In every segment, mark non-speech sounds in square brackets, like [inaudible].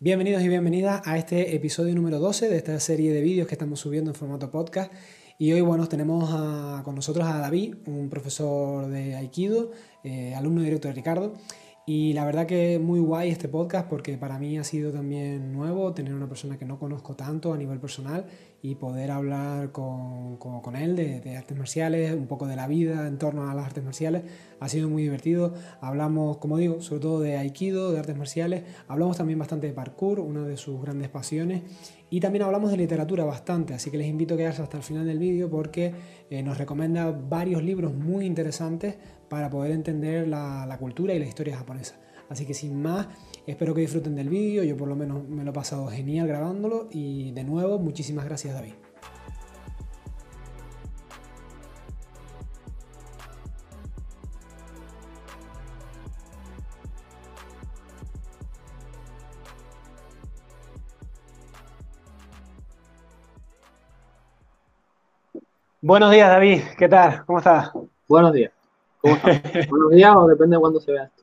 Bienvenidos y bienvenidas a este episodio número 12 de esta serie de vídeos que estamos subiendo en formato podcast. Y hoy, bueno, tenemos con nosotros a David, un profesor de Aikido, eh, alumno directo de Ricardo. Y la verdad que muy guay este podcast porque para mí ha sido también nuevo tener una persona que no conozco tanto a nivel personal y poder hablar con, con, él de, de, artes marciales, un poco de la vida en torno a las artes marciales. Ha sido muy divertido. Hablamos, como digo, sobre todo de aikido, de artes marciales. Hablamos también bastante de parkour, una de sus grandes pasiones. Y también hablamos de literatura bastante, así que les invito a quedarse hasta el final del vídeo porque eh, nos recomienda varios libros muy interesantes para poder entender la, cultura y la historia japonesa. Así que sin más, espero que disfruten del vídeo, yo por lo menos me lo he pasado genial grabándolo y de nuevo, muchísimas gracias David. Buenos días David, ¿qué tal? ¿Cómo estás? Buenos días. [laughs] buenos días o depende de cuándo se vea esto.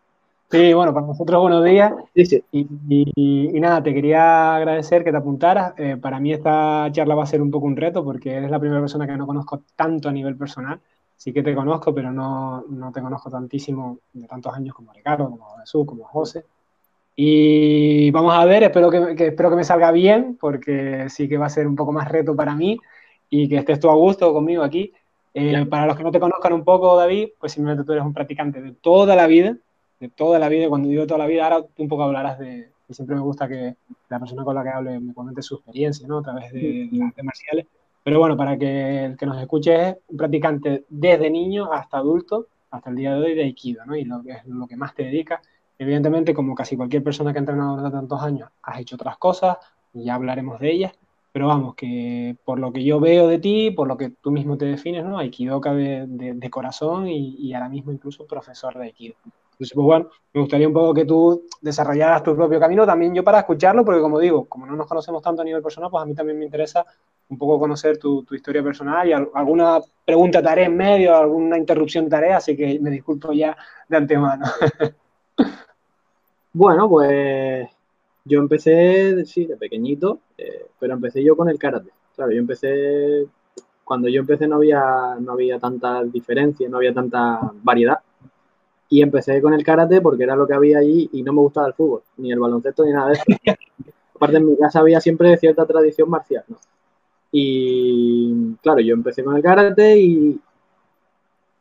Sí, bueno, para nosotros buenos días. Y, nada, te quería agradecer que te apuntaras. Eh, para mí esta charla va a ser un poco un reto porque eres la primera persona que no conozco tanto a nivel personal. Sí que te conozco, pero no, no te conozco tantísimo de tantos años como Ricardo, como Jesús, como José. Y vamos a ver, espero que, que, espero que me salga bien porque sí que va a ser un poco más reto para mí y que estés tú a gusto conmigo aquí. Eh, para los que no te conozcan un poco, David, pues simplemente tú eres un practicante de toda la vida, de toda la vida, cuando digo toda la vida, ahora tú un poco hablarás de, y siempre me gusta que la persona con la que hable me comente su experiencia, ¿no? A través de, las artes marciales. Pero bueno, para que el que nos escuche es un practicante desde niño hasta adulto, hasta el día de hoy de Aikido, ¿no? Y lo que es lo que más te dedica. Evidentemente, como casi cualquier persona que ha entrenado durante tantos años, has hecho otras cosas, y ya hablaremos de ellas, pero vamos, que por lo que yo veo de ti, por lo que tú mismo te defines, ¿no? Aikidoka de, de, corazón y, ahora mismo incluso profesor de Aikido. Entonces, pues bueno, me gustaría un poco que tú desarrollaras tu propio camino, también yo para escucharlo, porque como digo, como no nos conocemos tanto a nivel personal, pues a mí también me interesa un poco conocer tu, historia personal y alguna pregunta haré en medio, alguna interrupción te haré, así que me disculpo ya de antemano. [laughs] bueno, pues yo empecé, sí, de pequeñito, eh, pero empecé yo con el karate. Claro, yo empecé, cuando yo empecé no había, no había tanta diferencia, no había tanta variedad. Y empecé con el karate porque era lo que había allí y no me gustaba el fútbol, ni el baloncesto, ni nada de eso. Aparte, en mi casa había siempre cierta tradición marcial. Y claro, yo empecé con el karate y,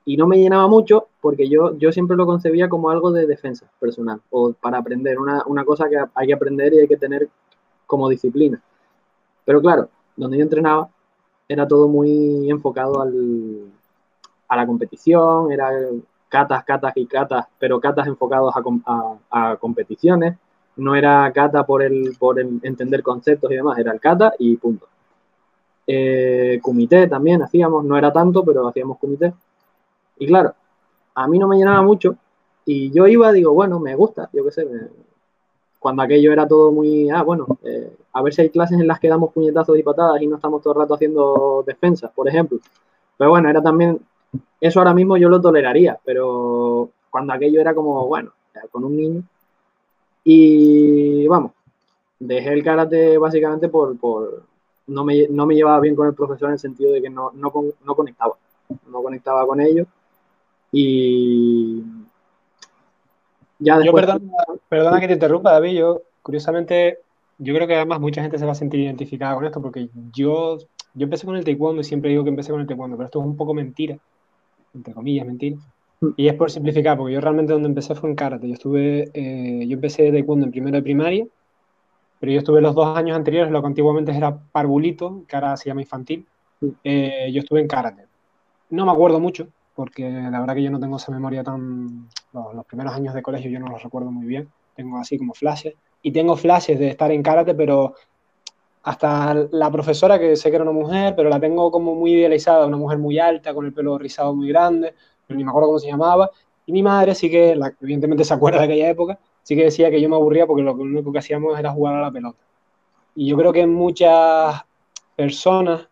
y no me llenaba mucho porque yo, yo siempre lo concebía como algo de defensa personal o para aprender, una, una cosa que hay que aprender y hay que tener como disciplina. Pero claro, donde yo entrenaba era todo muy enfocado al, a la competición, era catas, catas y catas, pero catas enfocados a, a, competiciones. No era cata por el, por entender conceptos y demás, era el cata y punto. Eh, comité también hacíamos, no era tanto, pero hacíamos comité. Y claro, a mí no me llenaba mucho y yo iba, digo, bueno, me gusta, yo qué sé, cuando aquello era todo muy, ah, bueno, eh, a ver si hay clases en las que damos puñetazos y patadas y no estamos todo el rato haciendo defensas, por ejemplo. Pero bueno, era también, eso ahora mismo yo lo toleraría, pero cuando aquello era como, bueno, con un niño. Y vamos, dejé el karate básicamente por, por no, me, no me llevaba bien con el profesor en el sentido de que no, no, no conectaba, no conectaba con ellos y ya después... Yo perdona, que te interrumpa, David. Yo, curiosamente, yo creo que además mucha gente se va a sentir identificada con esto porque yo, yo empecé con el taekwondo y siempre digo que empecé con el taekwondo, pero esto es un poco mentira, entre comillas, mentira. Mm. Y es por simplificar, porque yo realmente donde empecé fue en karate. Yo estuve, eh, yo empecé de taekwondo en primero de primaria, pero yo estuve los dos años anteriores, lo que antiguamente era parvulito, que ahora se llama infantil. Mm. Eh, yo estuve en karate. No me acuerdo mucho, porque la verdad que yo no tengo esa memoria tan... Los, primeros años de colegio yo no los recuerdo muy bien, tengo así como flashes. Y tengo flashes de estar en karate, pero hasta la profesora, que sé que era una mujer, pero la tengo como muy idealizada, una mujer muy alta, con el pelo rizado muy grande, pero ni me acuerdo cómo se llamaba. Y mi madre sí que, evidentemente se acuerda de aquella época, sí que decía que yo me aburría porque lo único que hacíamos era jugar a la pelota. Y yo creo que muchas personas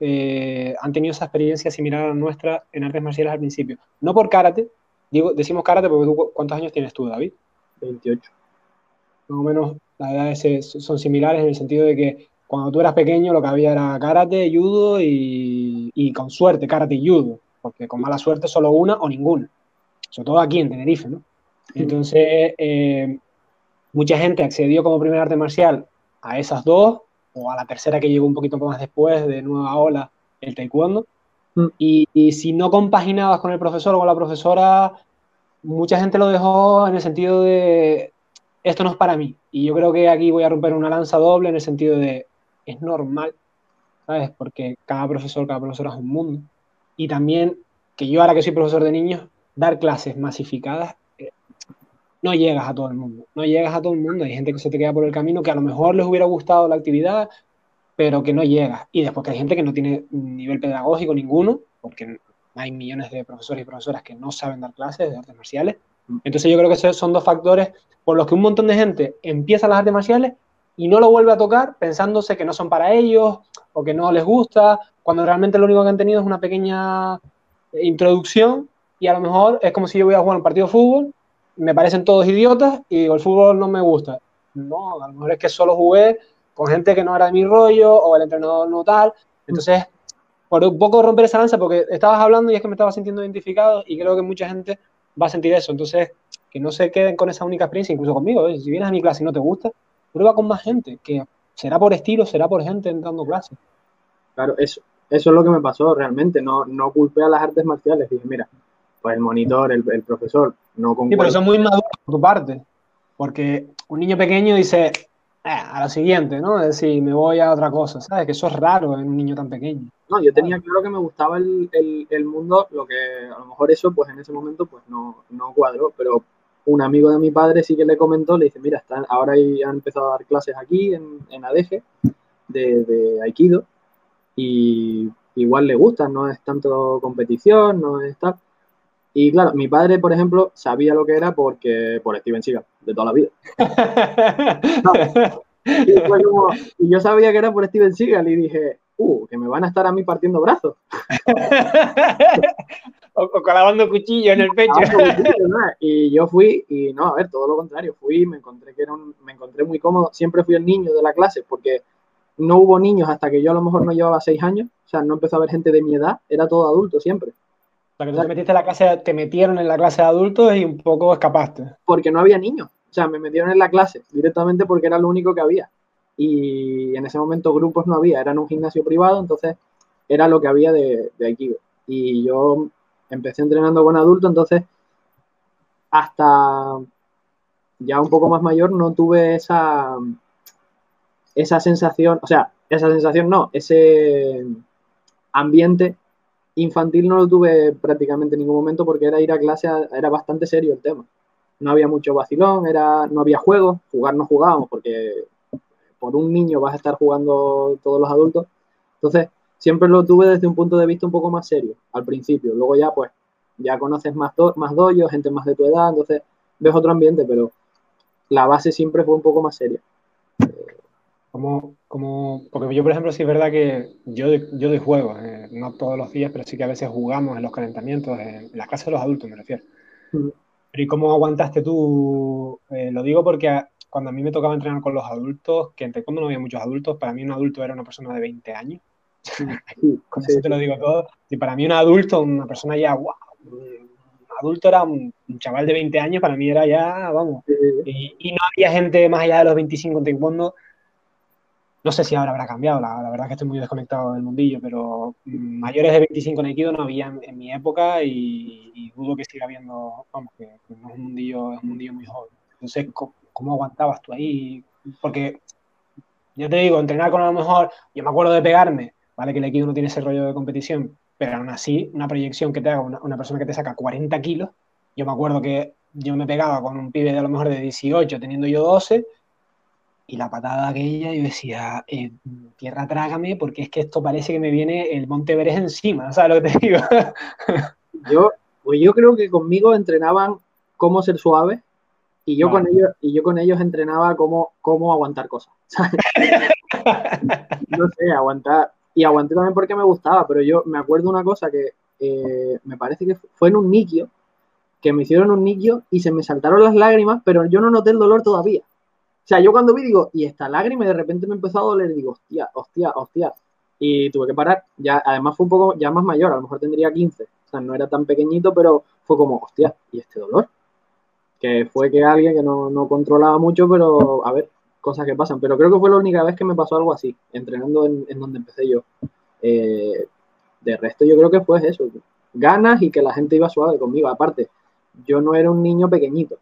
eh, han tenido esa experiencia similar a la nuestra en artes marciales al principio. No por karate, digo, decimos karate porque tú, ¿cuántos años tienes tú, David? 28. Más o menos las edades son similares en el sentido de que cuando tú eras pequeño lo que había era karate, judo y, y con suerte karate y judo, porque con mala suerte solo una o ninguna, sobre todo aquí en Tenerife, ¿no? Entonces, eh, mucha gente accedió como primer arte marcial a esas dos, o a la tercera que llegó un poquito más después, de nueva ola, el taekwondo. Mm. Y, si no compaginabas con el profesor o con la profesora, mucha gente lo dejó en el sentido de, esto no es para mí. Y yo creo que aquí voy a romper una lanza doble en el sentido de, es normal, ¿sabes? Porque cada profesor, cada profesora es un mundo. Y también que yo ahora que soy profesor de niños, dar clases masificadas no llegas a todo el mundo, no llegas a todo el mundo, hay gente que se te queda por el camino que a lo mejor les hubiera gustado la actividad, pero que no llegas. Y después que hay gente que no tiene nivel pedagógico ninguno, porque hay millones de profesores y profesoras que no saben dar clases de artes marciales. Entonces yo creo que esos son dos factores por los que un montón de gente empieza las artes marciales y no lo vuelve a tocar pensándose que no son para ellos o que no les gusta, cuando realmente lo único que han tenido es una pequeña introducción y a lo mejor es como si yo voy a jugar un partido de fútbol me parecen todos idiotas y el fútbol no me gusta. No, a lo mejor es que solo jugué con gente que no era de mi rollo o el entrenador no tal. Entonces, por un poco romper esa lanza, porque estabas hablando y es que me estaba sintiendo identificado y creo que mucha gente va a sentir eso. Entonces, que no se queden con esa única experiencia, incluso conmigo. ¿eh? Si vienes a mi clase y no te gusta, prueba con más gente, que será por estilo, será por gente entrando clases. Claro, eso, eso es lo que me pasó realmente. No, no culpé a las artes marciales. Dije, mira, pues el monitor, el, profesor, no Sí, pero eso es muy maduro por tu parte, porque un niño pequeño dice, ah, a la siguiente, ¿no? Es decir, me voy a otra cosa, ¿sabes? Que eso es raro en un niño tan pequeño. No, yo tenía claro que me gustaba el, el, mundo, lo que a lo mejor eso, pues en ese momento, pues no, no cuadró, pero un amigo de mi padre sí que le comentó, le dice, mira, están, ahora han empezado a dar clases aquí en, en ADG de, de Aikido y igual le gusta, no es tanto competición, no es tal. Y claro, mi padre, por ejemplo, sabía lo que era porque por Steven Seagal, de toda la vida. [laughs] Y, yo sabía que era por Steven Seagal y dije, uh, que me van a estar a mí partiendo brazos. [laughs] o, clavando cuchillo en el pecho. y yo fui, y no, a ver, todo lo contrario, fui, me encontré que era me encontré muy cómodo, siempre fui el niño de la clase, porque no hubo niños hasta que yo a lo mejor no llevaba seis años, o sea, no empezó a haber gente de mi edad, era todo adulto siempre sea, que tú te metiste en la clase, te metieron en la clase de adultos y un poco escapaste. Porque no había niños. O sea, me metieron en la clase directamente porque era lo único que había. Y en ese momento grupos no había, era en un gimnasio privado, entonces era lo que había de, de Aikido. Y yo empecé entrenando con adultos, entonces hasta ya un poco más mayor no tuve esa, esa sensación, o sea, esa sensación no, ese ambiente Infantil no lo tuve prácticamente en ningún momento porque era ir a clase, era bastante serio el tema. No había mucho vacilón, era, no había juegos, jugar no jugábamos porque por un niño vas a estar jugando todos los adultos. Entonces, siempre lo tuve desde un punto de vista un poco más serio al principio. Luego ya, pues, ya conoces más, do, más doyos, gente más de tu edad, entonces ves otro ambiente, pero la base siempre fue un poco más seria. Como, como, porque yo, por ejemplo, sí es verdad que yo, yo doy juego, eh, no todos los días, pero sí que a veces jugamos en los calentamientos, en, las casas de los adultos, me refiero. Mm. Pero ¿y cómo aguantaste tú? Eh, lo digo porque cuando a mí me tocaba entrenar con los adultos, que entre cuando no había muchos adultos, para mí un adulto era una persona de 20 años. [laughs] con eso te lo digo todo. Y para mí un adulto, una persona ya, wow, un adulto era un, chaval de 20 años, para mí era ya, vamos. Y, y, no había gente más allá de los 25 en taekwondo no sé si ahora habrá cambiado, la, verdad que estoy muy desconectado del mundillo, pero mayores de 25 en Aikido no había en, mi época y, dudo que siga habiendo, vamos, que, no es un mundillo, es un mundillo muy joven. Entonces, ¿cómo, aguantabas tú ahí? Porque, yo te digo, entrenar con a lo mejor, yo me acuerdo de pegarme, vale que el Aikido no tiene ese rollo de competición, pero aún así, una proyección que te haga una, una persona que te saca 40 kilos, yo me acuerdo que yo me pegaba con un pibe de a lo mejor de 18, teniendo yo 12, y la patada aquella, yo decía, eh, tierra trágame, porque es que esto parece que me viene el Monte Everest encima, [laughs] ¿sabes lo que te digo? [laughs] yo, pues yo creo que conmigo entrenaban cómo ser suave y yo, con, ellos, y yo con ellos entrenaba cómo, cómo aguantar cosas. [laughs] no sé, aguantar. Y aguanté también porque me gustaba, pero yo me acuerdo una cosa que eh, me parece que fue en un niquio, que me hicieron un niquio y se me saltaron las lágrimas, pero yo no noté el dolor todavía. Sea, yo cuando vi digo, y esta lágrima de repente me empezó a doler, digo, hostia, hostia, hostia. Y tuve que parar. Ya, además fue un poco ya más mayor, a lo mejor tendría 15. O sea, no era tan pequeñito, pero fue como, hostia, ¿y este dolor? Que fue que alguien que no, no controlaba mucho, pero a ver, cosas que pasan. Pero creo que fue la única vez que me pasó algo así, entrenando en, donde empecé yo. Eh, de resto, yo creo que fue eso, ganas y que la gente iba suave conmigo. Aparte, yo no era un niño pequeñito.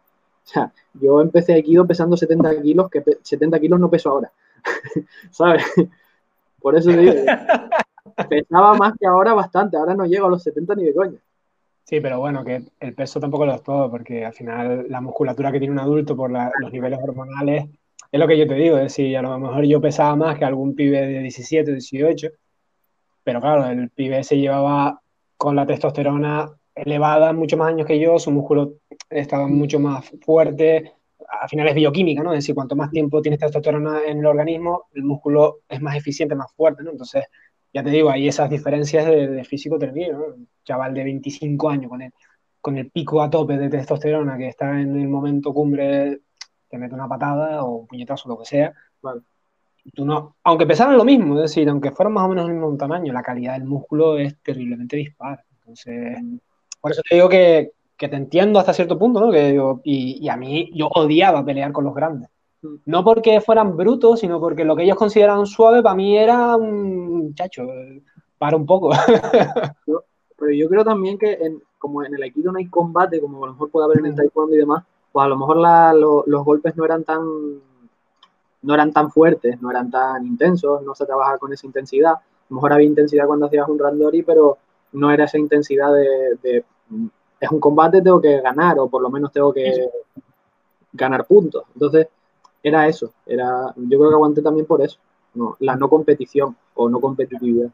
O sea, yo empecé Aikido pesando 70 kilos, que 70 kilos no peso ahora. [laughs] ¿Sabes? Por eso digo, [laughs] pesaba más que ahora bastante. Ahora no llego a los 70 ni de coña. Sí, pero bueno, que el peso tampoco lo es todo, porque al final la musculatura que tiene un adulto por los niveles hormonales es lo que yo te digo, es decir, a lo mejor yo pesaba más que algún pibe de 17, 18, pero claro, el pibe se llevaba con la testosterona elevada mucho más años que yo, su músculo estaba mucho más fuerte, al final es bioquímica, ¿no? Es decir, cuanto más tiempo tienes testosterona en el organismo, el músculo es más eficiente, más fuerte, ¿no? Entonces, ya te digo, hay esas diferencias de, físico terrible, ¿no? Un chaval de 25 años con el, con el pico a tope de testosterona que está en el momento cumbre te mete una patada o un puñetazo, lo que sea. Tú no, aunque pesaran lo mismo, es decir, aunque fueran más o menos el mismo tamaño, la calidad del músculo es terriblemente dispar. Entonces, por eso te digo que, que te entiendo hasta cierto punto, ¿no? Que y, y, a mí yo odiaba pelear con los grandes. Mm. No porque fueran brutos, sino porque lo que ellos consideraban suave para mí era un chacho, para un poco. [laughs] pero yo creo también que en, como en el Aikido no hay combate, como a lo mejor puede haber en el mm. Taekwondo y demás, pues a lo mejor los golpes no eran tan no eran tan fuertes, no eran tan intensos, no se trabaja con esa intensidad. A lo mejor había intensidad cuando hacías un randori, pero no era esa intensidad de, es un combate, tengo que ganar, o por lo menos tengo que ganar puntos. Entonces, era eso. Era, yo creo que aguanté también por eso. No, la no competición o no competitividad.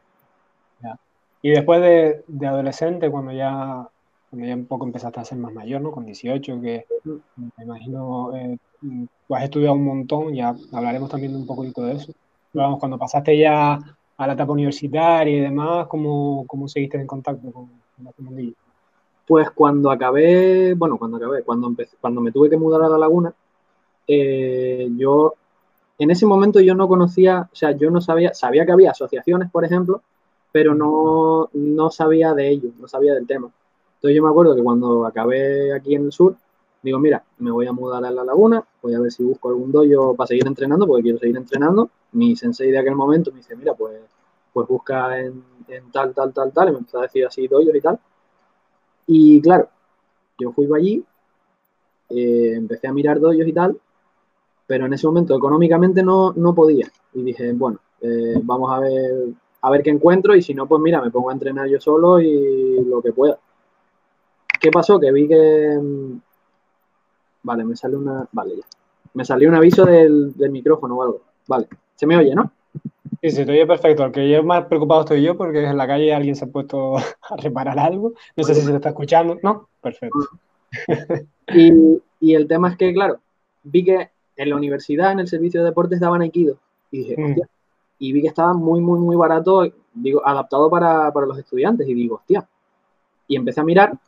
Y después de, de adolescente, cuando ya cuando ya un poco empezaste a ser más mayor, ¿no? Con 18, que me imagino, eh, tú has estudiado un montón, ya hablaremos también un poquito de eso. Pero vamos, cuando pasaste ya a la etapa universitaria y demás, ¿cómo, cómo seguiste en contacto con, con este mundillo? Pues cuando acabé, bueno, cuando acabé, cuando, empecé, cuando me tuve que mudar a La Laguna, eh, yo, en ese momento yo no conocía, o sea, yo no sabía, sabía que había asociaciones, por ejemplo, pero no, no sabía de ello, no sabía del tema. Entonces yo me acuerdo que cuando acabé aquí en el sur, digo, mira, me voy a mudar a la laguna, voy a ver si busco algún dojo para seguir entrenando, porque quiero seguir entrenando. Mi sensei de aquel momento me dice, mira, pues, pues busca en, tal, tal, tal, tal, y me empezó a decir así dojos y tal. Y claro, yo fui allí, eh, empecé a mirar dojos y tal, pero en ese momento económicamente no, no podía. Y dije, bueno, eh, vamos a ver, a ver qué encuentro y si no, pues mira, me pongo a entrenar yo solo y lo que pueda. ¿Qué pasó? Que vi que. Mm, vale, me sale una. Vale, ya. Me salió un aviso del, micrófono o algo. Vale. Se me oye, ¿no? Sí, se te oye perfecto. El que yo más preocupado estoy yo porque en la calle alguien se ha puesto [laughs] a reparar algo. No sé si se está escuchando. ¿No? Perfecto. Y, el tema es que, claro, vi que en la universidad, en el servicio de deportes, daban Aikido. Y dije, mm. hostia. Y vi que estaba muy, muy, muy barato, digo, adaptado para, para los estudiantes. Y digo, hostia. Y empecé a mirar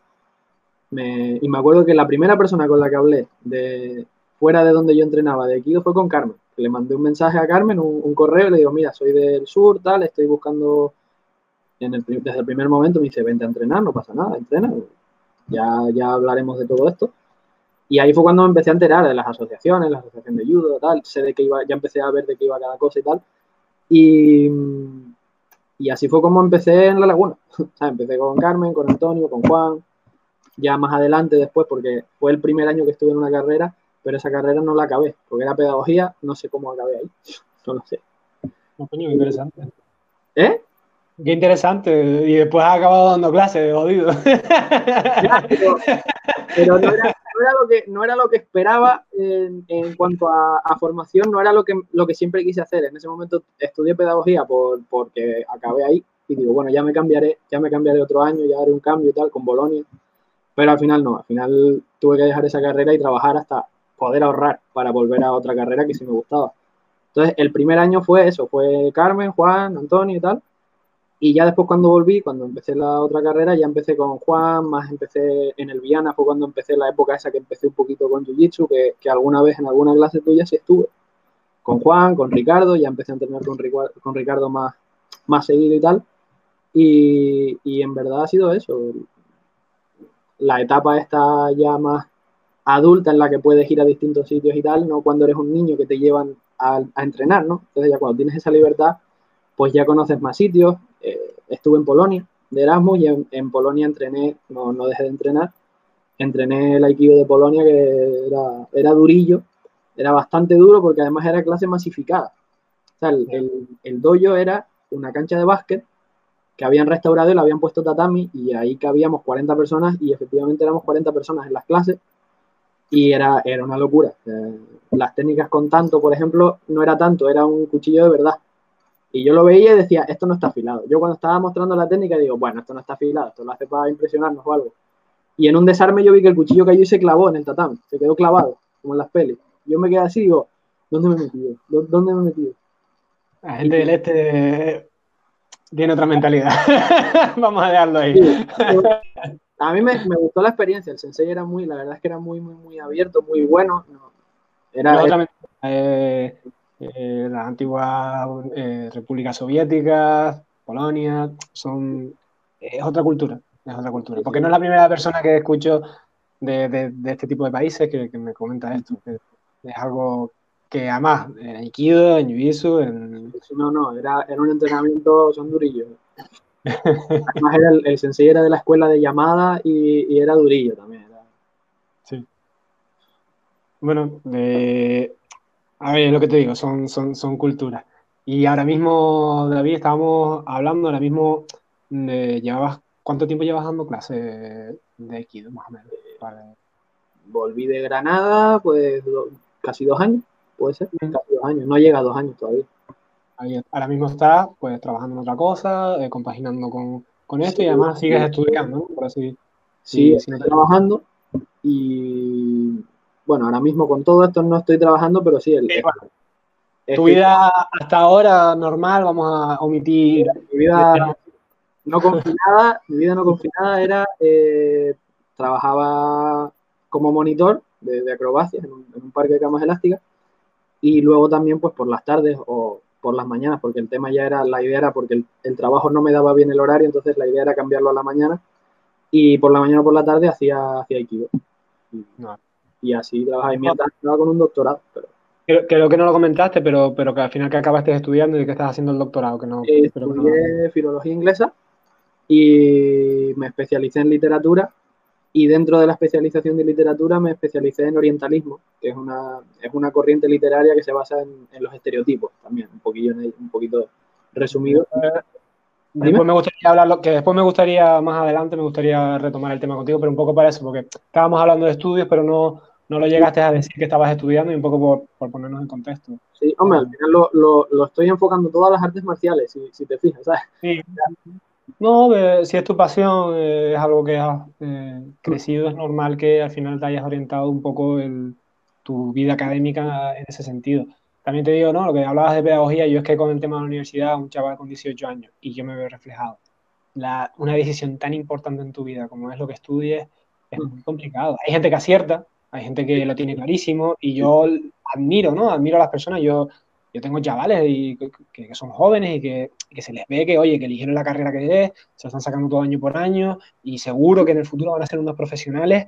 y me acuerdo que la primera persona con la que hablé de fuera de donde yo entrenaba de Aikido fue con Carmen. Le mandé un mensaje a Carmen, un, correo, le digo, mira, soy del sur, tal, estoy buscando desde el primer momento me dice, vente a entrenar, no pasa nada, entrena, ya, ya hablaremos de todo esto. Y ahí fue cuando me empecé a enterar de las asociaciones, la asociación de judo, tal, sé de qué iba, ya empecé a ver de qué iba cada cosa y tal. Y, así fue como empecé en la laguna. [laughs] empecé con Carmen, con Antonio, con Juan, ya más adelante después, porque fue el primer año que estuve en una carrera, pero esa carrera no la acabé, porque era pedagogía, no sé cómo acabé ahí, no lo sé. No, coño, qué interesante. ¿Eh? Qué interesante, y después has acabado dando clases, jodido. pero, no, era, lo que, no era lo que esperaba en, en cuanto a, formación, no era lo que, lo que siempre quise hacer. En ese momento estudié pedagogía por, porque acabé ahí y digo, bueno, ya me cambiaré, ya me cambiaré otro año, ya haré un cambio y tal con Bolonia. Pero al final no, al final tuve que dejar esa carrera y trabajar hasta poder ahorrar para volver a otra carrera que sí me gustaba. Entonces, el primer año fue eso, fue Carmen, Juan, Antonio y tal. Y ya después cuando volví, cuando empecé la otra carrera, ya empecé con Juan, más empecé en el Viana, fue cuando empecé la época esa que empecé un poquito con Jiu-Jitsu, que, que, alguna vez en alguna clase tuya sí estuve. Con Juan, con Ricardo, ya empecé a entrenar con, con Ricardo más, más seguido y tal. Y, y en verdad ha sido eso. La etapa esta ya más adulta en la que puedes ir a distintos sitios y tal, no cuando eres un niño que te llevan a, a entrenar, ¿no? Entonces ya cuando tienes esa libertad, pues ya conoces más sitios. Eh, estuve en Polonia de Erasmus y en, Polonia entrené, no, no, dejé de entrenar, entrené el Aikido de Polonia que era, era durillo, era bastante duro porque además era clase masificada. O sea, el, el, el dojo era una cancha de básquet que habían restaurado y la habían puesto tatami y ahí cabíamos 40 personas y efectivamente éramos 40 personas en las clases y era, era una locura. Eh, las técnicas con tanto, por ejemplo, no era tanto, era un cuchillo de verdad. Y yo lo veía y decía, esto no está afilado. Yo cuando estaba mostrando la técnica digo, bueno, esto no está afilado, esto lo hace para impresionarnos o algo. Y en un desarme yo vi que el cuchillo cayó y se clavó en el tatami, se quedó clavado, como en las pelis. Yo me quedé así y digo, ¿dónde me he metido? ¿Dónde me he metido? La gente del este tiene otra mentalidad. [laughs] Vamos a dejarlo ahí. [laughs] a mí me, me, gustó la experiencia. El sensei era muy, la verdad es que era muy, muy, muy abierto, muy bueno. Era, era eh, eh, las antiguas eh, repúblicas soviéticas, Polonia, son es otra cultura, es otra cultura. Porque no es la primera persona que escucho de, de, de este tipo de países que, que me comenta esto. Que es algo que además en Aikido, en Jiu-Jitsu, en... No, no, era, era un entrenamiento, son durillos. Además era el, el, sensei era de la escuela de llamada y, y era durillo también. Era... Sí. Bueno, a ver, lo que te digo, son, son, son culturas. Y ahora mismo, David, estábamos hablando, ahora mismo, de, llevabas, ¿cuánto tiempo llevas dando clase de Aikido, más o menos? Vale. Volví de Granada, pues do, casi dos años, puede ser, mm. casi dos años, no llega a dos años todavía. Ahí, ahora mismo estás, pues, trabajando en otra cosa, eh, compaginando con, con esto sí, y además sigues estudiando, ¿no? Por así. Sí, sí estoy trabajando y bueno, ahora mismo con todo esto no estoy trabajando, pero sí. El, bueno, tu vida hasta ahora normal, vamos a omitir. Mi vida no confinada, mi vida no confinada era, eh, trabajaba como monitor de, de acrobacias en un, en un, parque de camas elásticas y luego también pues por las tardes o por las mañanas, porque el tema ya era, la idea era porque el, el trabajo no me daba bien el horario, entonces la idea era cambiarlo a la mañana y por la mañana o por la tarde hacía, hacía Aikido. No y así trabajaba y mientras estaba con un doctorado. Pero... Creo, creo, que no lo comentaste, pero, pero que al final que acabaste estudiando y que estás haciendo el doctorado. Que no, eh, estudié no... filología inglesa y me especialicé en literatura y dentro de la especialización de literatura me especialicé en orientalismo, que es una, es una corriente literaria que se basa en, en los estereotipos también, un poquillo un poquito resumido. Después me gustaría hablarlo, que después me gustaría, más adelante, me gustaría retomar el tema contigo, pero un poco para eso, porque estábamos hablando de estudios, pero no, no lo llegaste a decir que estabas estudiando y un poco por, por ponernos en contexto. Sí, hombre, al final lo, lo, lo, estoy enfocando todas las artes marciales, si, si te fijas, ¿sabes? Sí. No, eh, si es tu pasión, eh, es algo que has eh, crecido, es normal que al final te hayas orientado un poco el, tu vida académica en ese sentido. También te digo, ¿no? Lo que hablabas de pedagogía, yo es que con el tema de la universidad, un chaval con 18 años, y yo me veo reflejado. La, una decisión tan importante en tu vida como es lo que estudies, es muy complicado. Hay gente que acierta, hay gente que lo tiene clarísimo y yo admiro, ¿no? Admiro a las personas. Yo, yo tengo chavales y, que, que, son jóvenes y que, que, se les ve que, oye, que eligieron la carrera que es, se están sacando todo año por año y seguro que en el futuro van a ser unos profesionales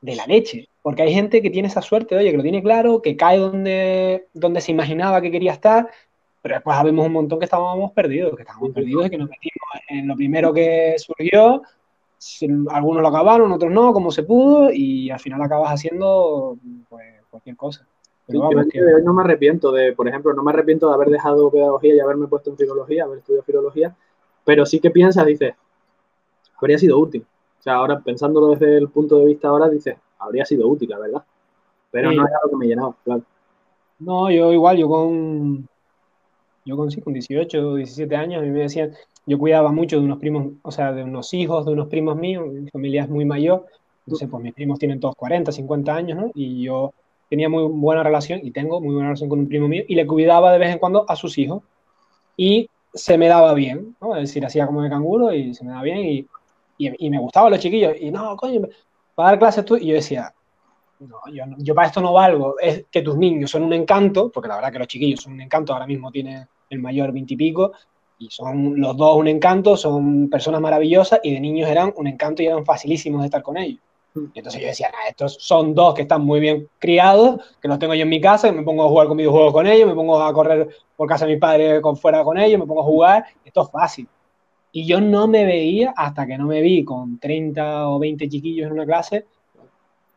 de la leche. Porque hay gente que tiene esa suerte, oye, que lo tiene claro, que cae donde, donde se imaginaba que quería estar, pero después sabemos un montón que estábamos perdidos, que estábamos perdidos y que nos metimos en lo primero que surgió, algunos lo acabaron, otros no, como se pudo, y al final acabas haciendo pues, cualquier cosa. Yo que... no me arrepiento de, por ejemplo, no me arrepiento de haber dejado pedagogía y haberme puesto en filología, haber estudiado filología, pero sí que piensas, dices, habría sido útil. O sea, ahora pensándolo desde el punto de vista ahora, dices, habría sido útil, la verdad. Pero sí. no era lo que me llenaba, claro. No, yo igual, yo con, yo con, sí, con 18, 17 años, a mí me decían, yo cuidaba mucho de unos primos, o sea, de unos hijos, de unos primos míos, mi familia es muy mayor, entonces pues mis primos tienen todos 40, 50 años, ¿no? Y yo tenía muy buena relación, y tengo muy buena relación con un primo mío, y le cuidaba de vez en cuando a sus hijos. Y se me daba bien, ¿no? Es decir, hacía como de canguro y se me daba bien y, y, me gustaban los chiquillos. Y no, coño, para dar clases tú. Y yo decía, no, yo, yo, para esto no valgo. Es que tus niños son un encanto, porque la verdad que los chiquillos son un encanto. Ahora mismo tiene el mayor veintipico y, y son los dos un encanto, son personas maravillosas y de niños eran un encanto y eran facilísimos de estar con ellos. Y entonces yo decía, estos son dos que están muy bien criados, que los tengo yo en mi casa, me pongo a jugar con videojuegos con ellos, me pongo a correr por casa de mi padre con fuera con ellos, me pongo a jugar, esto es fácil. Y yo no me veía hasta que no me vi con 30 o 20 chiquillos en una clase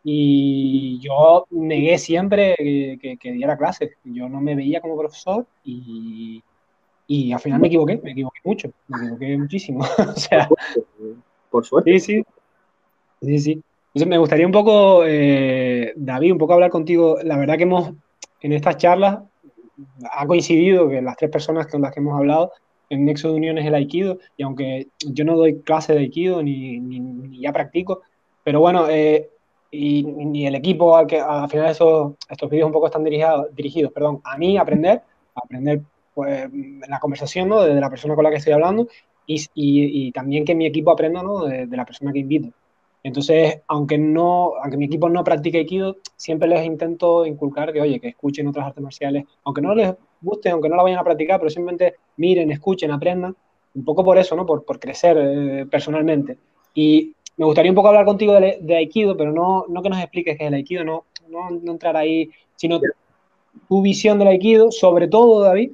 y yo negué siempre que, que, diera clases. Yo no me veía como profesor y, y al final me equivoqué, me equivoqué mucho, me equivoqué muchísimo. [laughs] o sea, por suerte. Sí, sí. Sí, sí. Entonces me gustaría un poco, eh, David, un poco hablar contigo. La verdad que hemos, en estas charlas, ha coincidido que las tres personas con las que hemos hablado, en Nexo de Unión es el Aikido, y aunque yo no doy clase de Aikido ni, ni, ya practico, pero bueno, eh, y, ni el equipo al que al final esos, estos vídeos un poco están dirigidos, dirigidos perdón, a mí aprender, a aprender pues, la conversación ¿no? de, la persona con la que estoy hablando y, y, también que mi equipo aprenda ¿no? de la persona que invito. Entonces, aunque no, aunque mi equipo no practique Aikido, siempre les intento inculcar que, oye, que escuchen otras artes marciales, aunque no les guste, aunque no la vayan a practicar, pero simplemente miren, escuchen, aprendan, un poco por eso, ¿no? Por, por crecer eh, personalmente. Y me gustaría un poco hablar contigo de, de, Aikido, pero no, no que nos expliques qué es el Aikido, no, no, no entrar ahí, sino tu visión del Aikido, sobre todo, David,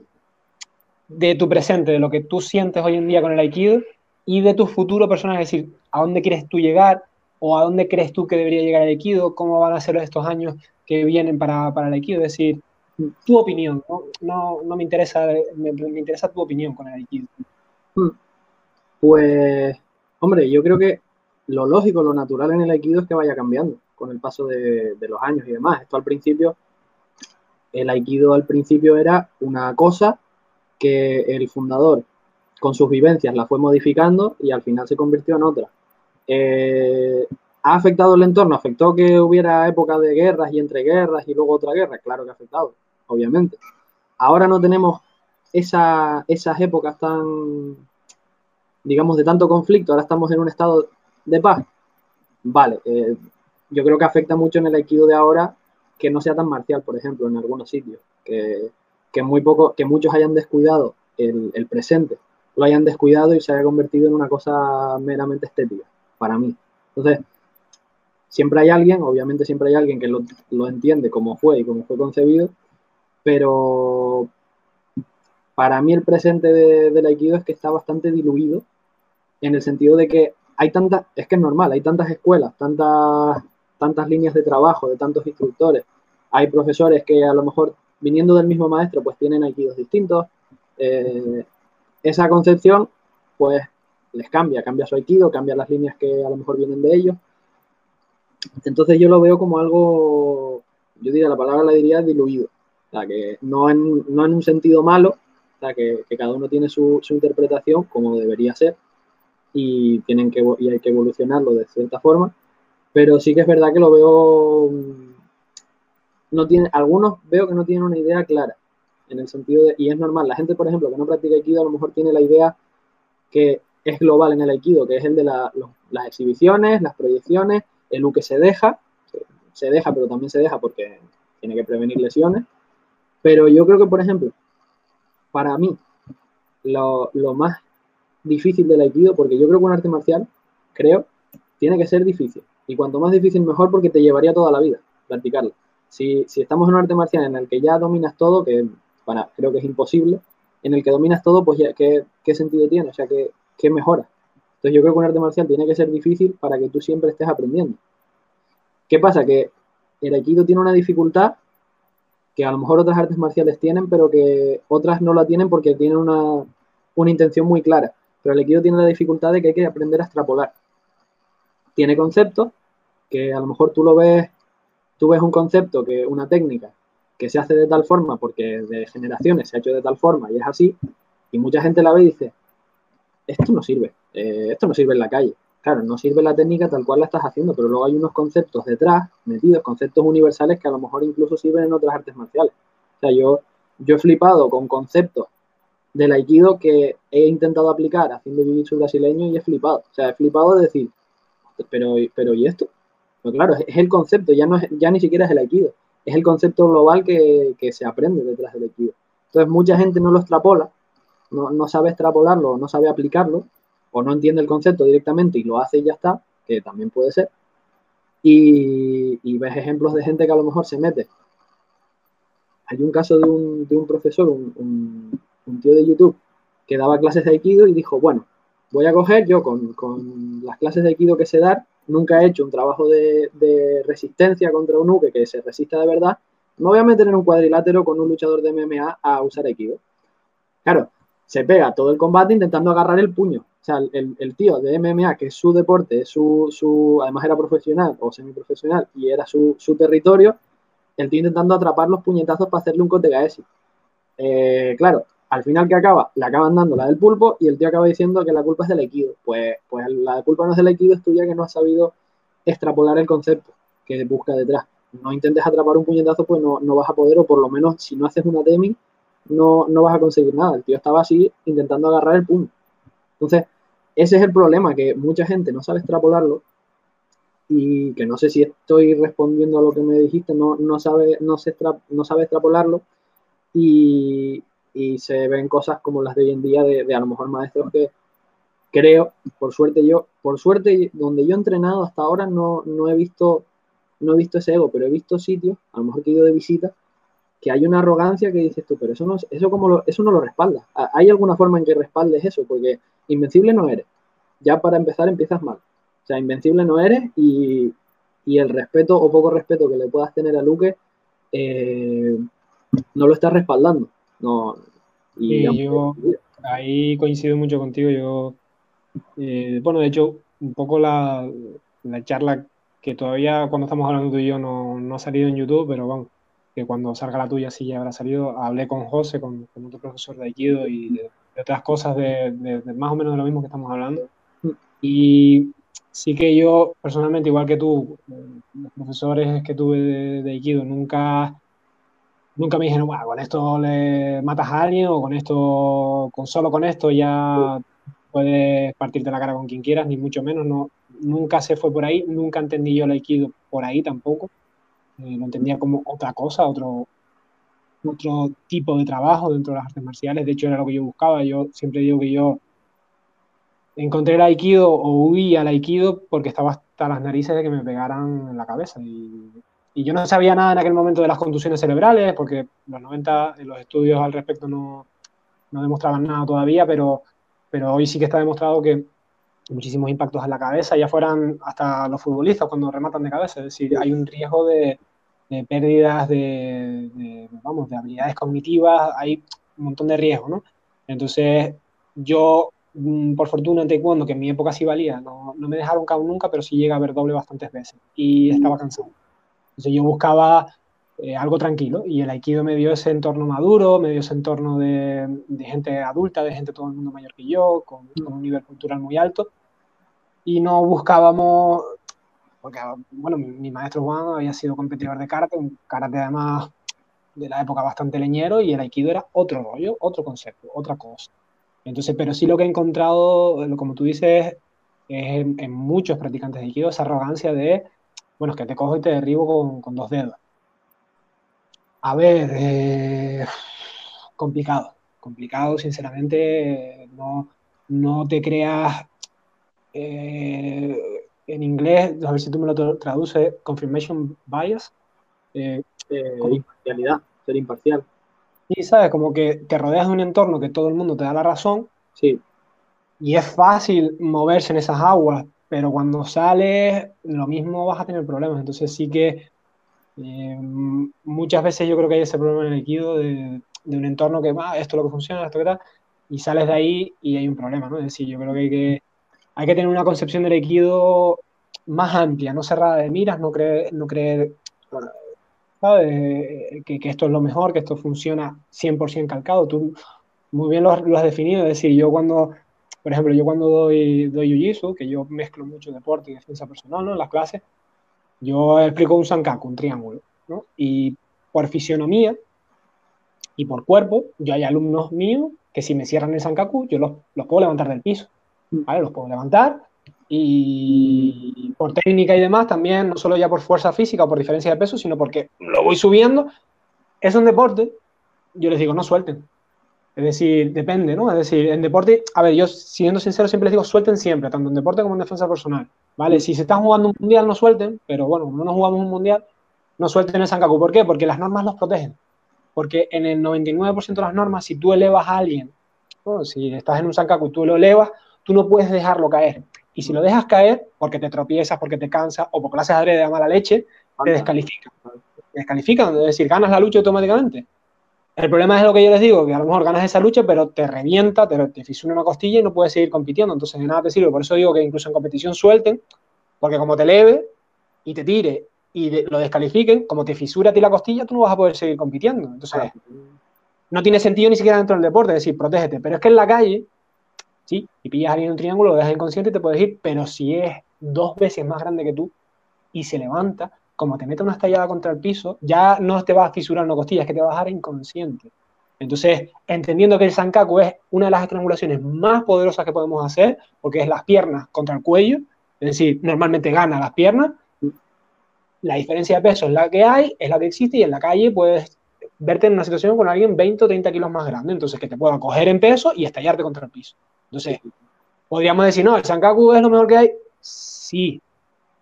de tu presente, de lo que tú sientes hoy en día con el Aikido y de tu futuro personal, es decir, a dónde quieres tú llegar, ¿O a dónde crees tú que debería llegar el Aikido? ¿Cómo van a ser estos años que vienen para, para el Aikido? Es decir, tu opinión, no, no, no me, interesa, me, interesa tu opinión con el Aikido. Hmm. Pues, hombre, yo creo que lo lógico, lo natural en el Aikido es que vaya cambiando con el paso de, de los años y demás. Esto al principio, el Aikido al principio era una cosa que el fundador con sus vivencias la fue modificando y al final se convirtió en otra. Eh, ¿Ha afectado el entorno? ¿Afectó que hubiera época de guerras y entre guerras y luego otra guerra? Claro que ha afectado, obviamente. Ahora no tenemos esa, esas épocas tan, digamos, de tanto conflicto. Ahora estamos en un estado de paz. Vale, eh, yo creo que afecta mucho en el aikido de ahora que no sea tan marcial, por ejemplo, en algunos sitios. Que, que muy poco, que muchos hayan descuidado el, el presente, lo hayan descuidado y se haya convertido en una cosa meramente estética para mí. Entonces, siempre hay alguien, obviamente siempre hay alguien que lo, lo entiende como fue y como fue concebido, pero para mí el presente de, del Aikido es que está bastante diluido en el sentido de que hay tantas, es que es normal, hay tantas escuelas, tantas, tantas líneas de trabajo, de tantos instructores, hay profesores que a lo mejor viniendo del mismo maestro pues tienen Aikidos distintos, eh, esa concepción pues les cambia, cambia su aikido, cambia las líneas que a lo mejor vienen de ellos. Entonces yo lo veo como algo, yo diría, la palabra la diría diluido, o sea, que no en, no en un sentido malo, o sea, que, cada uno tiene su, su, interpretación como debería ser y, tienen que, y hay que evolucionarlo de cierta forma, pero sí que es verdad que lo veo, no tiene, algunos veo que no tienen una idea clara, en el sentido de, y es normal, la gente, por ejemplo, que no practica Aikido, a lo mejor tiene la idea que es global en el Aikido, que es el de las exhibiciones, las proyecciones, el U que se deja, se deja, pero también se deja porque tiene que prevenir lesiones. Pero yo creo que, por ejemplo, para mí, lo, más difícil del Aikido, porque yo creo que un arte marcial, creo, tiene que ser difícil. Y cuanto más difícil, mejor, porque te llevaría toda la vida practicarlo. Si, estamos en un arte marcial en el que ya dominas todo, que para, creo que es imposible, en el que dominas todo, pues ya, ¿qué, qué sentido tiene? O sea, que ¿qué mejora? Entonces yo creo que un arte marcial tiene que ser difícil para que tú siempre estés aprendiendo. ¿Qué pasa? Que el aikido tiene una dificultad que a lo mejor otras artes marciales tienen, pero que otras no la tienen porque tienen una, una intención muy clara. Pero el aikido tiene la dificultad de que hay que aprender a extrapolar. Tiene conceptos que a lo mejor tú lo ves, tú ves un concepto, que una técnica que se hace de tal forma porque de generaciones se ha hecho de tal forma y es así, y mucha gente la ve y dice, esto no sirve, eh, esto no sirve en la calle. Claro, no sirve la técnica tal cual la estás haciendo, pero luego hay unos conceptos detrás, metidos, conceptos universales que a lo mejor incluso sirven en otras artes marciales. O sea, yo, yo he flipado con conceptos del aikido que he intentado aplicar haciendo jiu-jitsu brasileño y he flipado. O sea, he flipado de decir, pero, pero ¿y esto? Pero claro, es el concepto, ya, no es, ya ni siquiera es el aikido, es el concepto global que, que se aprende detrás del aikido. Entonces mucha gente no lo extrapola, no, no sabe extrapolarlo, no sabe aplicarlo, o no entiende el concepto directamente y lo hace y ya está, que también puede ser. Y, ves ejemplos de gente que a lo mejor se mete. Hay un caso de un, de un profesor, un, un tío de YouTube que daba clases de Aikido y dijo, bueno, voy a coger yo con, con las clases de Aikido que sé dar, nunca he hecho un trabajo de, de, resistencia contra un uke que se resista de verdad, me voy a meter en un cuadrilátero con un luchador de MMA a usar Aikido. Claro, se pega todo el combate intentando agarrar el puño. O sea, el, el tío de MMA, que es su deporte, su, su, además era profesional o semiprofesional y era su, su territorio, el tío intentando atrapar los puñetazos para hacerle un cote Eh, claro, al final que acaba, le acaban dando la del pulpo y el tío acaba diciendo que la culpa es del equido. Pues, pues la culpa no es del equido, es tuya que no has sabido extrapolar el concepto que busca detrás. No intentes atrapar un puñetazo, pues no, no vas a poder, o por lo menos si no haces una demi, no, no vas a conseguir nada. El tío estaba así intentando agarrar el puño. Entonces, ese es el problema, que mucha gente no sabe extrapolarlo y que no sé si estoy respondiendo a lo que me dijiste, no, no, sabe, no, sabe extrapolarlo y, y se ven cosas como las de hoy en día de, de, a lo mejor maestros que creo, por suerte yo, por suerte donde yo he entrenado hasta ahora no, no he visto no he visto ese ego, pero he visto sitios, a lo mejor que he ido de visita, que hay una arrogancia que dices tú, pero eso no, eso como lo, eso no lo respalda. ¿Hay alguna forma en que respaldes eso? Porque invencible no eres. Ya para empezar empiezas mal. O sea, invencible no eres y, y el respeto o poco respeto que le puedas tener a Luque eh, no lo estás respaldando. No, y sí, yo ahí coincido mucho contigo. Yo, eh, bueno, de hecho, un poco la, la, charla que todavía cuando estamos hablando tú y yo no, no, ha salido en YouTube, pero vamos, que cuando salga la tuya sí ya habrá salido. Hablé con José, con, con otro profesor de Aikido y de, de otras cosas de, de, de, más o menos de lo mismo que estamos hablando. Y sí que yo, personalmente, igual que tú, los profesores que tuve de, de Aikido, nunca nunca me dijeron, bueno, con esto le matas a alguien o con esto, con solo con esto ya puedes partirte la cara con quien quieras, ni mucho menos. No, nunca se fue por ahí, nunca entendí yo el aikido por ahí tampoco. Eh, lo entendía como otra cosa, otro, otro tipo de trabajo dentro de las artes marciales. De hecho, era lo que yo buscaba. Yo siempre digo que yo encontré el aikido o huí al aikido porque estaba hasta las narices de que me pegaran en la cabeza. Y y yo no sabía nada en aquel momento de las contusiones cerebrales, porque los 90 los estudios al respecto no, no demostraban nada todavía, pero, pero hoy sí que está demostrado que muchísimos impactos en la cabeza, ya fueran hasta los futbolistas cuando rematan de cabeza, es decir, hay un riesgo de, pérdidas de, de, vamos, de habilidades cognitivas, hay un montón de riesgos, ¿no? Entonces, yo, mm, por fortuna en taekwondo, que en mi época sí valía, no, no me dejaron caer nunca, pero sí llega a ver doble bastantes veces y estaba cansado. Entonces yo buscaba eh, algo tranquilo y el aikido me dio ese entorno maduro, me dio ese entorno de, de gente adulta, de gente todo el mundo mayor que yo, con, con, un nivel cultural muy alto. Y no buscábamos, porque bueno, mi, mi, maestro Juan había sido competidor de karate, un karate además de la época bastante leñero y el aikido era otro rollo, otro concepto, otra cosa. Entonces, pero sí lo que he encontrado, como tú dices, es en, en muchos practicantes de aikido esa arrogancia de bueno, es que te cojo y te derribo con, con dos dedos. A ver, eh, complicado, complicado, sinceramente, no, no te creas eh, en inglés, a ver si tú me lo traduces, confirmation bias. Eh, eh, imparcialidad, ser imparcial. Y sabes, como que te rodeas de un entorno que todo el mundo te da la razón. Sí. Y es fácil moverse en esas aguas, pero cuando sales, lo mismo vas a tener problemas. Entonces sí que eh, muchas veces yo creo que hay ese problema en el Aikido de, un entorno que, ah, esto es lo que funciona, esto que tal, y sales de ahí y hay un problema, ¿no? Es decir, yo creo que hay que, tener una concepción del Aikido más amplia, no cerrada de miras, no creer, no creer bueno, ¿sabes? Que, que, esto es lo mejor, que esto funciona 100% calcado. Tú muy bien lo, lo has definido, es decir, yo cuando por ejemplo, yo cuando doy, doy jiu-jitsu, que yo mezclo mucho deporte y defensa personal ¿no? en las clases, yo explico un sankaku, un triángulo. Y por fisionomía, Y por cuerpo, yo hay alumnos míos que si me cierran el Sankaku, yo los, los puedo levantar del piso. ¿vale? Los puedo levantar y por técnica y demás también, no solo ya por fuerza física o por diferencia de peso, sino porque lo voy subiendo. Es un deporte, yo les digo, no suelten. Es decir, depende, ¿no? Es decir, en deporte, a ver, yo siendo sincero siempre les digo, suelten siempre, tanto en deporte como en defensa personal, ¿vale? Si se están jugando un mundial, no suelten, pero bueno, no nos jugamos un mundial, no suelten el Sankaku. ¿Por qué? Porque las normas los protegen. Porque en el 99% de las normas, si tú elevas a alguien, bueno, si estás en un Sankaku, tú lo elevas, tú no puedes dejarlo caer. Y si lo dejas caer, porque te tropiezas, porque te cansas o porque lo haces adrede de mala leche, te descalifican. Te descalifican, es decir, ganas la lucha automáticamente. El problema es lo que yo les digo, que a lo mejor ganas esa lucha, pero te revienta, te, te fisura una costilla y no puedes seguir compitiendo. Entonces de nada te sirve. Por eso digo que incluso en competición suelten, porque como te eleve y te tire y lo descalifiquen, como te fisura a ti la costilla, tú no vas a poder seguir compitiendo. Entonces, no tiene sentido ni siquiera dentro del deporte, decir, protégete. Pero es que en la calle, sí, si pillas a alguien en un triángulo, lo dejas inconsciente y te puedes ir, pero si es dos veces más grande que tú y se levanta, como te mete una estallada contra el piso, ya no te vas a fisurar una costilla, es que te vas a dejar inconsciente. Entonces, entendiendo que el Sankaku es una de las estrangulaciones más poderosas que podemos hacer, porque es las piernas contra el cuello, es decir, normalmente gana las piernas, la diferencia de peso es la que hay, es la que existe, y en la calle puedes verte en una situación con alguien 20 o 30 kilos más grande, entonces que te pueda coger en peso y estallarte contra el piso. Entonces, podríamos decir, no, el Sankaku es lo mejor que hay, sí,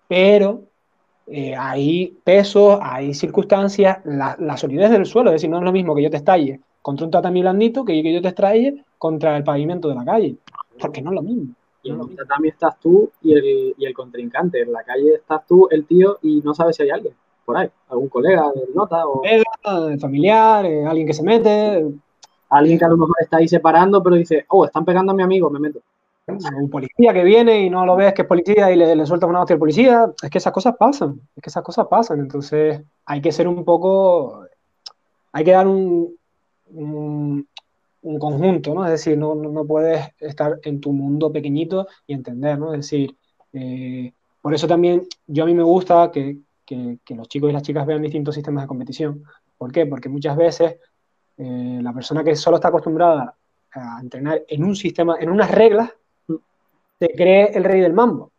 pero eh, hay pesos, hay circunstancias, la, solidez del suelo, es decir, no es lo mismo que yo te estalle contra un tatami blandito que yo te estalle contra el pavimento de la calle, porque no es lo mismo. Y en el tatami estás tú y el, y el contrincante, en la calle estás tú, el tío, y no sabes si hay alguien por ahí, algún colega de nota o... familiar, eh, alguien que se mete... Alguien que a lo mejor está ahí separando, pero dice, oh, están pegando a mi amigo, me meto un policía que viene y no lo ves que es policía y le, le suelta una hostia al policía, es que esas cosas pasan, es que esas cosas pasan, entonces hay que ser un poco, hay que dar un, un, conjunto, ¿no? Es decir, no, no, puedes estar en tu mundo pequeñito y entender, ¿no? Es decir, eh, por eso también yo a mí me gusta que, que, los chicos y las chicas vean distintos sistemas de competición. ¿Por qué? Porque muchas veces eh, la persona que solo está acostumbrada a entrenar en un sistema, en unas reglas, se cree el rey del mambo.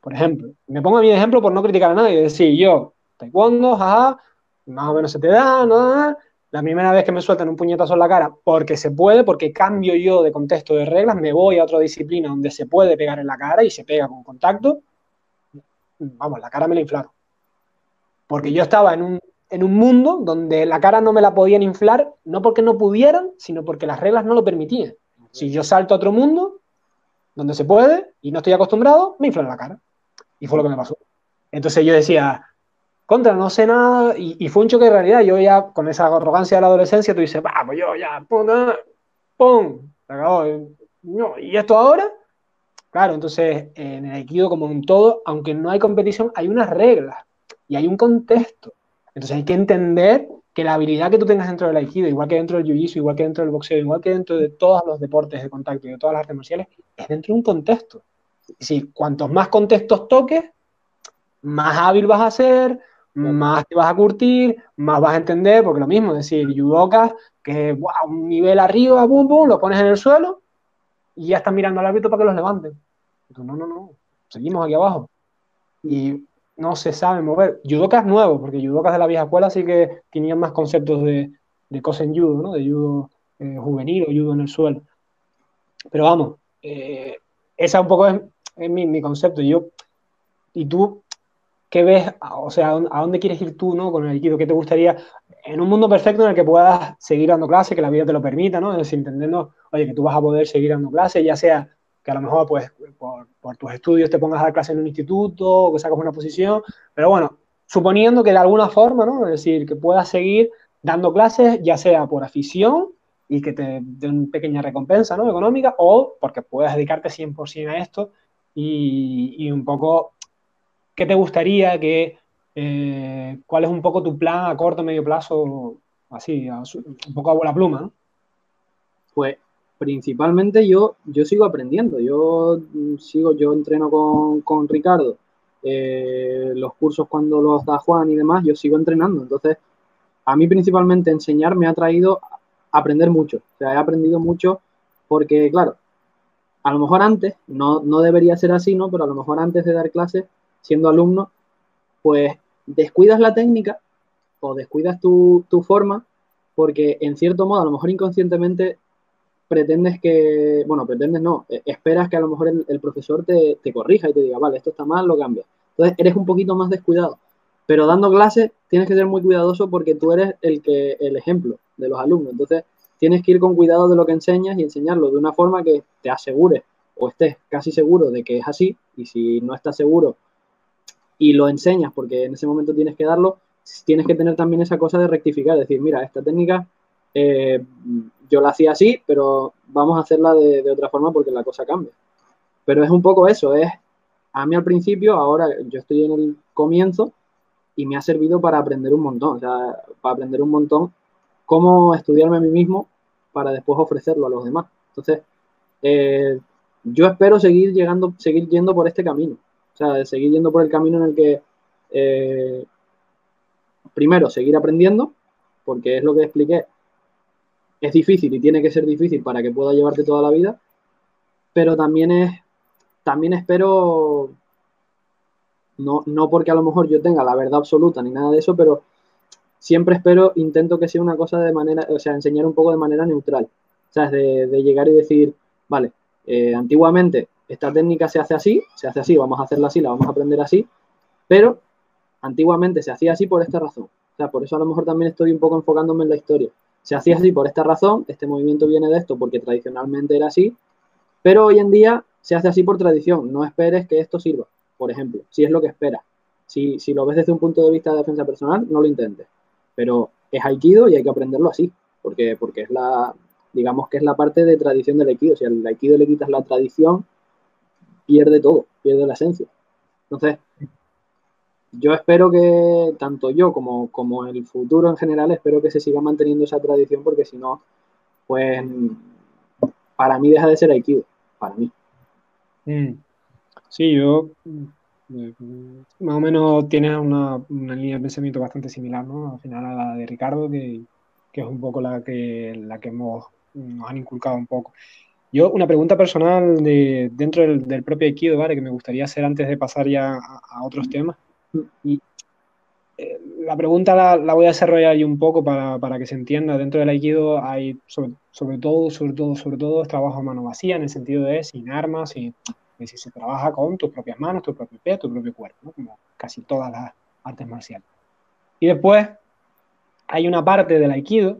Por ejemplo, me pongo a mi ejemplo por no criticar a nadie, decir yo, taekwondo, jaja, más o menos se te da, ¿no? La primera vez que me sueltan un puñetazo en la cara, porque se puede, porque cambio yo de contexto de reglas, me voy a otra disciplina donde se puede pegar en la cara y se pega con contacto, vamos, la cara me la inflaron. Porque yo estaba en un, en un mundo donde la cara no me la podían inflar, no porque no pudieran, sino porque las reglas no lo permitían. Si yo salto a otro mundo, donde se puede y no estoy acostumbrado, me inflan la cara. Y fue lo que me pasó. Entonces yo decía, contra, no sé nada, y, fue un choque de realidad. Yo ya, con esa arrogancia de la adolescencia, tú dices, vamos, yo ya, pum, pum, acabó. No, ¿Y esto ahora? Claro, entonces en el Aikido, como en todo, aunque no hay competición, hay unas reglas y hay un contexto. Entonces hay que entender que la habilidad que tú tengas dentro del aikido, igual que dentro del jiu-jitsu, igual que dentro del boxeo, igual que dentro de todos los deportes de contacto y de todas las artes marciales, es dentro de un contexto. Es decir, cuantos más contextos toques, más hábil vas a ser, más te vas a curtir, más vas a entender, porque lo mismo, es decir, judokas que un nivel arriba, boom, boom, lo pones en el suelo y ya están mirando al árbitro para que los levanten. no, no, no, seguimos aquí abajo. Y no se sabe mover. Judokas nuevos, porque judokas de la vieja escuela sí que tenían más conceptos de, de en judo, ¿no? De judo eh, juvenil o judo en el suelo. Pero vamos, eh, esa un poco es, mi, concepto. Yo, ¿Y tú qué ves? O sea, ¿a dónde quieres ir tú, ¿no? Con el Aikido, ¿qué te gustaría? En un mundo perfecto en el que puedas seguir dando clases, que la vida te lo permita, ¿no? Es decir, entendiendo, oye, que tú vas a poder seguir dando clases, ya sea que a lo mejor pues por, tus estudios te pongas a dar clases en un instituto o que sacas una posición, pero bueno, suponiendo que de alguna forma, ¿no? Es decir, que puedas seguir dando clases, ya sea por afición y que te den pequeña recompensa ¿no? económica, o porque puedas dedicarte 100% a esto y, un poco, ¿qué te gustaría que, eh, cuál es un poco tu plan a corto, medio plazo, así, un poco a buena pluma, ¿no? Pues principalmente yo, yo sigo aprendiendo, yo mm, sigo, yo entreno con, Ricardo, eh, los cursos cuando los da Juan y demás, yo sigo entrenando. Entonces, a mí principalmente enseñar me ha traído aprender mucho. O sea, he aprendido mucho porque, claro, a lo mejor antes, no, no debería ser así, ¿no? Pero a lo mejor antes de dar clases, siendo alumno, pues descuidas la técnica o descuidas tu, tu forma porque en cierto modo, a lo mejor inconscientemente pretendes que, bueno, pretendes no, e, esperas que a lo mejor el, profesor te, te, corrija y te diga, vale, esto está mal, lo cambia. Entonces eres un poquito más descuidado. Pero dando clases tienes que ser muy cuidadoso porque tú eres el, que, el ejemplo de los alumnos. Entonces tienes que ir con cuidado de lo que enseñas y enseñarlo de una forma que te asegures o estés casi seguro de que es así. Y si no estás seguro y lo enseñas porque en ese momento tienes que darlo, tienes que tener también esa cosa de rectificar, decir, mira, esta técnica eh, yo la hacía así, pero vamos a hacerla de, otra forma porque la cosa cambia. Pero es un poco eso, es a mí al principio, ahora yo estoy en el comienzo y me ha servido para aprender un montón, o sea, para aprender un montón cómo estudiarme a mí mismo para después ofrecerlo a los demás. Entonces, eh, yo espero seguir llegando, seguir yendo por este camino, o sea, seguir yendo por el camino en el que eh, primero seguir aprendiendo, porque es lo que expliqué, es difícil y tiene que ser difícil para que pueda llevarte toda la vida, pero también es, también espero, no, no porque a lo mejor yo tenga la verdad absoluta ni nada de eso, pero siempre espero, intento que sea una cosa de manera, o sea, enseñar un poco de manera neutral, o sea, de, de llegar y decir, vale, eh, antiguamente esta técnica se hace así, se hace así, vamos a hacerla así, la vamos a aprender así, pero antiguamente se hacía así por esta razón. O sea, por eso a lo mejor también estoy un poco enfocándome en la historia se hacía así por esta razón, este movimiento viene de esto porque tradicionalmente era así, pero hoy en día se hace así por tradición, no esperes que esto sirva, por ejemplo, si es lo que esperas. Si, lo ves desde un punto de vista de defensa personal, no lo intentes, pero es aikido y hay que aprenderlo así, porque, porque es la, digamos que es la parte de tradición del aikido, si al aikido le quitas la tradición, pierde todo, pierde la esencia. Entonces, yo espero que tanto yo como, como el futuro en general, espero que se siga manteniendo esa tradición porque si no, pues para mí deja de ser Aikido, para mí. Mm. Sí, yo mm, más o menos tienes una, línea de pensamiento bastante similar, ¿no? Al final a la de Ricardo, que, es un poco la que, la que hemos, nos han inculcado un poco. Yo, una pregunta personal de, dentro del, propio Aikido, ¿vale? Que me gustaría hacer antes de pasar ya a otros temas. Eh, la pregunta la, voy a desarrollar yo un poco para, que se entienda. Dentro del Aikido hay, sobre, todo, sobre todo, sobre todo, trabajo a mano vacía, en el sentido de sin armas, y, si se trabaja con tus propias manos, tu propio pie, tu propio cuerpo, como casi todas las artes marciales. Y después hay una parte del Aikido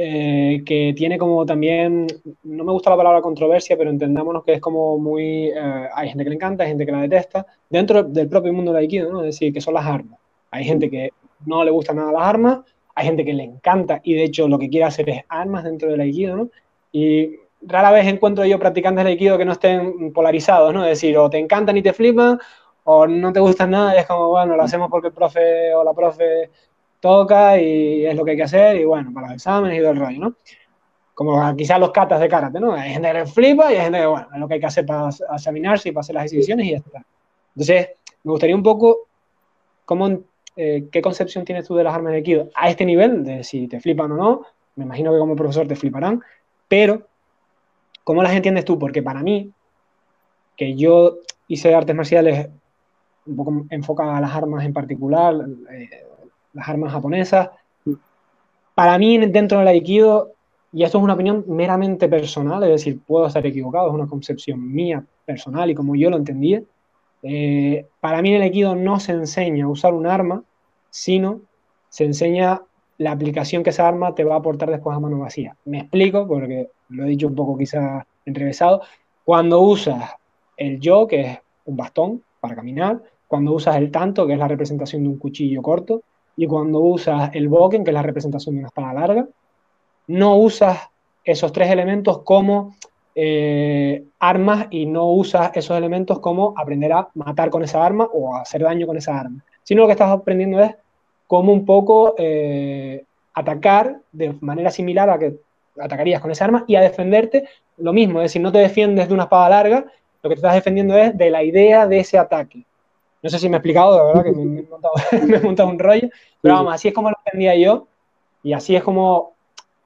eh, que tiene como también, no me gusta la palabra controversia, pero entendámonos que es como muy, eh, hay gente que le encanta, hay gente que la detesta, dentro del propio mundo del Aikido, ¿no? Es decir, que son las armas. Hay gente que no le gusta nada las armas, hay gente que le encanta y de hecho lo que quiere hacer es armas dentro del Aikido, ¿no? Y rara vez encuentro yo practicantes de Aikido que no estén polarizados, ¿no? Es decir, o te encantan y te flipan, o no te gustan nada y es como, bueno, lo hacemos porque el profe o la profe toca y es lo que hay que hacer y bueno, para los exámenes y todo el rollo, ¿no? Como quizás los catas de karate, ¿no? Hay gente que flipa y hay gente que, bueno, es lo que hay que hacer para examinarse y para hacer las exhibiciones y ya está. Entonces, me gustaría un poco, cómo, eh, ¿qué concepción tienes tú de las armas de Aikido? A este nivel, de si te flipan o no, me imagino que como profesor te fliparán, pero, ¿cómo las entiendes tú? Porque para mí, que yo hice artes marciales un poco enfocadas a las armas en particular, eh, las armas japonesas. Para mí, dentro del Aikido, y esto es una opinión meramente personal, es decir, puedo estar equivocado, es una concepción mía personal y como yo lo entendía, eh, para mí en el Aikido no se enseña a usar un arma, sino se enseña la aplicación que esa arma te va a aportar después a mano vacía. Me explico, porque lo he dicho un poco quizás entrevesado. Cuando usas el yo, que es un bastón para caminar, cuando usas el tanto, que es la representación de un cuchillo corto, y cuando usas el Boken, que es la representación de una espada larga, no usas esos tres elementos como eh, armas y no usas esos elementos como aprender a matar con esa arma o a hacer daño con esa arma, sino lo que estás aprendiendo es cómo un poco eh, atacar de manera similar a que atacarías con esa arma y a defenderte lo mismo, es decir, no te defiendes de una espada larga, lo que te estás defendiendo es de la idea de ese ataque. No sé si me he explicado, de verdad que [laughs] me, he, montado, un rollo, pero vamos, así es como lo entendía yo y así es como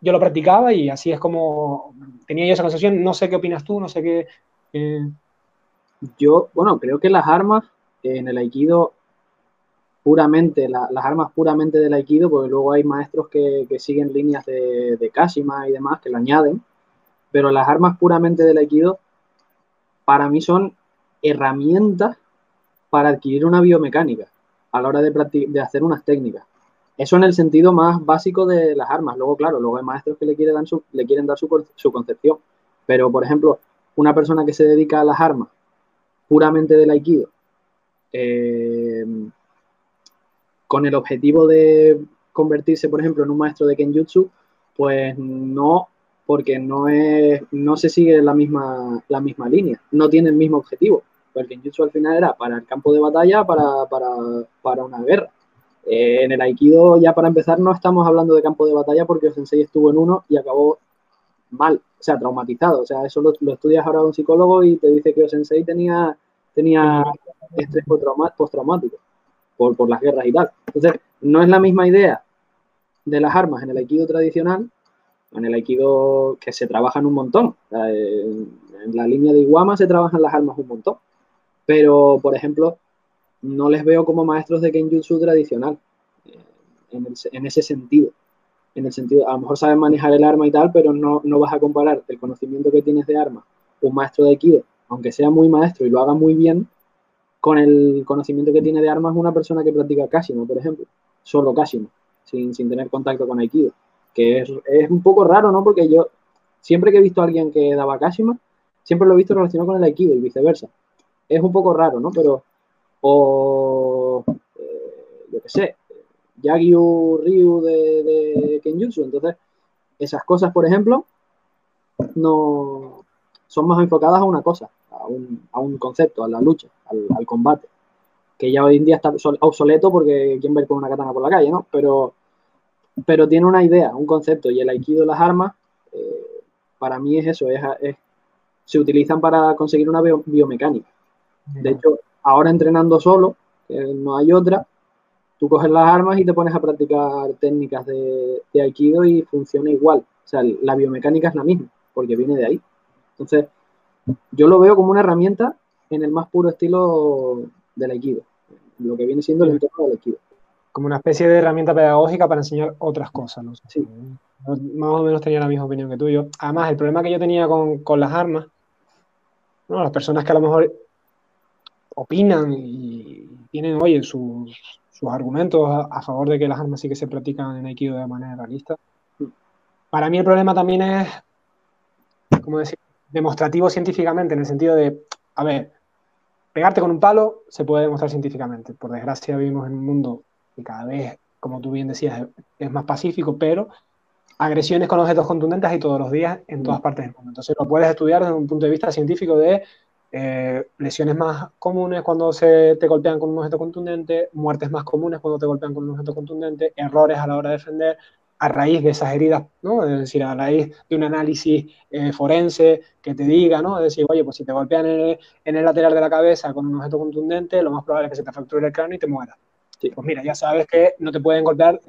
yo lo practicaba y así es como tenía yo esa sensación. No sé qué opinas tú, no sé qué. Yo, bueno, creo que las armas en el Aikido, puramente, las armas puramente del Aikido, porque luego hay maestros que, siguen líneas de, de Kashima y demás que lo añaden, pero las armas puramente del Aikido, para mí son herramientas para adquirir una biomecánica a la hora de, de hacer unas técnicas. Eso en el sentido más básico de las armas. Luego, claro, luego hay maestros que le quieren dar su, le quieren dar su, su concepción. Pero, por ejemplo, una persona que se dedica a las armas puramente del aikido, eh, con el objetivo de convertirse, por ejemplo, en un maestro de kenjutsu, pues no, porque no es, no se sigue la misma, la misma línea, no tiene el mismo objetivo. Porque el kenjutsu al final era para el campo de batalla, para, para, para una guerra. Eh, en el Aikido, ya para empezar, no estamos hablando de campo de batalla porque el sensei estuvo en uno y acabó mal, o sea, traumatizado. O sea, eso lo, estudias ahora un psicólogo y te dice que el sensei tenía, tenía estrés postraumático por, por las guerras y tal. Entonces, no es la misma idea de las armas en el Aikido tradicional, en el Aikido que se trabajan un montón. En, en la línea de Iwama se trabajan las armas un montón. Pero, por ejemplo, no les veo como maestros de Kenjutsu tradicional, eh, en, ese sentido. En el sentido, a lo mejor saben manejar el arma y tal, pero no, no vas a comparar el conocimiento que tienes de arma, un maestro de Aikido, aunque sea muy maestro y lo haga muy bien, con el conocimiento que tiene de armas una persona que practica Kashima, por ejemplo, solo Kashima, sin, sin tener contacto con Aikido. Que es, es, un poco raro, ¿no? Porque yo, siempre que he visto a alguien que daba Kashima, siempre lo he visto relacionado con el Aikido y viceversa. Es un poco raro, ¿no? Pero o eh, yo qué sé, Yagyu Ryu de, de, Kenjutsu. Entonces, esas cosas, por ejemplo, no son más enfocadas a una cosa, a un, concepto, a la lucha, al, combate, que ya hoy en día está obsoleto porque quién va con una katana por la calle, ¿no? Pero, pero tiene una idea, un concepto, y el aikido, las armas, eh, para mí es eso, es, se utilizan para conseguir una biomecánica. De hecho, Ahora entrenando solo, no hay otra, tú coges las armas y te pones a practicar técnicas de, aikido y funciona igual. O sea, la biomecánica es la misma, porque viene de ahí. Entonces, yo lo veo como una herramienta en el más puro estilo del aikido, lo que viene siendo el entorno del aikido. Como una especie de herramienta pedagógica para enseñar otras cosas, ¿no? Sí. Más o menos tenía la misma opinión que tú. Yo, además, el problema que yo tenía con, con las armas, ¿no? las personas que a lo mejor opinan y tienen, oye, sus, argumentos a, favor de que las armas sí que se practican en Aikido de manera realista. Para mí el problema también es, ¿cómo decir?, demostrativo científicamente, en el sentido de, a ver, pegarte con un palo se puede demostrar científicamente. Por desgracia vivimos en un mundo que cada vez, como tú bien decías, es más pacífico, pero agresiones con objetos contundentes hay todos los días en todas partes del mundo. Entonces lo puedes estudiar desde un punto de vista científico de eh, lesiones más comunes cuando se te golpean con un objeto contundente, muertes más comunes cuando te golpean con un objeto contundente, errores a la hora de defender a raíz de esas heridas, ¿no? Es decir, a raíz de un análisis eh, forense que te diga, ¿no? Es decir, oye, pues si te golpean en el, lateral de la cabeza con un objeto contundente, lo más probable es que se te fracture el cráneo y te mueras. Pues mira, ya sabes que no te pueden golpear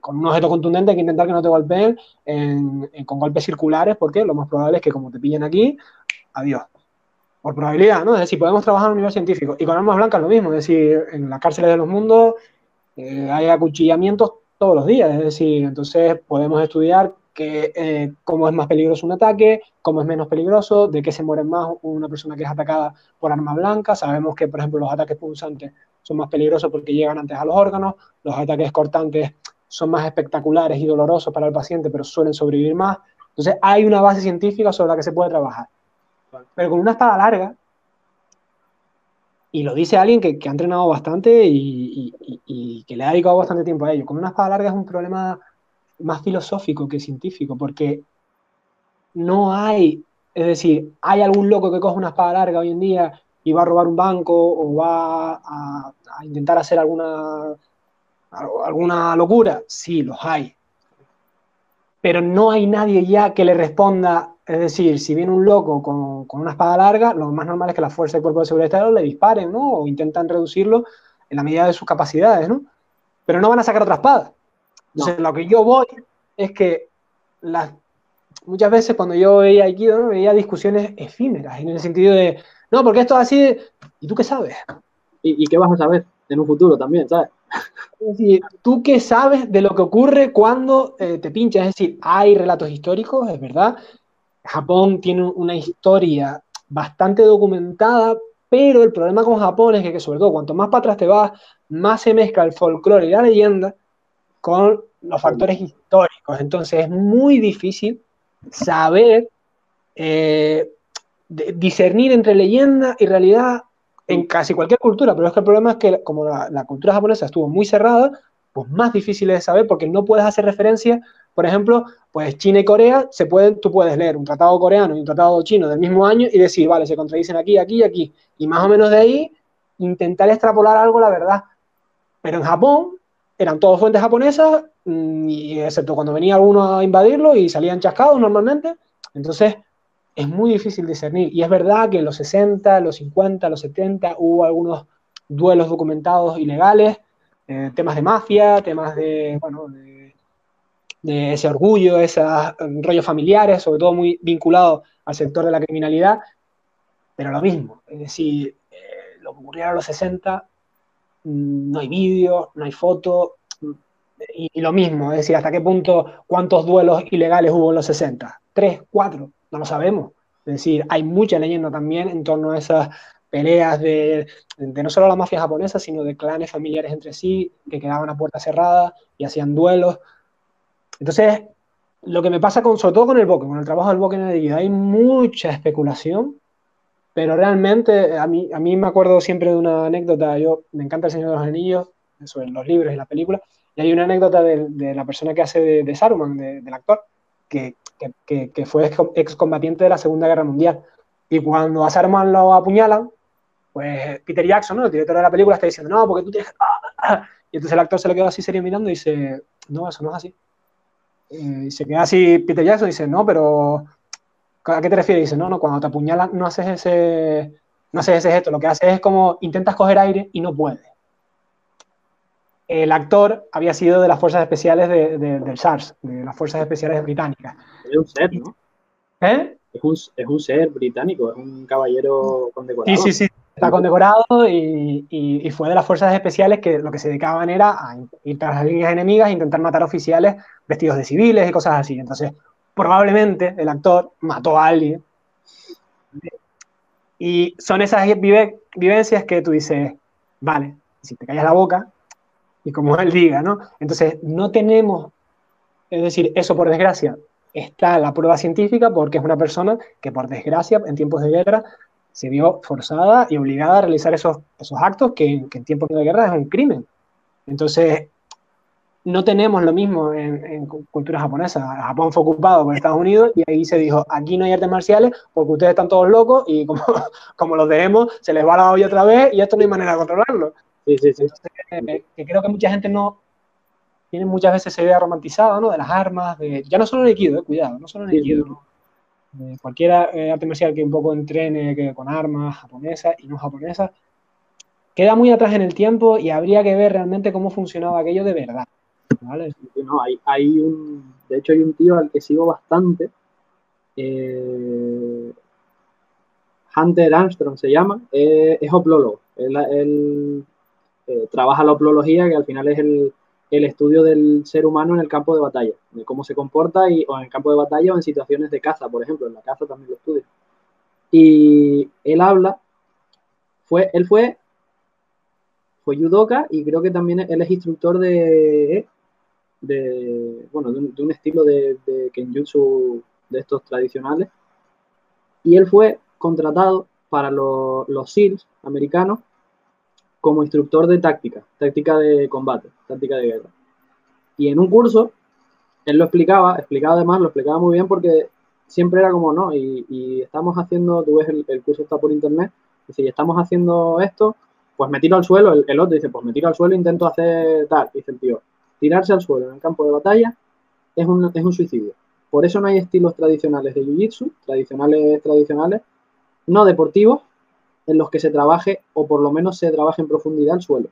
con un objeto contundente, hay que intentar que no te golpeen con golpes circulares, porque lo más probable es que como te pillen aquí, adiós por probabilidad, ¿no? Es decir, podemos trabajar a un nivel científico. Y con armas blancas lo mismo, es decir, en las cárceles de los mundos eh, hay acuchillamientos todos los días, es decir, entonces podemos estudiar que, eh, cómo es más peligroso un ataque, cómo es menos peligroso, de qué se muere más una persona que es atacada por arma blanca. Sabemos que, por ejemplo, los ataques punzantes son más peligrosos porque llegan antes a los órganos, los ataques cortantes son más espectaculares y dolorosos para el paciente, pero suelen sobrevivir más. Entonces, hay una base científica sobre la que se puede trabajar. Pero con una espada larga, y lo dice alguien que, ha entrenado bastante y, que le ha dedicado bastante tiempo a ello, con una espada larga es un problema más filosófico que científico, porque no hay, es decir, hay algún loco que coge una espada larga hoy en día y va a robar un banco o va a, a intentar hacer alguna, alguna locura. Sí, los hay. Pero no hay nadie ya que le responda es decir, si viene un loco con, una espada larga, lo más normal es que la fuerza del cuerpo de seguridad Estado le disparen, ¿no? O intentan reducirlo en la medida de sus capacidades, ¿no? Pero no van a sacar otra espada. Entonces, lo que yo voy es que las, muchas veces cuando yo veía Aikido, veía discusiones efímeras, en el sentido de, no, porque esto es así, ¿y tú qué sabes? ¿Y, qué vas a saber en un futuro también, sabes? Es decir, ¿tú qué sabes de lo que ocurre cuando eh, te pinchas? Es decir, hay relatos históricos, es verdad. Japón tiene una historia bastante documentada, pero el problema con Japón es que, sobre todo cuanto más para atrás te vas, más se mezcla el folclore y la leyenda con los factores históricos. Entonces es muy difícil saber eh, discernir entre leyenda y realidad en casi cualquier cultura, pero es que el problema es que como la, cultura japonesa estuvo muy cerrada, pues más difícil es saber porque no puedes hacer referencia, por ejemplo, pues China y Corea, se pueden, tú puedes leer un tratado coreano y un tratado chino del mismo año y decir, vale, se contradicen aquí, aquí y aquí, y más o menos de ahí intentar extrapolar algo, la verdad. Pero en Japón eran todos fuentes japonesas, mm, y excepto cuando venía alguno a invadirlo y salían chascados normalmente, entonces es muy difícil discernir. Y es verdad que en los 60, los 50, los 70 hubo algunos duelos documentados ilegales, eh, temas de mafia, temas de, bueno, de, ese orgullo, esos mm, rollos familiares, sobre todo muy vinculados al sector de la criminalidad, pero lo mismo, es decir, eh, lo que ocurrió en los 60, mm, no hay vídeos, no hay fotos, y, y, lo mismo, es decir, hasta qué punto, cuántos duelos ilegales hubo en los 60, tres, cuatro, no lo sabemos. Es decir, hay mucha leyenda también en torno a esas peleas de, no solo la mafia japonesa, sino de clanes familiares entre sí que quedaban a puerta cerrada y hacían duelos. Entonces, lo que me pasa con, sobre todo con el Boken, con el trabajo del Boken en el hay mucha especulación, pero realmente a mí, a mí me acuerdo siempre de una anécdota, yo me encanta El Señor de los Anillos, sobre los libros y la película, y hay una anécdota de, la persona que hace de, Saruman, del actor, que que, fue excombatiente de la Segunda Guerra Mundial. Y cuando a Saruman lo apuñalan, pues Peter Jackson, ¿no? el director de la película, está diciendo, no, porque tú tienes... [laughs] Y entonces el actor se le queda así serio mirando y dice, no, eso no es así. Y se queda así Peter Jackson y dice, no, pero ¿a qué te refieres? Dice, no, no, cuando te apuñalan no haces ese, no haces ese gesto, lo que haces es como intentas coger aire y no puedes el actor había sido de las fuerzas especiales de, del SARS, de las fuerzas especiales británicas. Es un ser, ¿no? ¿Eh? Es un, es un ser británico, es un caballero condecorado. Sí, sí, sí. Está condecorado y, y, fue de las fuerzas especiales que lo que se dedicaban era a ir tras las líneas enemigas e intentar matar oficiales vestidos de civiles y cosas así. Entonces, probablemente el actor mató a alguien. Y son esas vivencias que tú dices, vale, si te callas la boca, y como él diga, ¿no? Entonces, no tenemos, es decir, eso por desgracia, está la prueba científica porque es una persona que por desgracia en tiempos de guerra se vio forzada y obligada a realizar esos, esos actos que, en tiempos de guerra es un crimen. Entonces, no tenemos lo mismo en, en, cultura japonesa. Japón fue ocupado por Estados Unidos y ahí se dijo, aquí no hay artes marciales porque ustedes están todos locos y como, [laughs] como los dejemos, se les va la olla otra vez y esto no hay manera de controlarlo. Sí, sí, sí. Eh, que creo que mucha gente no tiene muchas veces esa idea romantizada, ¿no? De las armas, de, ya no solo en Aikido, eh, cuidado, no solo Aikido, ¿no? Cualquier eh, arte marcial que un poco entrene que, con armas japonesas y no japonesas, queda muy atrás en el tiempo y habría que ver realmente cómo funcionaba aquello de verdad. ¿vale? No, hay, hay un, de hecho hay un tío al que sigo bastante, Hunter Armstrong se llama, es oplólogo. Él, eh, trabaja la oplología, que al final es el, estudio del ser humano en el campo de batalla, de cómo se comporta y, o en el campo de batalla o en situaciones de caza, por ejemplo, en la caza también lo estudia. Y él habla, fue, él fue, fue judoka y creo que también él es instructor de, de bueno, de un, estilo de, de, kenjutsu de estos tradicionales. Y él fue contratado para los, los SEALs americanos como instructor de táctica, táctica de combate, táctica de guerra. Y en un curso, él lo explicaba, explicaba además, lo explicaba muy bien porque siempre era como, no, y, estamos haciendo, tú ves, el, curso está por internet, y si estamos haciendo esto, pues me tiro al suelo, el, otro dice, pues me tiro al suelo intento hacer tal, dice el tío, tirarse al suelo en el campo de batalla es un, es un suicidio. Por eso no hay estilos tradicionales de Jiu-Jitsu, tradicionales, tradicionales, no deportivos, en los que se trabaje o por lo menos se trabaje en profundidad el suelo.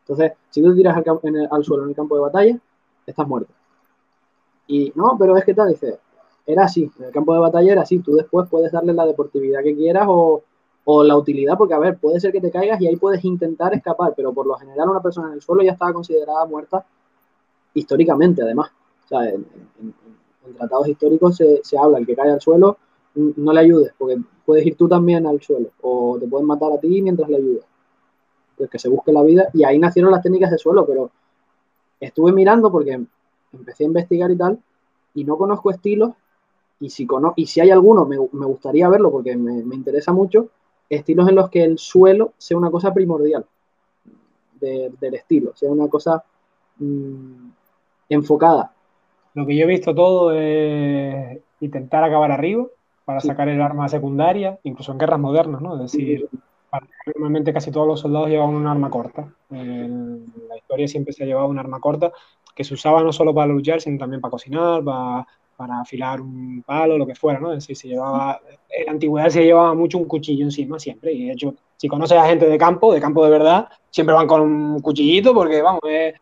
Entonces, si tú tiras al, suelo en el campo de batalla, estás muerto. Y no, pero es que tal, dice, era así, en el campo de batalla era así, tú después puedes darle la deportividad que quieras o, o la utilidad, porque a ver, puede ser que te caigas y ahí puedes intentar escapar, pero por lo general una persona en el suelo ya estaba considerada muerta históricamente, además. O sea, en, tratados históricos se, se, habla, el que cae al suelo, no le ayudes, porque puedes ir tú también al suelo, o te pueden matar a ti mientras le ayudas. Pues que se busque la vida, y ahí nacieron las técnicas de suelo, pero estuve mirando porque empecé a investigar y tal, y no conozco estilos, y si, y si hay alguno, me, me gustaría verlo porque me, me interesa mucho, estilos en los que el suelo sea una cosa primordial del estilo, sea una cosa mm, enfocada. Lo que yo he visto todo es intentar acabar arriba para sacar el arma secundaria, incluso en guerras modernas, ¿no? Es decir, normalmente casi todos los soldados llevaban un arma corta. En la historia siempre se ha llevado un arma corta que se usaba no solo para luchar, sino también para cocinar, para para afilar un palo, lo que fuera, ¿no? Es decir, se llevaba, en la antigüedad se llevaba mucho un cuchillo encima, siempre, y de hecho, si conoces a gente de campo, de campo de verdad, siempre van con un cuchillito porque, vamos, es,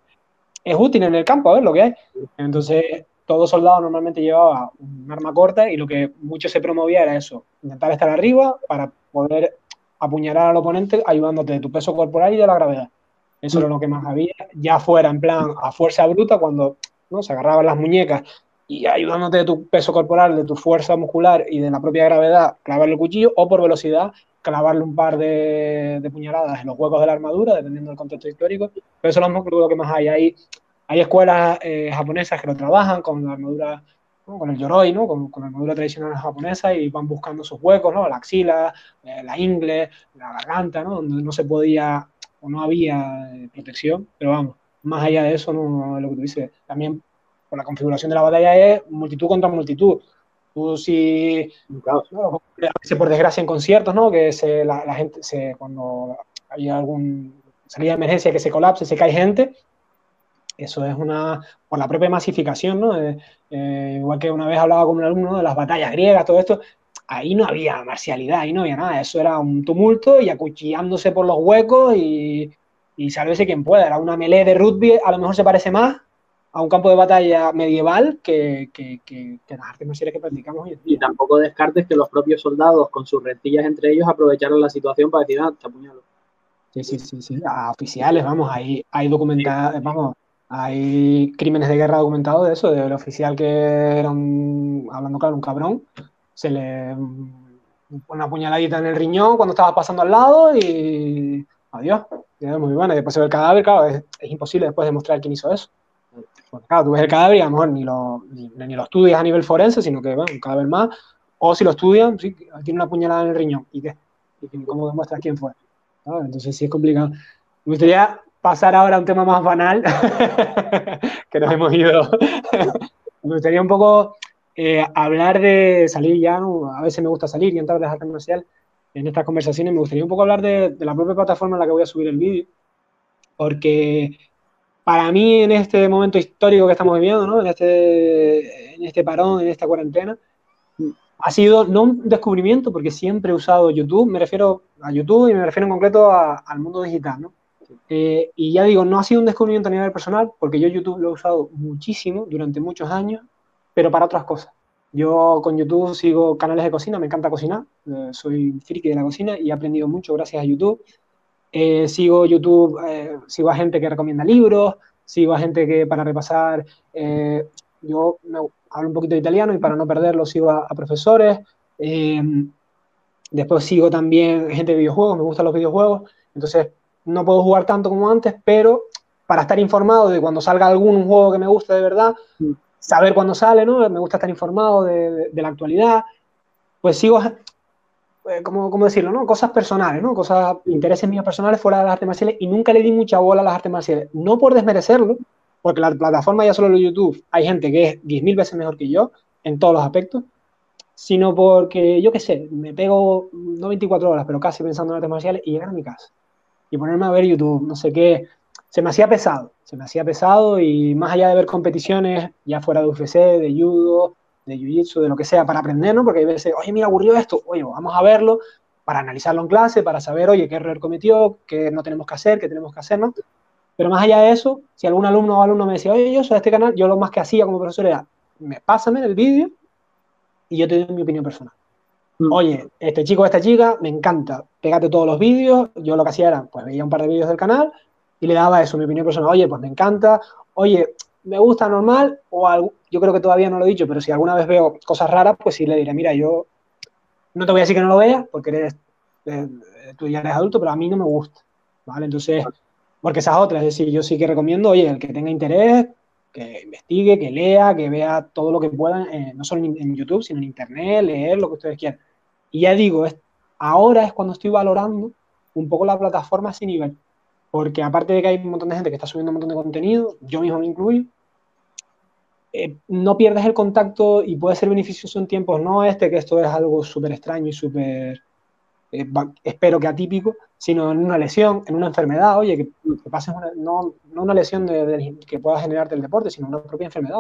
es útil en el campo, a ver lo que hay. Entonces, todo soldado normalmente llevaba un arma corta y lo que mucho se promovía era eso, intentar estar arriba para poder apuñalar al oponente ayudándote de tu peso corporal y de la gravedad. Eso era lo que más había, ya fuera en plan a fuerza bruta, cuando ¿no? se agarraban las muñecas y ayudándote de tu peso corporal, de tu fuerza muscular y de la propia gravedad, clavarle el cuchillo o por velocidad, clavarle un par de, puñaladas en los huecos de la armadura, dependiendo del contexto histórico. Pero eso es lo que más hay. Hay, hay escuelas eh, japonesas que lo trabajan con la armadura, con el yoroi, ¿no? Con, la armadura tradicional japonesa y van buscando sus huecos, ¿no? la axila, eh, la ingle, la garganta, ¿no? donde no se podía o no había eh, protección. Pero vamos, más allá de eso, no, lo que tú dices, también por la configuración de la batalla es multitud contra multitud. Tú si, claro, por desgracia en conciertos, ¿no? Que se, la, gente, se, cuando hay algún salida de emergencia que se colapse, se cae gente, eso es una, por la propia masificación, ¿no? Eh, eh, igual que una vez hablaba con un alumno de las batallas griegas, todo esto, ahí no había marcialidad, ahí no había nada, eso era un tumulto y acuchillándose por los huecos y, y sálvese quien pueda, era una melee de rugby, a lo mejor se parece más, a un campo de batalla medieval que, que, que, las artes marciales que practicamos hoy Y tampoco descartes que los propios soldados, con sus rentillas entre ellos, aprovecharon la situación para decir, ah, te apuñalo. Sí, sí, sí, sí. A oficiales, vamos, hay, hay documentados, vamos, hay crímenes de guerra documentados de eso, del oficial que era un, hablando claro, un cabrón, se le pone una puñaladita en el riñón cuando estaba pasando al lado y adiós. Muy bueno, después se ve el cadáver, claro, es imposible después demostrar quién hizo eso. Bueno, claro, tú ves el cadáver y a lo mejor ni lo, ni, lo estudias a nivel forense, sino que, bueno, un cadáver más. O si lo estudian, sí, tiene una puñalada en el riñón. ¿Y qué? ¿Y cómo demuestras quién fue? Entonces sí es complicado. Me gustaría pasar ahora a un tema más banal, [laughs] que nos hemos ido. [laughs] me gustaría un poco eh, hablar de salir ya, a veces me gusta salir y entrar de artes marciales en estas conversaciones. Me gustaría un poco hablar de, la propia plataforma en la que voy a subir el vídeo, porque para mí en este momento histórico que estamos viviendo, ¿no? en, este, en este parón, en esta cuarentena, ha sido no un descubrimiento, porque siempre he usado YouTube, me refiero a YouTube y me refiero en concreto al mundo digital. ¿no? Eh, y ya digo, no ha sido un descubrimiento a nivel personal, porque yo YouTube lo he usado muchísimo durante muchos años, pero para otras cosas. Yo con YouTube sigo canales de cocina, me encanta cocinar, eh, soy friki de la cocina y he aprendido mucho gracias a YouTube. Eh, sigo YouTube, eh, sigo a gente que recomienda libros, sigo a gente que para repasar, eh, yo hablo un poquito de italiano y para no perderlo sigo a, profesores. después sigo también gente de videojuegos, me gustan los videojuegos, entonces no puedo jugar tanto como antes, pero para estar informado de cuando salga algún juego que me guste de verdad, mm. saber cuándo sale, ¿no? Me gusta estar informado de, de la actualidad, pues sigo eh, ¿cómo, decirlo? ¿no? Cosas personales, ¿no? Cosas, intereses míos personales fuera de las artes marciales y nunca le di mucha bola a las artes marciales. No por desmerecerlo, porque la plataforma ya solo lo YouTube, hay gente que es 10.000 veces mejor que yo en todos los aspectos, sino porque, yo qué sé, me pego no 24 horas, pero casi pensando en artes marciales y llegar a mi casa y ponerme a ver YouTube, no sé qué, se me hacía pesado, se me hacía pesado y más allá de ver competiciones, ya fuera de UFC, de judo, de jiu-jitsu, de lo que sea, para aprender, ¿no? Porque a veces, oye, mira, aburrió esto, oye, vamos a verlo para analizarlo en clase, para saber, oye, qué error cometió, qué no tenemos que hacer, qué tenemos que hacer, ¿no? Pero más allá de eso, si algún alumno o alumno me decía, oye, yo soy de este canal, yo lo más que hacía como profesor era me, pásame el vídeo y yo te doy mi opinión personal. Mm. Oye, este chico o esta chica me encanta, pégate todos los vídeos. Yo lo que hacía era, pues veía un par de vídeos del canal y le daba eso, mi opinión personal. Oye, pues me encanta. Oye, me gusta normal o algo, yo creo que todavía no lo he dicho, pero si alguna vez veo cosas raras, pues sí le diré, mira, yo no te voy a decir que no lo veas porque eres, eh, tú ya eres adulto, pero a mí no me gusta, ¿vale? Entonces, porque esas otras, es decir, yo sí que recomiendo, oye, el que tenga interés, que investigue, que lea, que vea todo lo que pueda, eh, no solo en, YouTube, sino en Internet, leer lo que ustedes quieran. Y ya digo, ahora es cuando estoy valorando un poco la plataforma a nivel. Porque aparte de que hay un montón de gente que está subiendo un montón de contenido, yo mismo me incluyo, eh, no pierdes el contacto y puede ser beneficioso en tiempos no este, que esto es algo súper extraño y súper, eh, espero que atípico, sino en una lesión, en una enfermedad, oye, que, pases una, no, no, una lesión que pueda generarte el deporte, sino una propia enfermedad,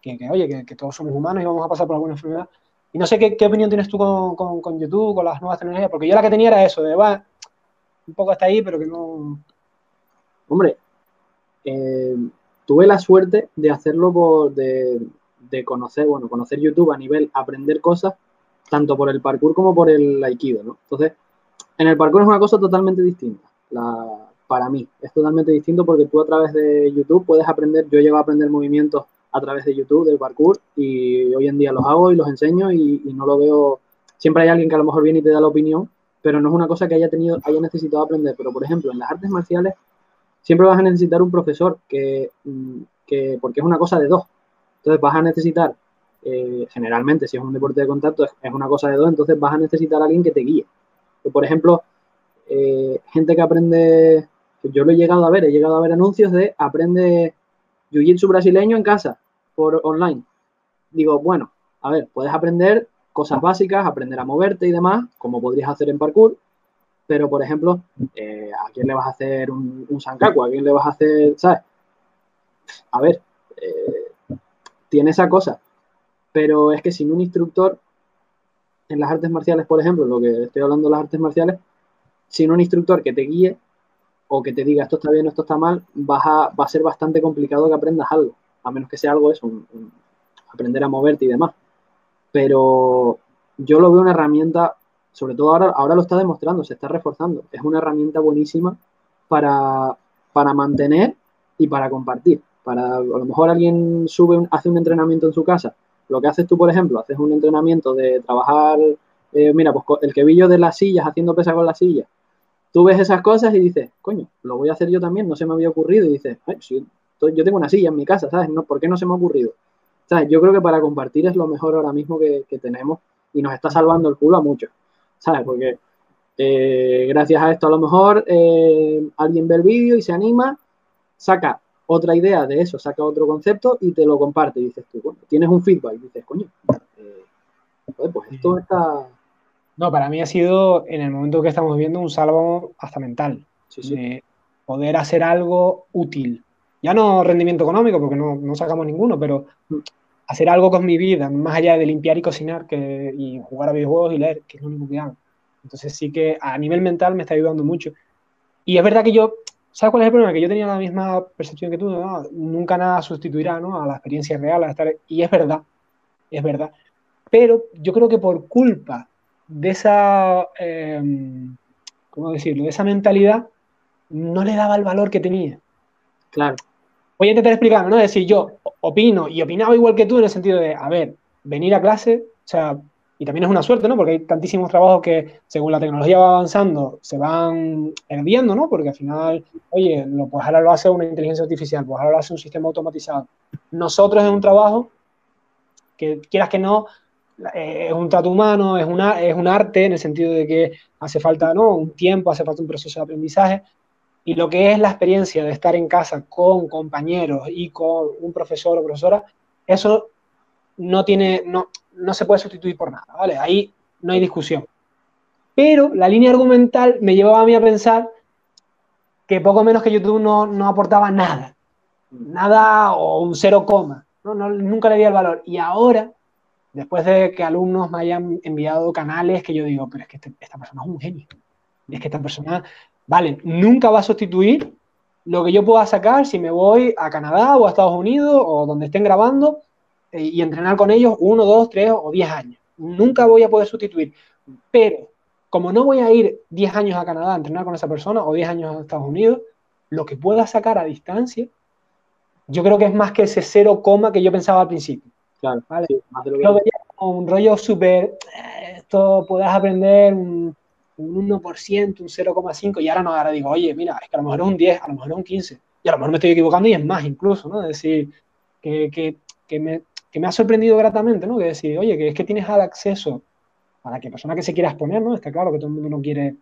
que, oye, que, todos somos humanos y vamos a pasar por alguna enfermedad. Y no sé qué, opinión tienes tú con, con, YouTube, con las nuevas tecnologías, porque yo la que tenía era eso, de va, un poco hasta ahí, pero que no, Hombre, eh, tuve la suerte de hacerlo por, de, conocer, bueno, conocer YouTube a nivel aprender cosas, tanto por el parkour como por el aikido, ¿no? Entonces, en el parkour es una cosa totalmente distinta, para mí, es totalmente distinto porque tú a través de YouTube puedes aprender, yo llego a aprender movimientos a través de YouTube del parkour y hoy en día los hago y los enseño y, no lo veo, siempre hay alguien que a lo mejor viene y te da la opinión, pero no es una cosa que haya tenido, haya necesitado aprender, pero por ejemplo, en las artes marciales siempre vas a necesitar un profesor que, mm, que porque es una cosa de dos. Entonces vas a necesitar, eh, generalmente, si es un deporte de contacto, es, una cosa de dos, entonces vas a necesitar a alguien que te guíe. por ejemplo, eh, gente que aprende, yo lo he llegado a ver, he llegado a ver anuncios de aprende jiu-jitsu brasileño en casa, por online. Digo, bueno, a ver, puedes aprender cosas básicas, aprender a moverte y demás, como podrías hacer en parkour, pero por ejemplo, eh, ¿a quién le vas a hacer un, un? ¿A quién le vas a hacer, sabes? A ver, eh, tiene esa cosa, pero es que sin un instructor en las artes marciales, por ejemplo, lo que estoy hablando de las artes marciales, sin un instructor que te guíe o que te diga esto está bien o esto está mal, vas a, va a ser bastante complicado que aprendas algo, a menos que sea algo eso, aprender a moverte y demás. Pero yo lo veo una herramienta sobre todo ahora, ahora lo está demostrando, se está reforzando. Es una herramienta buenísima para, para mantener y para compartir. Para, a lo mejor alguien sube, hace un entrenamiento en su casa. Lo que haces tú, por ejemplo, haces un entrenamiento de trabajar, eh, mira, pues el quebillo de las sillas, haciendo pesa con las sillas. Tú ves esas cosas y dices, coño, lo voy a hacer yo también, no se me había ocurrido. Y dices, Ay, yo tengo una silla en mi casa, ¿sabes? No, ¿Por qué no se me ha ocurrido? ¿Sabes? Yo creo que para compartir es lo mejor ahora mismo que, que tenemos y nos está salvando el culo a muchos. ¿sabes? Porque eh, gracias a esto a lo mejor eh, alguien ve el vídeo y se anima, saca otra idea de eso, saca otro concepto y te lo comparte. Y dices tú, bueno, tienes un feedback y dices, coño, eh, pues esto está... No, para mí ha sido en el momento que estamos viviendo un salvo hasta mental. De poder hacer algo útil. Ya no rendimiento económico, porque no, no sacamos ninguno, pero mm hacer algo con mi vida, más allá de limpiar y cocinar que, y jugar a videojuegos y leer, que es lo único que hago. Entonces sí que a nivel mental me está ayudando mucho. Y es verdad que yo, ¿sabes cuál es el problema? Que yo tenía la misma percepción que tú, nunca nada sustituirá ¿no? a la experiencia real, a estar... y es verdad, es verdad. Pero yo creo que por culpa de esa, eh, ¿cómo decirlo? De esa mentalidad, no le daba el valor que tenía. Claro voy a intentar explicarlo, ¿no? Es decir, yo opino y opinaba igual que tú en el sentido de, a ver, venir a clase, o sea, y también es una suerte, ¿no? Porque hay tantísimos trabajos que, según la tecnología va avanzando, se van perdiendo, ¿no? Porque al final, oye, lo, pues ahora lo hace una inteligencia artificial, pues ahora lo hace un sistema automatizado. Nosotros en un trabajo que quieras que no, eh, es un trato humano, es, una, es un arte en el sentido de que hace falta, ¿no? Un tiempo, hace falta un proceso de aprendizaje, y lo que es la experiencia de estar en casa con compañeros y con un profesor o profesora, eso no tiene, no, no se puede sustituir por nada, ¿vale? Ahí no hay discusión. Pero la línea argumental me llevaba a mí a pensar que poco menos que YouTube no, no aportaba nada. Nada o un cero coma. ¿no? nunca le di el valor. Y ahora, después de que alumnos me hayan enviado canales que yo digo, pero es que este, esta persona es un genio. Es que esta persona Vale, nunca va a sustituir lo que yo pueda sacar si me voy a Canadá o a Estados Unidos o donde estén grabando eh, y entrenar con ellos uno, dos, tres o diez años. Nunca voy a poder sustituir. Pero como no voy a ir diez años a Canadá a entrenar con esa persona o diez años a Estados Unidos, lo que pueda sacar a distancia, yo creo que es más que ese cero coma que yo pensaba al principio. Claro, ¿vale? Lo veía como un rollo súper, eh, esto puedes aprender un, un 1%, un 0,5%, y ahora no, ahora digo, oye, mira, es que a lo mejor es un 10, a lo mejor es un 15, y a lo mejor me estoy equivocando y es más incluso, ¿no? Es decir, que, que, que, me, que me, ha sorprendido gratamente, ¿no? Que decir, oye, que es que tienes acceso a la persona que se quiera exponer, ¿no? Está claro que todo el mundo no quiere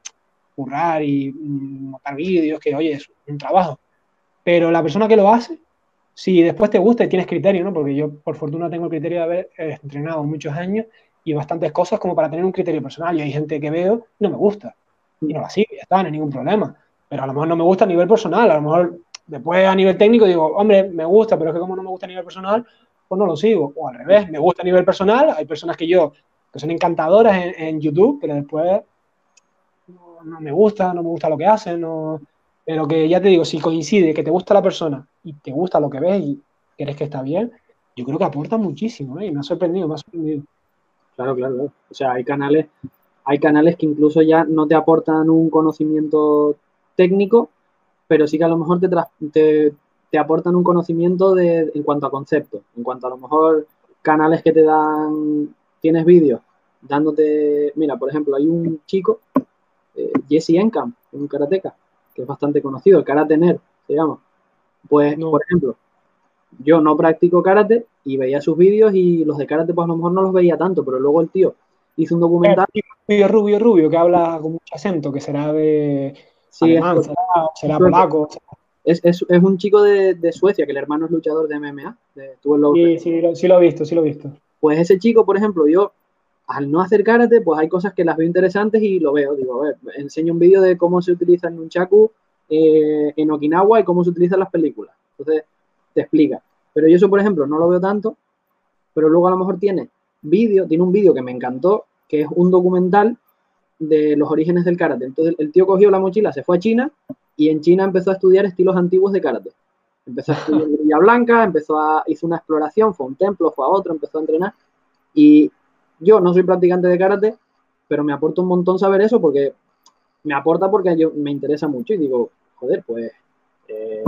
currar y montar vídeos, que, oye, es un trabajo. Pero la persona que lo hace, si después te gusta y tienes criterio, ¿no? Porque yo, por fortuna, tengo el criterio de haber eh, entrenado muchos años y bastantes cosas como para tener un criterio personal. Y hay gente que veo y no me gusta. Y no la sigue, ya está, no hay ningún problema. Pero a lo mejor no me gusta a nivel personal. A lo mejor después a nivel técnico digo, hombre, me gusta, pero es que como no me gusta a nivel personal, pues no lo sigo. O al revés, me gusta a nivel personal. Hay personas que yo, que son encantadoras en, YouTube, pero después no, no, me gusta, no me gusta lo que hacen. No... Pero que ya te digo, si coincide que te gusta la persona y te gusta lo que ves y crees que está bien, yo creo que aporta muchísimo. ¿eh? Y me ha sorprendido, me ha sorprendido. Claro, claro, claro. O sea, hay canales, hay canales que incluso ya no te aportan un conocimiento técnico, pero sí que a lo mejor te, te, te aportan un conocimiento de, en cuanto a conceptos, en cuanto a lo mejor canales que te dan, tienes vídeos dándote, mira, por ejemplo, hay un chico, eh, Jesse Encamp, un karateca, que es bastante conocido, el karate nerd, digamos. Pues, no. por ejemplo, yo no practico karate y veía sus vídeos y los de karate pues a lo mejor no los veía tanto, pero luego el tío hizo un documental. Rubio, rubio, rubio, que habla con mucho acento, que será de... Sí, alemán, es, será, será polaco. Es, es, es, un chico de, de, Suecia, que el hermano es luchador de MMA. De, sí, sí lo, sí lo he visto, sí lo he visto. Pues ese chico, por ejemplo, yo al no hacer karate, pues hay cosas que las veo interesantes y lo veo. Digo, a ver, enseño un vídeo de cómo se utiliza el nunchaku eh, en Okinawa y cómo se utilizan las películas. Entonces, te explica. Pero yo eso, por ejemplo, no lo veo tanto, pero luego a lo mejor tiene vídeo, tiene un vídeo que me encantó, que es un documental de los orígenes del karate. Entonces el tío cogió la mochila, se fue a China y en China empezó a estudiar estilos antiguos de karate. Empezó a estudiar [laughs] Villa Blanca, empezó a, hizo una exploración, fue a un templo, fue a otro, empezó a entrenar. Y yo no soy practicante de karate, pero me aporta un montón saber eso porque me aporta porque yo, me interesa mucho y digo, joder, pues eh,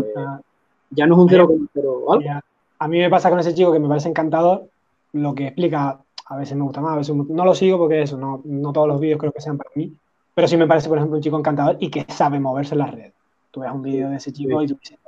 ya no es un 0,0 algo. A mí me pasa con ese chico que me parece encantador lo que explica. A veces me gusta más, a veces no lo sigo porque eso, no, no todos los vídeos creo que sean para mí, pero sí me parece, por ejemplo, un chico encantador y que sabe moverse en las redes. Tú ves un vídeo de ese chico sí. y tú dices,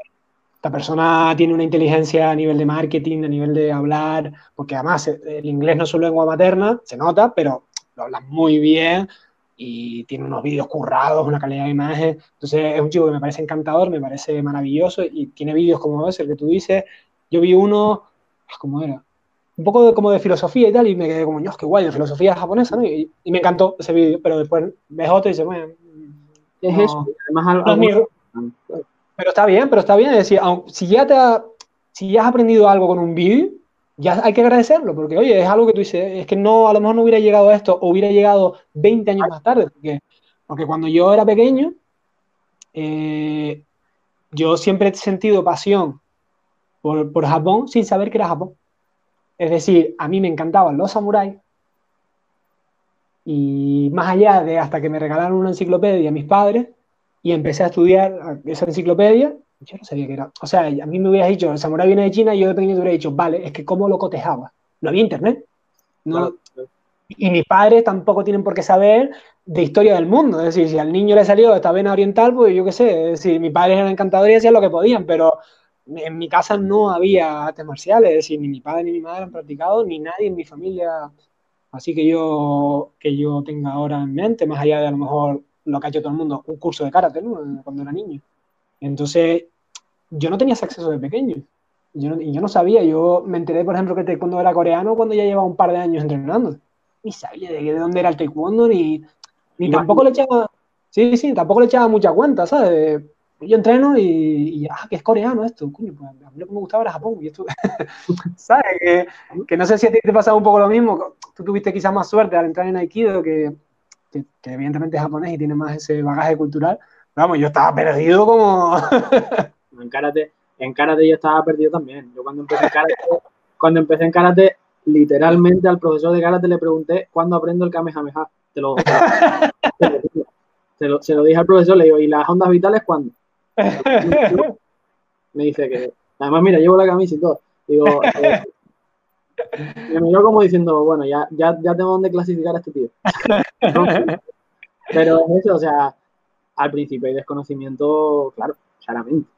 esta persona tiene una inteligencia a nivel de marketing, a nivel de hablar, porque además el inglés no es su lengua materna, se nota, pero lo habla muy bien y tiene unos vídeos currados, una calidad de imagen. Entonces es un chico que me parece encantador, me parece maravilloso y tiene vídeos como ese, el que tú dices. Yo vi uno, ¿cómo era? Un poco de, como de filosofía y tal, y me quedé como, Dios, qué guay, de filosofía japonesa, ¿no? Y, y me encantó ese vídeo, pero después ves otro y dices, bueno, es no, eso. Además, no algo... Pero está bien, pero está bien. Es decir, si ya, te ha, si ya has aprendido algo con un vídeo, ya hay que agradecerlo, porque oye, es algo que tú dices, es que no, a lo mejor no hubiera llegado a esto o hubiera llegado 20 años más tarde, porque, porque cuando yo era pequeño, eh, yo siempre he sentido pasión por, por, Japón sin saber que era Japón. Es decir, a mí me encantaban los samuráis y más allá de hasta que me regalaron una enciclopedia a mis padres y empecé a estudiar esa enciclopedia, yo no sabía que era. O sea, a mí me hubieras dicho, el samurái viene de China y yo de pequeño te hubiera dicho, vale, es que cómo lo cotejaba. No había internet. No, claro. Y mis padres tampoco tienen por qué saber de historia del mundo. Es decir, si al niño le salió esta vena oriental, pues yo qué sé. Es decir, mis padres eran encantadores y hacían lo que podían, pero en mi casa no había artes marciales. Es decir, ni mi padre ni mi madre han practicado, ni nadie en mi familia. Así que yo, que yo tenga ahora en mente, más allá de a lo mejor lo que ha hecho todo el mundo, un curso de karate, ¿no? Cuando era niño. Entonces, yo no tenía ese acceso de pequeño. Yo no, y yo no sabía, yo me enteré, por ejemplo, que el taekwondo era coreano cuando ya llevaba un par de años entrenando. Ni sabía de, de dónde era el taekwondo, ni, ni tampoco le echaba, sí, sí, tampoco le echaba mucha cuenta, ¿sabes? Yo entreno y, y ah, que es coreano esto, coño, pues a mí lo que me gustaba era Japón, y esto, [laughs] ¿sabes? Que, que, no sé si a ti te pasaba un poco lo mismo, tú tuviste quizás más suerte al entrar en Aikido, que, que, que evidentemente es japonés y tiene más ese bagaje cultural, Vamos, yo estaba perdido como... [laughs] en karate, en karate yo estaba perdido también. Yo cuando empecé karate, cuando empecé en karate, literalmente al profesor de karate le pregunté cuándo aprendo el Kamehameha. Te lo, se, lo, se lo dije al profesor, le digo, ¿y las ondas vitales cuándo? Me dice que, además, mira, llevo la camisa y todo. Digo, eh, me miró como diciendo, bueno, ya, ya, ya tengo dónde clasificar a este tío. [laughs] Pero es eso, o sea, al principio hay desconocimiento, claro, claramente.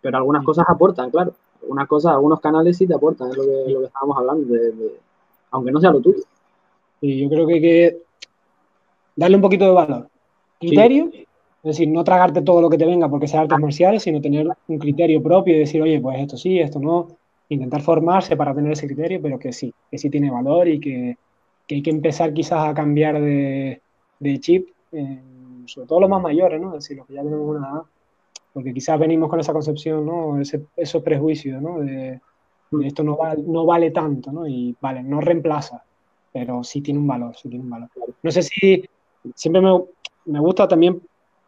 Pero algunas cosas aportan, claro. Algunas cosas, algunos canales sí te aportan, es lo que, lo que estábamos hablando, de, aunque no sea lo tuyo. Y yo creo que hay que darle un poquito de valor. Criterio, es decir, no tragarte todo lo que te venga porque sea artes marciales, sino tener un criterio propio y decir, oye, pues esto sí, esto no. Intentar formarse para tener ese criterio, pero que sí, que sí tiene valor y que, que hay que empezar quizás a cambiar de, de chip, sobre todo los más mayores, ¿no? Es decir, los que ya tenemos una edad, porque quizás venimos con esa concepción, ¿no? Ese, esos prejuicios, ¿no? De, esto no, no vale tanto, ¿no? Y vale, no reemplaza, pero sí tiene un valor, sí tiene un valor. No sé si siempre me, me gusta también,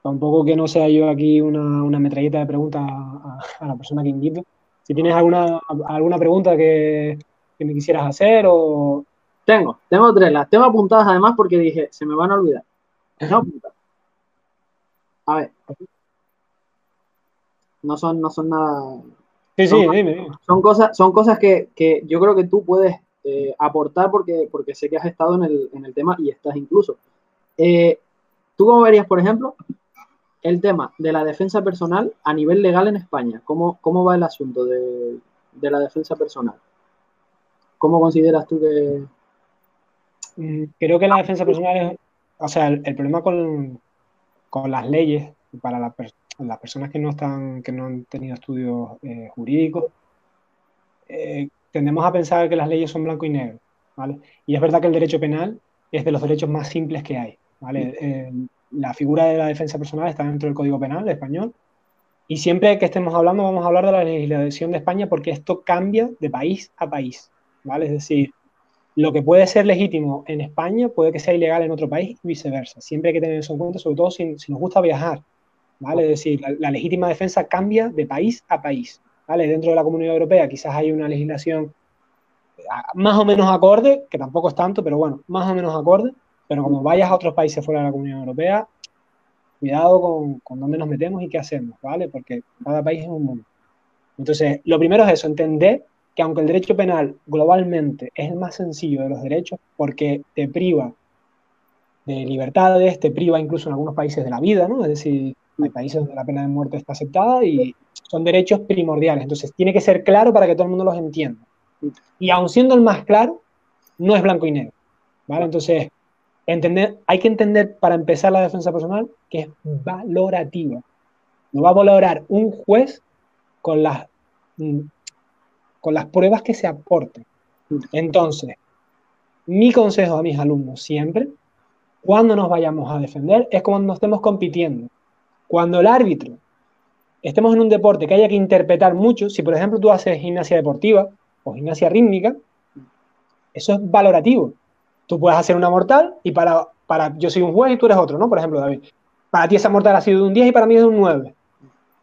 un poco que no sea yo aquí una, una metralleta de preguntas a, a, la persona que invito, si tienes alguna, alguna pregunta que, que me quisieras hacer o tengo, tengo tres. Las tengo apuntadas además porque dije, se me van a olvidar. No A ver. No son, no son nada. Sí, sí, dime, Son cosas, son cosas que, que yo creo que tú puedes eh, aportar porque, porque sé que has estado en el, en el tema y estás incluso. Eh, ¿Tú cómo verías, por ejemplo, el tema de la defensa personal a nivel legal en España? ¿Cómo, cómo va el asunto de, de la defensa personal? ¿Cómo consideras tú que, Mm, creo que la defensa personal es, o sea, el, problema con, con, las leyes para las personas que no están, que no han tenido estudios eh, jurídicos, eh, tendemos a pensar que las leyes son blanco y negro, ¿vale? Y es verdad que el derecho penal es de los derechos más simples que hay, ¿vale? Eh, la figura de la defensa personal está dentro del Código Penal español y siempre que estemos hablando vamos a hablar de la legislación de España porque esto cambia de país a país, ¿vale? Es decir, lo que puede ser legítimo en España puede que sea ilegal en otro país y viceversa. Siempre hay que tener eso en cuenta, sobre todo si, nos gusta viajar. ¿vale? Es decir, la, legítima defensa cambia de país a país. ¿vale? Dentro de la Comunidad Europea quizás hay una legislación más o menos acorde, que tampoco es tanto, pero bueno, más o menos acorde. Pero como vayas a otros países fuera de la Comunidad Europea, cuidado con, con dónde nos metemos y qué hacemos, ¿vale? Porque cada país es un mundo. Entonces, lo primero es eso, entender que aunque el derecho penal globalmente es el más sencillo de los derechos, porque te priva de libertades, te priva incluso en algunos países de la vida, ¿no? Es decir, hay países donde la pena de muerte está aceptada y son derechos primordiales. Entonces, tiene que ser claro para que todo el mundo los entienda. Y aun siendo el más claro, no es blanco y negro, ¿vale? Entonces, entender, hay que entender para empezar la defensa personal que es valorativa. No va a valorar un juez con las con las pruebas que se aporten. Entonces, mi consejo a mis alumnos siempre, cuando nos vayamos a defender, es cuando nos estemos compitiendo. Cuando el árbitro estemos en un deporte que haya que interpretar mucho, si por ejemplo tú haces gimnasia deportiva o gimnasia rítmica, eso es valorativo. Tú puedes hacer una mortal y para, para yo soy un juez y tú eres otro, ¿no? Por ejemplo, David. Para ti esa mortal ha sido de un 10 y para mí es de un 9.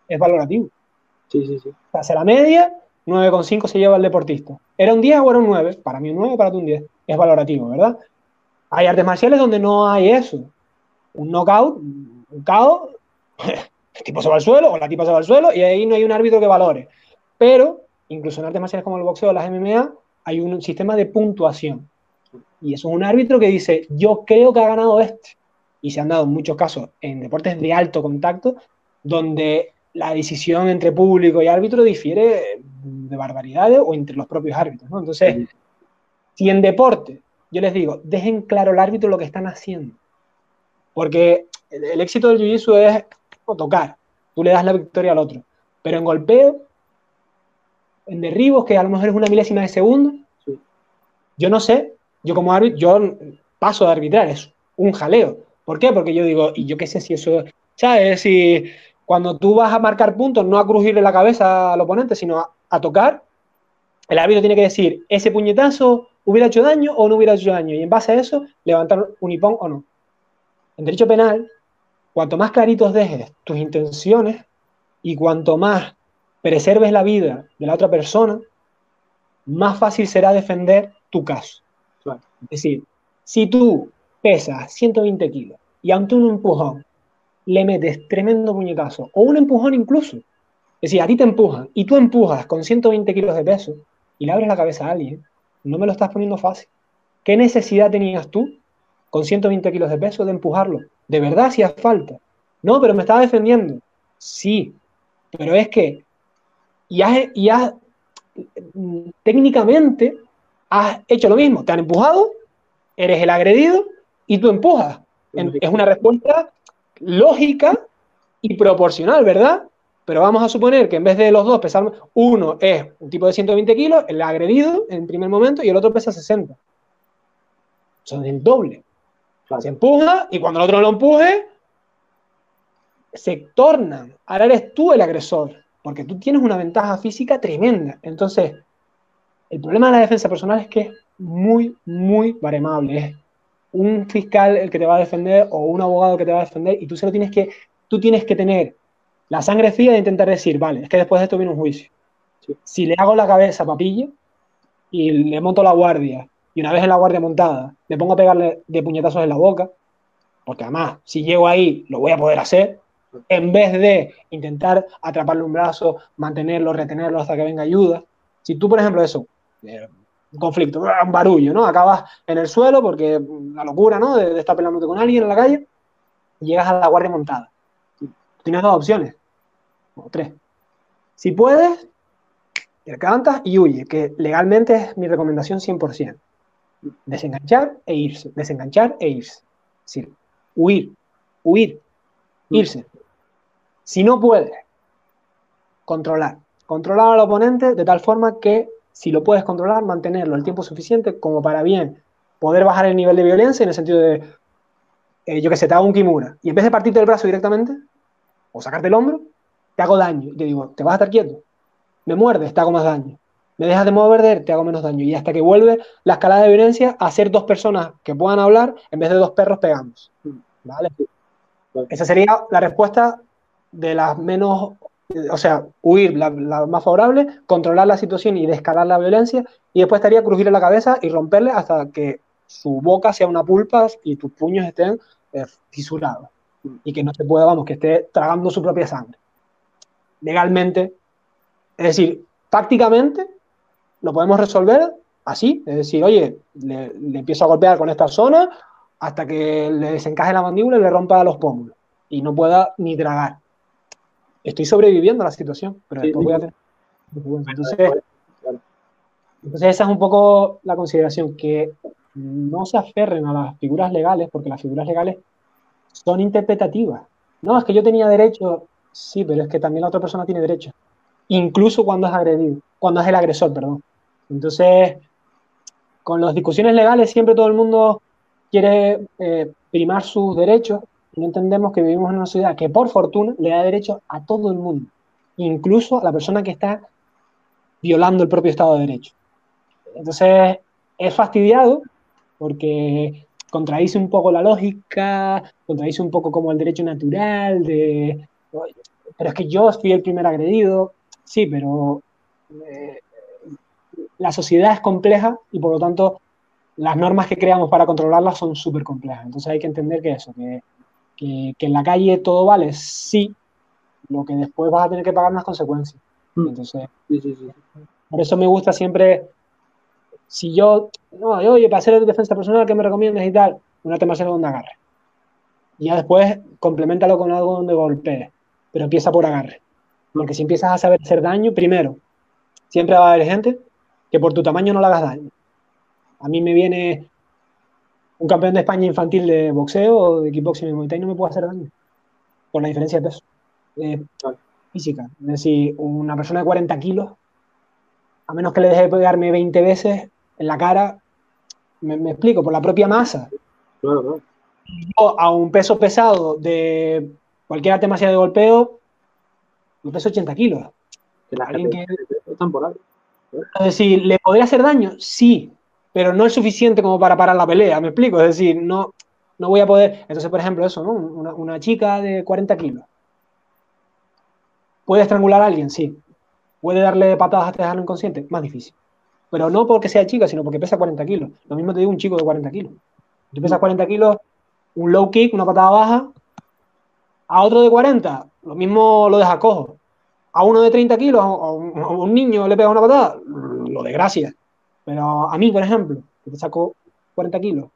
Es valorativo. Sí, sí, sí. Hace la media 9,5 se lleva el deportista. ¿Era un 10 o era un 9? Para mí un 9, para ti un 10. Es valorativo, ¿verdad? Hay artes marciales donde no hay eso. Un knockout, un KO, [laughs] el tipo se va al suelo o la tipa se va al suelo y ahí no hay un árbitro que valore. Pero, incluso en artes marciales como el boxeo o las MMA, hay un sistema de puntuación. Y eso es un árbitro que dice, yo creo que ha ganado este. Y se han dado muchos casos en deportes de alto contacto donde la decisión entre público y árbitro difiere de barbaridades o entre los propios árbitros. ¿no? Entonces, si en deporte, yo les digo, dejen claro al árbitro lo que están haciendo. Porque el, éxito del jiu-jitsu es tocar, tú le das la victoria al otro. Pero en golpeo, en derribos, que a lo mejor es una milésima de segundo, yo no sé, yo como árbitro, yo paso de arbitrar, es un jaleo. ¿Por qué? Porque yo digo, y yo qué sé si eso, ¿sabes? Si cuando tú vas a marcar puntos, no a crujirle la cabeza al oponente, sino a, tocar, el árbitro tiene que decir, ese puñetazo hubiera hecho daño o no hubiera hecho daño, y en base a eso, levantar un hipón o no. En derecho penal, cuanto más claritos dejes tus intenciones y cuanto más preserves la vida de la otra persona, más fácil será defender tu caso. Es decir, si tú pesas 120 kilos y ante un empujón le metes tremendo puñetazo, o un empujón incluso, es decir, a ti te empujan y tú empujas con 120 kilos de peso y le abres la cabeza a alguien, no me lo estás poniendo fácil. ¿Qué necesidad tenías tú con 120 kilos de peso de empujarlo? De verdad hacía falta. No, pero me estaba defendiendo. Sí, pero es que y has, técnicamente has hecho lo mismo. Te han empujado, eres el agredido y tú empujas. Es una respuesta lógica y proporcional, ¿verdad? Pero vamos a suponer que en vez de los dos pesar, uno es un tipo de 120 kilos, el agredido en primer momento, y el otro pesa 60. Son el doble. Se empuja y cuando el otro lo empuje, se tornan. Ahora eres tú el agresor, porque tú tienes una ventaja física tremenda. Entonces, el problema de la defensa personal es que es muy, muy baremable. Es un fiscal el que te va a defender o un abogado que te va a defender y tú se lo tienes que, tú tienes que tener la sangre fría de intentar decir, vale, es que después de esto viene un juicio. Si le hago la cabeza a papilla y le monto la guardia y una vez en la guardia montada me pongo a pegarle de puñetazos en la boca, porque además si llego ahí lo voy a poder hacer, en vez de intentar atraparle un brazo, mantenerlo, retenerlo hasta que venga ayuda. Si tú, por ejemplo, eso, eh, un conflicto, un barullo, ¿no? Acabas en el suelo porque la locura, ¿no? De, estar peleándote con alguien en la calle, y llegas a la guardia montada. Tienes dos opciones, o tres. Si puedes, te y huye, que legalmente es mi recomendación 100%. Desenganchar e irse, desenganchar e irse. Es huir, huir, irse. Si no puedes, controlar. Controlar al oponente de tal forma que si lo puedes controlar, mantenerlo el tiempo suficiente como para bien poder bajar el nivel de violencia en el sentido de, eh, yo que sé, te hago un kimura y en vez de partirte el brazo directamente o sacarte el hombro, te hago daño. Y te digo, ¿te vas a estar quieto? Me muerdes, te hago más daño. Me dejas de mover, te hago menos daño. Y hasta que vuelve la escalada de violencia a ser dos personas que puedan hablar en vez de dos perros pegamos. ¿Vale? Esa sería la respuesta de las menos o sea, huir la, más favorable, controlar la situación y descalar la violencia, y después estaría crujirle la cabeza y romperle hasta que su boca sea una pulpa y tus puños estén eh, fisurados y que no se pueda, vamos, que esté tragando su propia sangre. Legalmente, es decir, prácticamente lo podemos resolver así, es decir, oye, le, le empiezo a golpear con esta zona hasta que le desencaje la mandíbula y le rompa los pómulos y no pueda ni tragar estoy sobreviviendo a la situación, pero después voy a tener... Entonces, entonces, esa es un poco la consideración, que no se aferren a las figuras legales, porque las figuras legales son interpretativas. No, es que yo tenía derecho, sí, pero es que también la otra persona tiene derecho, incluso cuando es agredido, cuando es el agresor, perdón. Entonces, con las discusiones legales siempre todo el mundo quiere eh, primar sus derechos no entendemos que vivimos en una sociedad que por fortuna le da derecho a todo el mundo, incluso a la persona que está violando el propio Estado de Derecho. Entonces, es fastidiado porque contradice un poco la lógica, contradice un poco como el derecho natural de, pero es que yo fui el primer agredido, sí, pero eh, la sociedad es compleja y por lo tanto las normas que creamos para controlarla son súper complejas. Entonces hay que entender que eso, que que, en la calle todo vale, sí, lo que después vas a tener que pagar las consecuencias. Mm. Entonces, por eso me gusta siempre, si yo, no, oye, para hacer defensa personal, ¿qué me recomiendas y tal? Una tema donde agarre. Y ya después complementalo con algo donde golpee, pero empieza por agarre. Porque si empiezas a saber hacer daño, primero, siempre va a haber gente que por tu tamaño no le hagas daño. A mí me viene un campeón de España infantil de boxeo o de kickboxing Muay Thai no me puede hacer daño. Por la diferencia de peso. Eh, física. Es decir, una persona de 40 kilos, a menos que le deje de pegarme 20 veces en la cara, me, explico, por la propia masa. Claro, a un peso pesado de cualquier arte marcial de golpeo, yo peso 80 kilos. Es decir, ¿le podría hacer daño? Sí, pero no es suficiente como para parar la pelea, me explico, es decir, no, no voy a poder, entonces por ejemplo eso, ¿no? Una, chica de 40 kilos, ¿puede estrangular a alguien? Sí. ¿Puede darle patadas hasta dejarlo inconsciente? Más difícil. pero no porque sea chica, sino porque pesa 40 kilos. Lo mismo te digo un chico de 40 kilos. Tú pesas 40 kilos, un low kick, una patada baja, a otro de 40, lo mismo lo deja cojo. A uno de 30 kilos, a un, niño le pega una patada, lo de gracia. Pero a mí, por ejemplo, que te saco 40 kilos,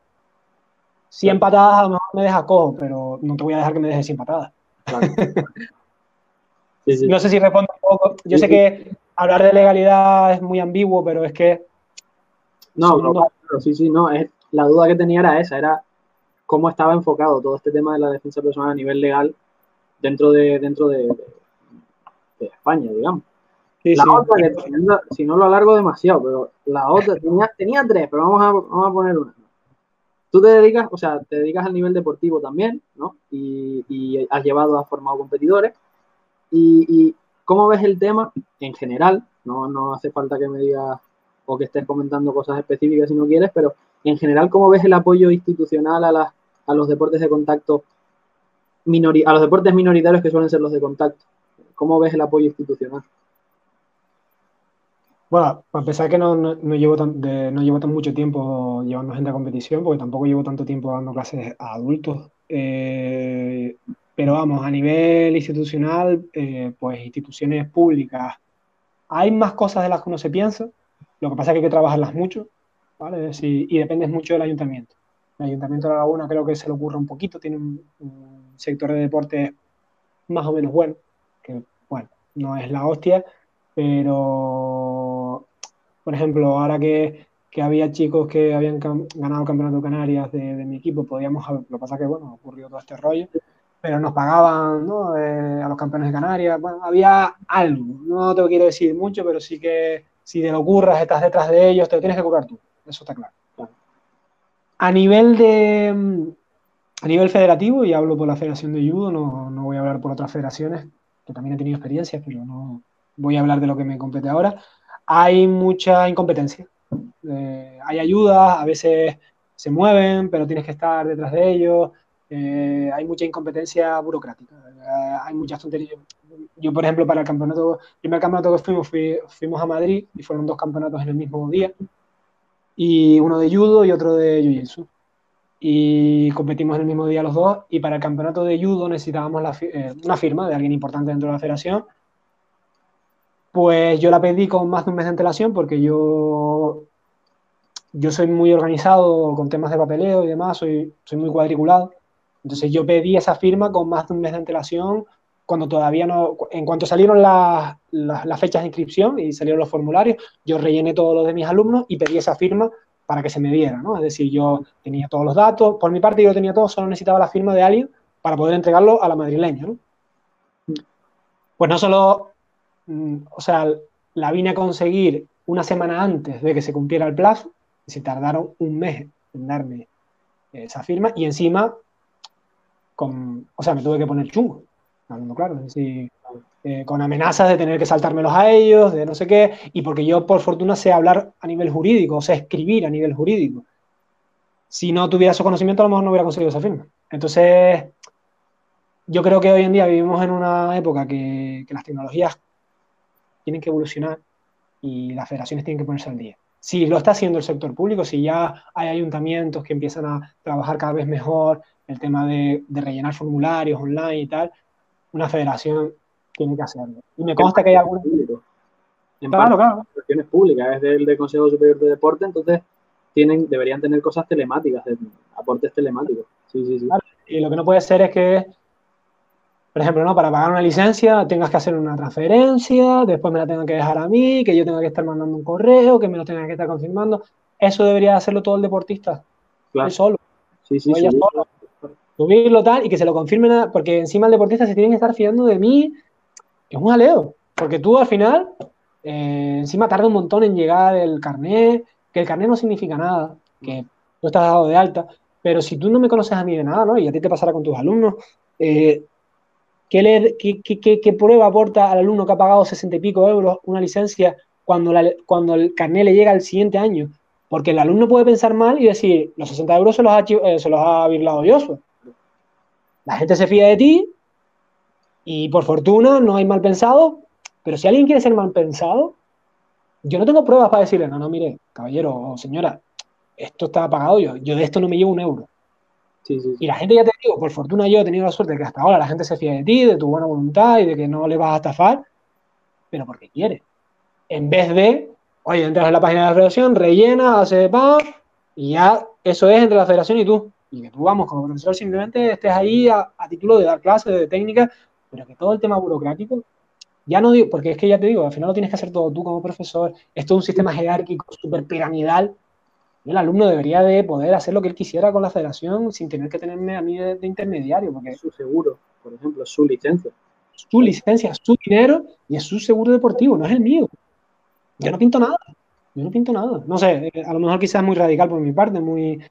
100 patadas a lo mejor me deja cojo, pero no te voy a dejar que me dejes 100 patadas. [laughs] No sé si respondo un poco. Yo sé que hablar de legalidad es muy ambiguo, pero es que. No, no, sí, sí, no. Es, la duda que tenía era esa, era cómo estaba enfocado todo este tema de la defensa personal a nivel legal dentro de, dentro de, España, digamos. La otra, que, si no lo alargo demasiado, pero la otra, tenía, tenía tres, pero vamos a, vamos a poner una. Tú te dedicas, o sea, te dedicas al nivel deportivo también, ¿no? Y, y has llevado, has formado competidores. Y, cómo ves el tema en general, no, no hace falta que me digas o que estés comentando cosas específicas si no quieres, pero en general, ¿cómo ves el apoyo institucional a, a los deportes de contacto, a los deportes minoritarios que suelen ser los de contacto? ¿Cómo ves el apoyo institucional? Bueno, a pesar que no, no, llevo tan, no llevo tan mucho tiempo llevando gente a competición, porque tampoco llevo tanto tiempo dando clases a adultos, eh, pero vamos, a nivel institucional, eh, pues instituciones públicas, hay más cosas de las que uno se piensa, lo que pasa es que hay que trabajarlas mucho, ¿vale? y depende mucho del ayuntamiento. El ayuntamiento de La Laguna creo que se le ocurre un poquito, tiene un, sector de deporte más o menos bueno, que bueno, no es la hostia, pero por ejemplo, ahora que, que había chicos que habían ganado el campeonato Canarias de, de mi equipo, podíamos, lo que pasa que bueno, ocurrió todo este rollo, pero nos pagaban ¿no? Eh, a los campeones de Canarias. Bueno, había algo, no te quiero decir mucho, pero sí que si te lo curras, estás detrás de ellos, te lo tienes que currar tú, eso está claro. A nivel de a nivel federativo, y hablo por la Federación de Judo, no, no, voy a hablar por otras federaciones, que también he tenido experiencias, pero no voy a hablar de lo que me compete ahora. Hay mucha incompetencia. Eh, hay ayudas, a veces se mueven, pero tienes que estar detrás de ellos. Eh, hay mucha incompetencia burocrática, eh, hay muchas tonterías. Yo, por ejemplo, para el campeonato, el primer campeonato que fuimos, fuimos a Madrid y fueron dos campeonatos en el mismo día, y uno de judo y otro de jiu-jitsu. Y competimos en el mismo día los dos, y para el campeonato de judo necesitábamos eh, una firma de alguien importante dentro de la federación. Pues yo la pedí con más de un mes de antelación porque yo yo soy muy organizado con temas de papeleo y demás, soy, soy muy cuadriculado. Entonces yo pedí esa firma con más de un mes de antelación, cuando todavía no, en cuanto salieron las, las, fechas de inscripción y salieron los formularios, yo rellené todo lo de mis alumnos y pedí esa firma para que se me diera, ¿no? Es decir, yo tenía todos los datos, por mi parte yo tenía todo, solo necesitaba la firma de alguien para poder entregarlo a la madrileña, ¿no? Pues no solo, o sea, la vine a conseguir una semana antes de que se cumpliera el plazo, se tardaron un mes en darme esa firma y encima o sea, me tuve que poner chungo, hablando claro, eh, con amenazas de tener que saltármelos a ellos, de no sé qué, y porque yo por fortuna sé hablar a nivel jurídico, o sea, escribir a nivel jurídico. Si no tuviera su conocimiento, a lo mejor no hubiera conseguido esa firma. Entonces, yo creo que hoy en día vivimos en una época que, que las tecnologías tienen que evolucionar y las federaciones tienen que ponerse al día. Si lo está haciendo el sector público, si ya hay ayuntamientos que empiezan a trabajar cada vez mejor el tema de, rellenar formularios online y tal, una federación tiene que hacerlo. Y me consta que hay algunos... En claro, claro. públicas, es del, del, Consejo Superior de Deporte, entonces tienen, deberían tener cosas telemáticas, aportes telemáticos. Sí, sí, sí. Y lo que no puede ser es que, por ejemplo, ¿no? para pagar una licencia tengas que hacer una transferencia, después me la tengan que dejar a mí, que yo tenga que estar mandando un correo, que me lo tengan que estar confirmando. Eso debería hacerlo todo el deportista. Claro. solo. Sí, sí, sí. Subirlo tal y que se lo confirmen, porque encima el deportista se tiene que estar fiando de mí, es un aleo, porque tú al final, eh, encima tarda un montón en llegar el carnet, que el carnet no significa nada, que tú estás dado de alta, pero si tú no me conoces a mí de nada, ¿no? Y a ti te pasará con tus alumnos, eh, ¿qué, qué, prueba aporta al alumno que ha pagado 60 y pico euros una licencia cuando, cuando el carnet le llega al siguiente año? Porque el alumno puede pensar mal y decir, los 60 euros se los ha, eh, se los ha virlado Joshua. La gente se fía de ti y por fortuna no hay mal pensado, pero si alguien quiere ser mal pensado, yo no tengo pruebas para decirle, no, no, mire, caballero o señora, esto está pagado yo, yo de esto no me llevo un euro. Y la gente, ya te digo, por fortuna yo he tenido la suerte de que hasta ahora la gente se fía de ti, de tu buena voluntad y de que no le vas a estafar, pero porque quiere. En vez de, oye, entras en la página de la federación, rellena, hace pa, y ya eso es entre la federación y tú. Y que tú, vamos, como profesor, simplemente estés ahí a, título de dar clases, de técnica, pero que todo el tema burocrático, ya no digo, porque es que ya te digo, al final lo tienes que hacer todo tú como profesor, es un sistema jerárquico súper piramidal, el alumno debería de poder hacer lo que él quisiera con la federación sin tener que tenerme a mí de, intermediario. Porque es su seguro, por ejemplo, su licencia. Su licencia, su dinero y es su seguro deportivo, no es el mío. Yo no pinto nada. Yo no pinto nada. No sé, a lo mejor quizás es muy radical por mi parte, muy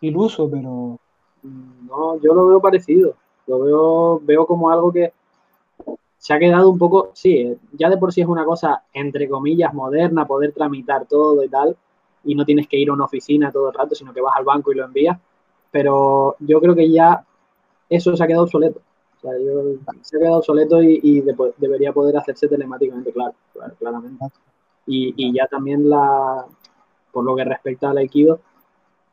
iluso, pero. Mm, no, yo lo veo parecido. Lo veo, veo como algo que se ha quedado un poco, sí, ya de por sí es una cosa, entre comillas, moderna, poder tramitar todo y tal, y no tienes que ir a una oficina todo el rato, sino que vas al banco y lo envías. Pero yo creo que ya eso se ha quedado obsoleto. O sea, se ha quedado obsoleto y, debería poder hacerse telemáticamente, claro, claramente. Y, y, ya también la, por lo que respecta al Aikido,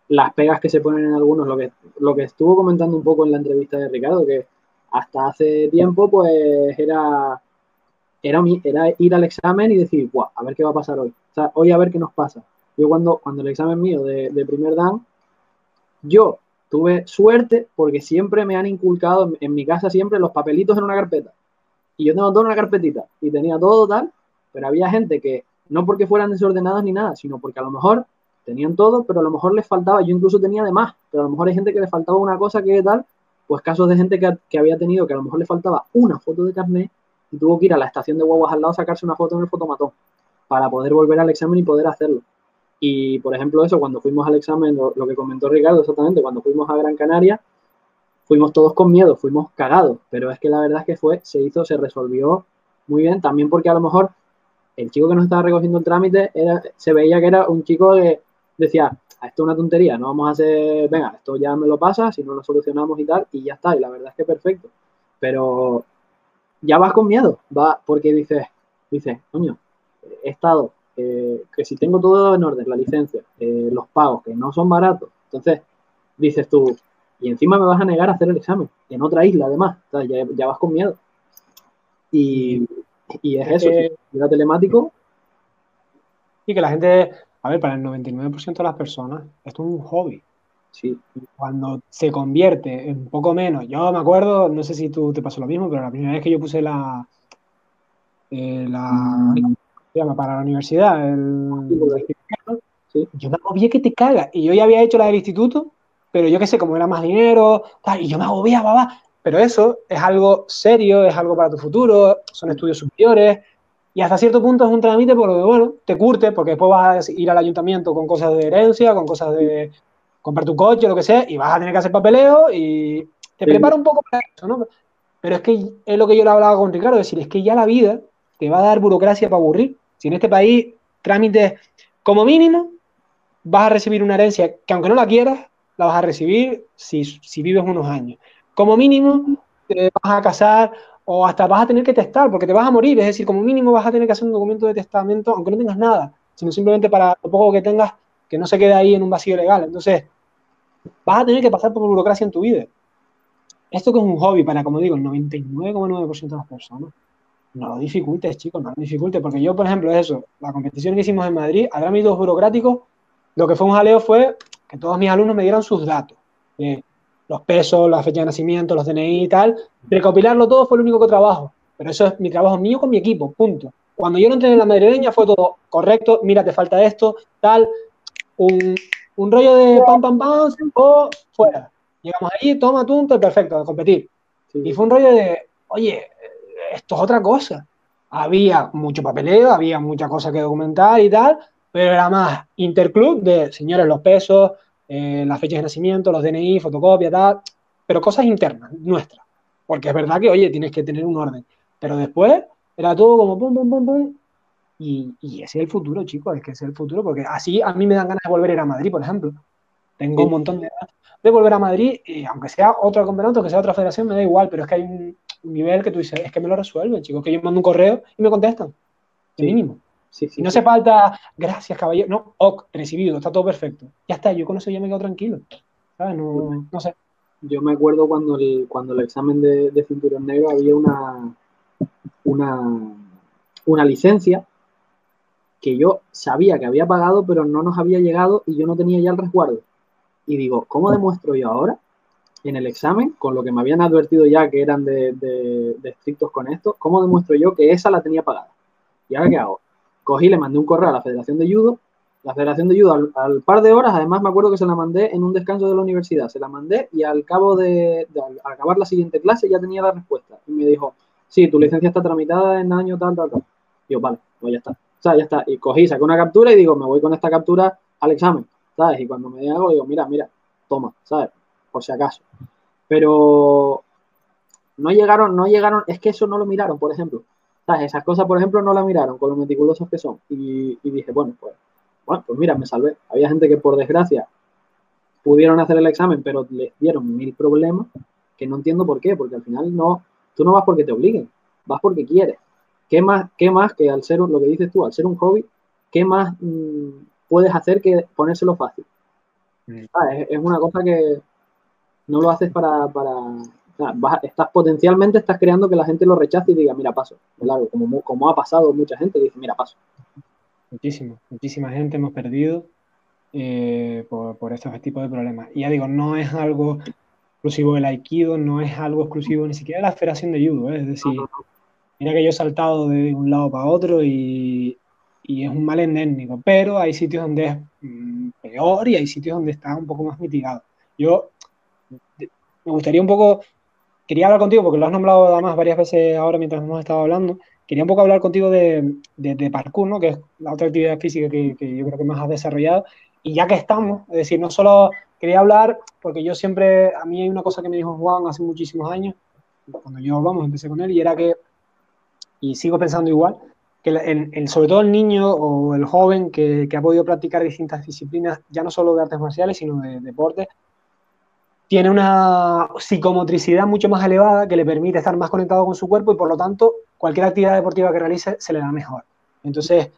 las pegas que se ponen en algunos, lo que, lo que estuvo comentando un poco en la entrevista de Ricardo, que hasta hace tiempo pues era, era, era ir al examen y decir, Buah, a ver qué va a pasar hoy. O sea, hoy a ver qué nos pasa. Yo cuando, cuando el examen mío de, primer dan, yo tuve suerte porque siempre me han inculcado en, mi casa siempre los papelitos en una carpeta. Y yo tengo todo en una carpetita y tenía todo tal, pero había gente que no porque fueran desordenados ni nada, sino porque a lo mejor tenían todo, pero a lo mejor les faltaba, yo incluso tenía de más, pero a lo mejor hay gente que le faltaba una cosa que tal, pues casos de gente que, que había tenido que a lo mejor le faltaba una foto de carnet y tuvo que ir a la estación de guaguas al lado a sacarse una foto en el fotomatón para poder volver al examen y poder hacerlo. Y, por ejemplo, eso, cuando fuimos al examen, lo, que comentó Ricardo exactamente, cuando fuimos a Gran Canaria, fuimos todos con miedo, fuimos cagados, pero es que la verdad es que fue, se hizo, se resolvió muy bien, también porque a lo mejor el chico que nos estaba recogiendo el trámite era, se veía que era un chico que decía, ah, esto es una tontería, no vamos a hacer, venga, esto ya me lo pasa, si no lo solucionamos y tal, y ya está, y la verdad es que perfecto. Pero ya vas con miedo, va, porque dices, dices, coño, he estado que si tengo todo en orden, la licencia, eh, los pagos, que no son baratos, entonces dices tú, y encima me vas a negar a hacer el examen, en otra isla además, ya, vas con miedo. Y, es eso, eh, si era telemático. Y que la gente, a ver, para el 99% de las personas, esto es un hobby. Sí. Cuando se convierte en poco menos, yo me acuerdo, no sé si tú te pasó lo mismo, pero la primera vez que yo puse la, eh, la, llama para la universidad, yo me agobié que te caga. Y yo ya había hecho la del instituto, pero yo qué sé, como era más dinero, y yo me agobiaba, va. Pero eso es algo serio, es algo para tu futuro, son estudios superiores, y hasta cierto punto es un trámite por lo que, bueno, te curte, porque después vas a ir al ayuntamiento con cosas de herencia, con cosas de comprar tu coche, lo que sea, y vas a tener que hacer papeleo y te prepara un poco para eso, ¿no? Pero es que es lo que yo le hablaba con Ricardo, es decir, es que ya la vida te va a dar burocracia para aburrir. Si en este país trámites, como mínimo, vas a recibir una herencia que aunque no la quieras, la vas a recibir si, vives unos años. Como mínimo, te vas a casar o hasta vas a tener que testar porque te vas a morir. Es decir, como mínimo vas a tener que hacer un documento de testamento, aunque no tengas nada, sino simplemente para lo poco que tengas, que no se quede ahí en un vacío legal. Entonces, vas a tener que pasar por burocracia en tu vida. Esto que es un hobby para, como digo, el 99,9% de las personas, no lo dificultes, chicos, no lo dificultes, porque yo, por ejemplo, eso, la competición que hicimos en Madrid, a trámites burocráticos, lo que fue un jaleo fue que todos mis alumnos me dieran sus datos, los pesos, la fecha de nacimiento, los DNI y tal, recopilarlo todo fue lo único que trabajo, pero eso es mi trabajo mío con mi equipo, punto. Cuando yo no entré en la madrileña fue todo correcto, mira, te falta esto, tal, un, rollo de pam, pam, pam, o fuera. Llegamos allí, toma, tunto, perfecto, a competir. Y fue un rollo de, oye, esto es otra cosa. Había mucho papeleo, había mucha cosa que documentar y tal, pero era más interclub de, señores, los pesos, eh, las fechas de nacimiento, los DNI, fotocopia, tal, pero cosas internas, nuestras. Porque es verdad que, oye, tienes que tener un orden. Pero después era todo como pum, pum, pum, pum. Y, y ese es el futuro, chicos, es que ese es el futuro, porque así a mí me dan ganas de volver a ir a Madrid, por ejemplo. Tengo un montón de ganas de volver a Madrid, y aunque sea otro campeonato, que sea otra federación, me da igual, pero es que hay un, nivel que tú dices, es que me lo resuelven, chicos, que yo mando un correo y me contestan. Mínimo. Sí, sí, no hace falta, gracias, caballero. No, ok, recibido, está todo perfecto. Ya está, yo con eso ya me quedo tranquilo. ¿Sabes? No, no sé. Yo me acuerdo cuando el, cuando el examen de, de cinturón negro había una, una, una licencia que yo sabía que había pagado, pero no nos había llegado y yo no tenía ya el resguardo. Y digo, ¿cómo demuestro yo ahora en el examen, con lo que me habían advertido ya que eran de, de, estrictos con esto, cómo demuestro yo que esa la tenía pagada? ¿Y ahora qué hago? Cogí, le mandé un correo a la Federación de Judo. La Federación de Judo, al, par de horas, además me acuerdo que se la mandé en un descanso de la universidad. Se la mandé y al cabo de, al acabar la siguiente clase ya tenía la respuesta. Y me dijo, sí, tu licencia está tramitada en año tal, tal, tal. Y yo, vale, pues ya está. O sea, ya está. Y cogí, saqué una captura y digo, me voy con esta captura al examen, ¿sabes? Y cuando me hago, digo, mira, mira, toma, ¿sabes? Por si acaso. Pero no llegaron, no llegaron, es que eso no lo miraron, por ejemplo. ¿Sabes? Esas cosas, por ejemplo, no la miraron con lo meticulosos que son. Y, dije, bueno, pues, bueno, pues mira, me salvé. Había gente que por desgracia pudieron hacer el examen, pero les dieron mil problemas que no entiendo por qué, porque al final no, tú no vas porque te obliguen, vas porque quieres. ¿Qué más, qué más que al ser lo que dices tú, al ser un hobby, qué más mm, puedes hacer que ponérselo fácil? Mm. Ah, es, una cosa que no lo haces para, para estás potencialmente estás creando que la gente lo rechace y diga, mira, paso, como, como ha pasado mucha gente, dice, mira, paso. Muchísimo, muchísima gente hemos perdido eh, por, por estos tipos de problemas. Y ya digo, no es algo exclusivo del Aikido, no es algo exclusivo ni siquiera de la Federación de Judo, ¿eh? es decir, Mira que yo he saltado de un lado para otro y, es un mal endémico, pero hay sitios donde es mm, peor y hay sitios donde está un poco más mitigado. Yo me gustaría un poco, quería hablar contigo, porque lo has nombrado además varias veces ahora mientras hemos estado hablando, quería un poco hablar contigo de, de, parkour, ¿no? que es la otra actividad física que, que, yo creo que más has desarrollado. Y ya que estamos, es decir, no solo quería hablar, porque yo siempre, a mí hay una cosa que me dijo Juan hace muchísimos años, cuando yo, vamos, empecé con él, y era que y sigo pensando igual, que el, sobre todo el niño o el joven que, que, ha podido practicar distintas disciplinas, ya no solo de artes marciales, sino de deporte, tiene una psicomotricidad mucho más elevada que le permite estar más conectado con su cuerpo y por lo tanto cualquier actividad deportiva que realice se le da mejor. Entonces,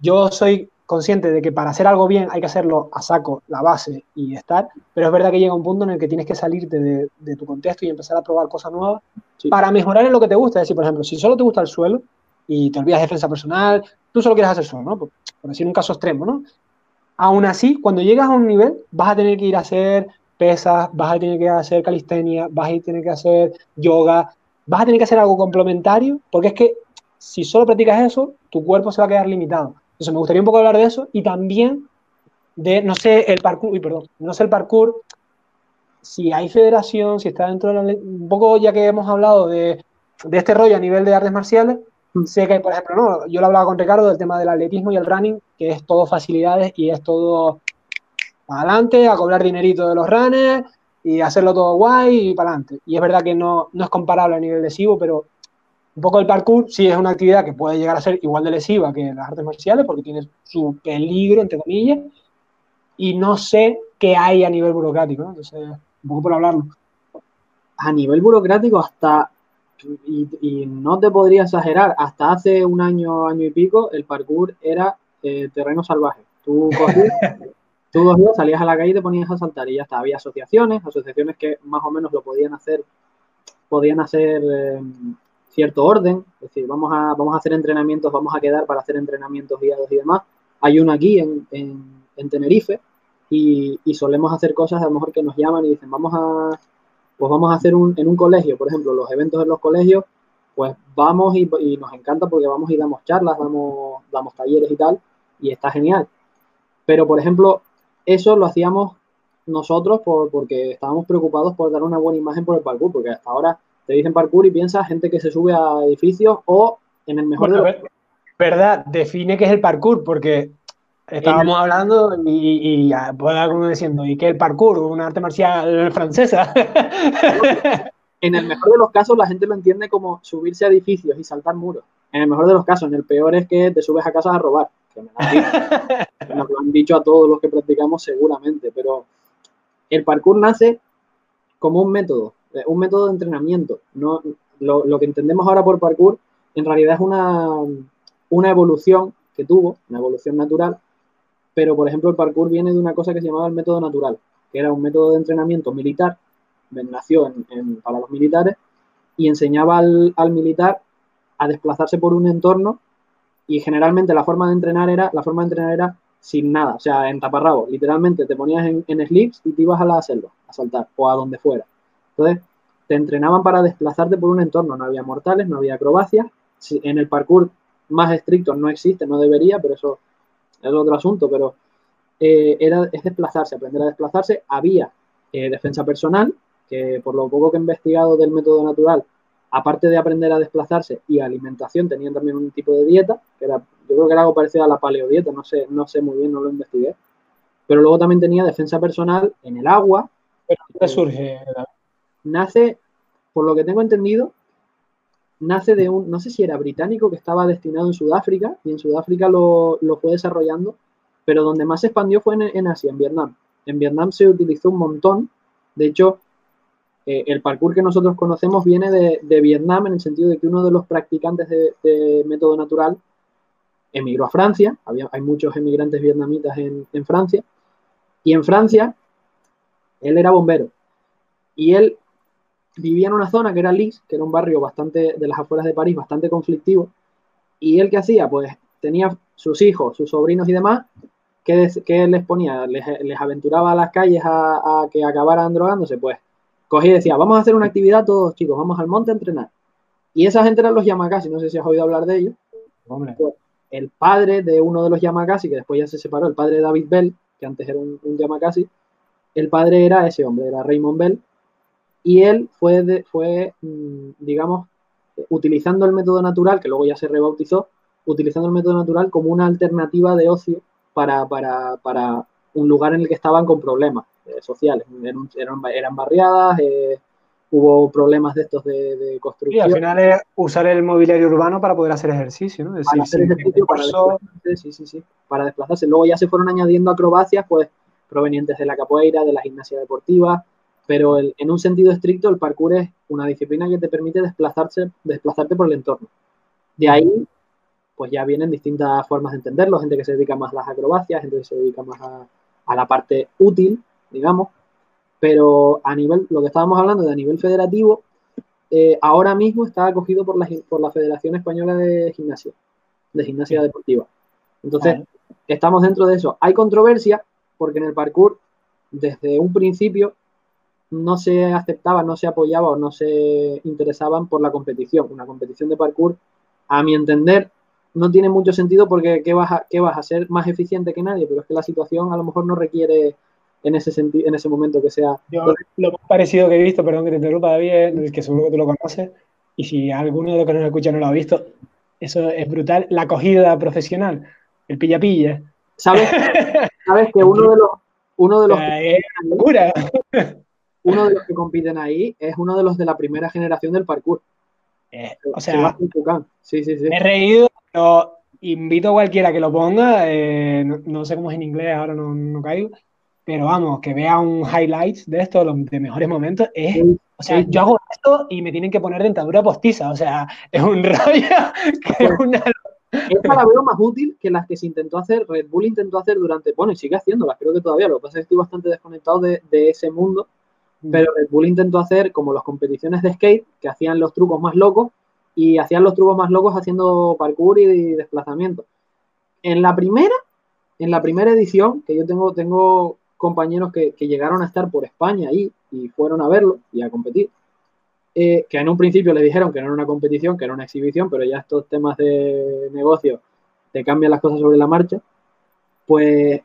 yo soy consciente de que para hacer algo bien hay que hacerlo a saco, la base y estar, pero es verdad que llega un punto en el que tienes que salirte de, tu contexto y empezar a probar cosas nuevas para mejorar en lo que te gusta. Es decir, por ejemplo, si solo te gusta el suelo y te olvidas de defensa personal, tú solo quieres hacer suelo, ¿no? Por, decir un caso extremo, ¿no? Aún así, cuando llegas a un nivel, vas a tener que ir a hacer pesas, vas a tener que hacer calistenia, vas a tener que hacer yoga, vas a tener que hacer algo complementario, porque es que si solo practicas eso, tu cuerpo se va a quedar limitado. Entonces me gustaría un poco hablar de eso y también de, no sé, el parkour, uy, perdón, no sé el parkour, si hay federación, si está dentro de la un poco ya que hemos hablado de, de este rollo a nivel de artes marciales. Sé que, por ejemplo, no, yo lo hablaba con Ricardo del tema del atletismo y el running, que es todo facilidades y es todo adelante, a cobrar dinerito de los runners y hacerlo todo guay y para adelante. Y es verdad que no, no es comparable a nivel lesivo, pero un poco el parkour sí es una actividad que puede llegar a ser igual de lesiva que las artes marciales porque tiene su peligro, entre comillas, y no sé qué hay a nivel burocrático, ¿no? Entonces, un poco por hablarlo. A nivel burocrático, hasta, y, no te podría exagerar, hasta hace un año, año y pico, el parkour era eh, terreno salvaje. Tú cogías, [laughs] tú cogías, salías a la calle y te ponías a saltar y ya está. Había asociaciones, asociaciones que más o menos lo podían hacer, podían hacer... Eh, cierto orden, es decir, vamos a, vamos a hacer entrenamientos, vamos a quedar para hacer entrenamientos guiados y demás. Hay uno aquí en, en, Tenerife y, y, solemos hacer cosas a lo mejor que nos llaman y dicen, vamos a, pues vamos a hacer un, en un colegio, por ejemplo, los eventos en los colegios, pues vamos y, y, nos encanta porque vamos y damos charlas, damos, damos talleres y tal, y está genial. Pero, por ejemplo, eso lo hacíamos nosotros por, porque estábamos preocupados por dar una buena imagen por el parkour, porque hasta ahora te dicen parkour y piensas gente que se sube a edificios o en el mejor de los... ¿Verdad? Define qué es el parkour, porque estábamos hablando y, y, puede alguno diciendo, ¿y qué es el parkour? Una arte marcial francesa. [laughs] en el mejor de los casos la gente lo entiende como subirse a edificios y saltar muros. En el mejor de los casos, en el peor es que te subes a casa a robar. Que me [laughs] lo han dicho a todos los que practicamos seguramente, pero el parkour nace como un método un método de entrenamiento. No, lo, que entendemos ahora por parkour en realidad es una, una evolución que tuvo, una evolución natural, pero por ejemplo el parkour viene de una cosa que se llamaba el método natural, que era un método de entrenamiento militar, nació para los militares, y enseñaba al, militar a desplazarse por un entorno y generalmente la forma de entrenar era, la forma de entrenar era sin nada, o sea, en taparrabo, literalmente te ponías en, en slips y te ibas a la selva a saltar o a donde fuera. Entonces, te entrenaban para desplazarte por un entorno, no había mortales, no había acrobacias, en el parkour más estricto no existe, no debería, pero eso es otro asunto, pero eh, era, es desplazarse, aprender a desplazarse. Había eh, defensa personal, que por lo poco que he investigado del método natural, aparte de aprender a desplazarse y alimentación, tenían también un tipo de dieta, que era, yo creo que era algo parecido a la paleodieta, no sé, no sé muy bien, no lo investigué. Pero luego también tenía defensa personal en el agua. ¿Pero qué surge? Nace, por lo que tengo entendido, nace de un, no sé si era británico que estaba destinado en Sudáfrica y en Sudáfrica lo, fue desarrollando, pero donde más se expandió fue en, Asia, en Vietnam. En Vietnam se utilizó un montón, de hecho, eh, el parkour que nosotros conocemos viene de, Vietnam en el sentido de que uno de los practicantes de, método natural emigró a Francia, Había, hay muchos emigrantes vietnamitas en Francia, y en Francia él era bombero. Y él vivía en una zona que era Lis, que era un barrio bastante de las afueras de París, bastante conflictivo. Y él qué hacía, pues tenía sus hijos, sus sobrinos y demás, ¿qué, les ponía? Les, aventuraba a las calles a, que acabaran drogándose, pues cogía y decía, vamos a hacer una actividad todos chicos, vamos al monte a entrenar. Y esa gente eran los Yamakasi, no sé si has oído hablar de ellos. Pues, el padre de uno de los Yamakasi, que después ya se separó, el padre de David Bell, que antes era un, un Yamakasi, el padre era ese hombre, era Raymond Bell, y él fue, fue mm, digamos, utilizando el método natural, que luego ya se rebautizó, utilizando el método natural como una alternativa de ocio para, un lugar en el que estaban con problemas eh, sociales. Eran, eran, barriadas, eh, hubo problemas de estos de, construcción. Y al final es usar el mobiliario urbano para poder hacer ejercicio, ¿no? para hacer ejercicio, para desplazarse, sí, sí, sí, para desplazarse. Luego ya se fueron añadiendo acrobacias, pues, provenientes de la capoeira, de la gimnasia deportiva, pero en un sentido estricto el parkour es una disciplina que te permite desplazarse, desplazarte por el entorno. De ahí, pues ya vienen distintas formas de entenderlo, gente que se dedica más a las acrobacias, gente que se dedica más a, la parte útil, digamos, pero a nivel, lo que estábamos hablando de a nivel federativo, eh, ahora mismo está acogido por la, por la Federación Española de Gimnasia, de Gimnasia Deportiva. Entonces, estamos dentro de eso. Hay controversia porque en el parkour, desde un principio, no se aceptaba, no se apoyaba o no se interesaban por la competición. Una competición de parkour, a mi entender, no tiene mucho sentido porque ¿qué vas, a, vas a ser más eficiente que nadie? Pero es que la situación a lo mejor no requiere en ese, en ese momento que sea... lo más parecido que he visto, perdón que te interrumpa David, que seguro que tú lo conoces, y si alguno de los que nos escucha no lo ha visto, eso es brutal, la acogida profesional, el pilla-pilla. ¿Sabes? [laughs] ¿Sabes que uno de los... Uno de los... Es locura [laughs] uno de los que compiten ahí es uno de los de la primera generación del parkour. Eh, o sea, sí, sí, sí. me he reído, pero invito a cualquiera que lo ponga, eh, no, sé cómo es en inglés, ahora no, caigo, pero vamos, que vea un highlights de esto, los de mejores momentos, es, o sea, yo hago esto y me tienen que poner dentadura postiza, o sea, [laughs] es un rollo [laughs] que es una... Esta la veo más útil que las que se intentó hacer, Red Bull intentó hacer durante, bueno, y sigue haciéndolas, creo que todavía, lo que pasa es que estoy bastante desconectado de, de ese mundo, pero Red Bull intentó hacer como las competiciones de skate, que hacían los trucos más locos y hacían los trucos más locos haciendo parkour y desplazamiento. En la primera, en la primera edición, que yo tengo, tengo compañeros que, llegaron a estar por España ahí y fueron a verlo y a competir, eh, que en un principio les dijeron que no era una competición, que era una exhibición, pero ya estos temas de negocio te cambian las cosas sobre la marcha, pues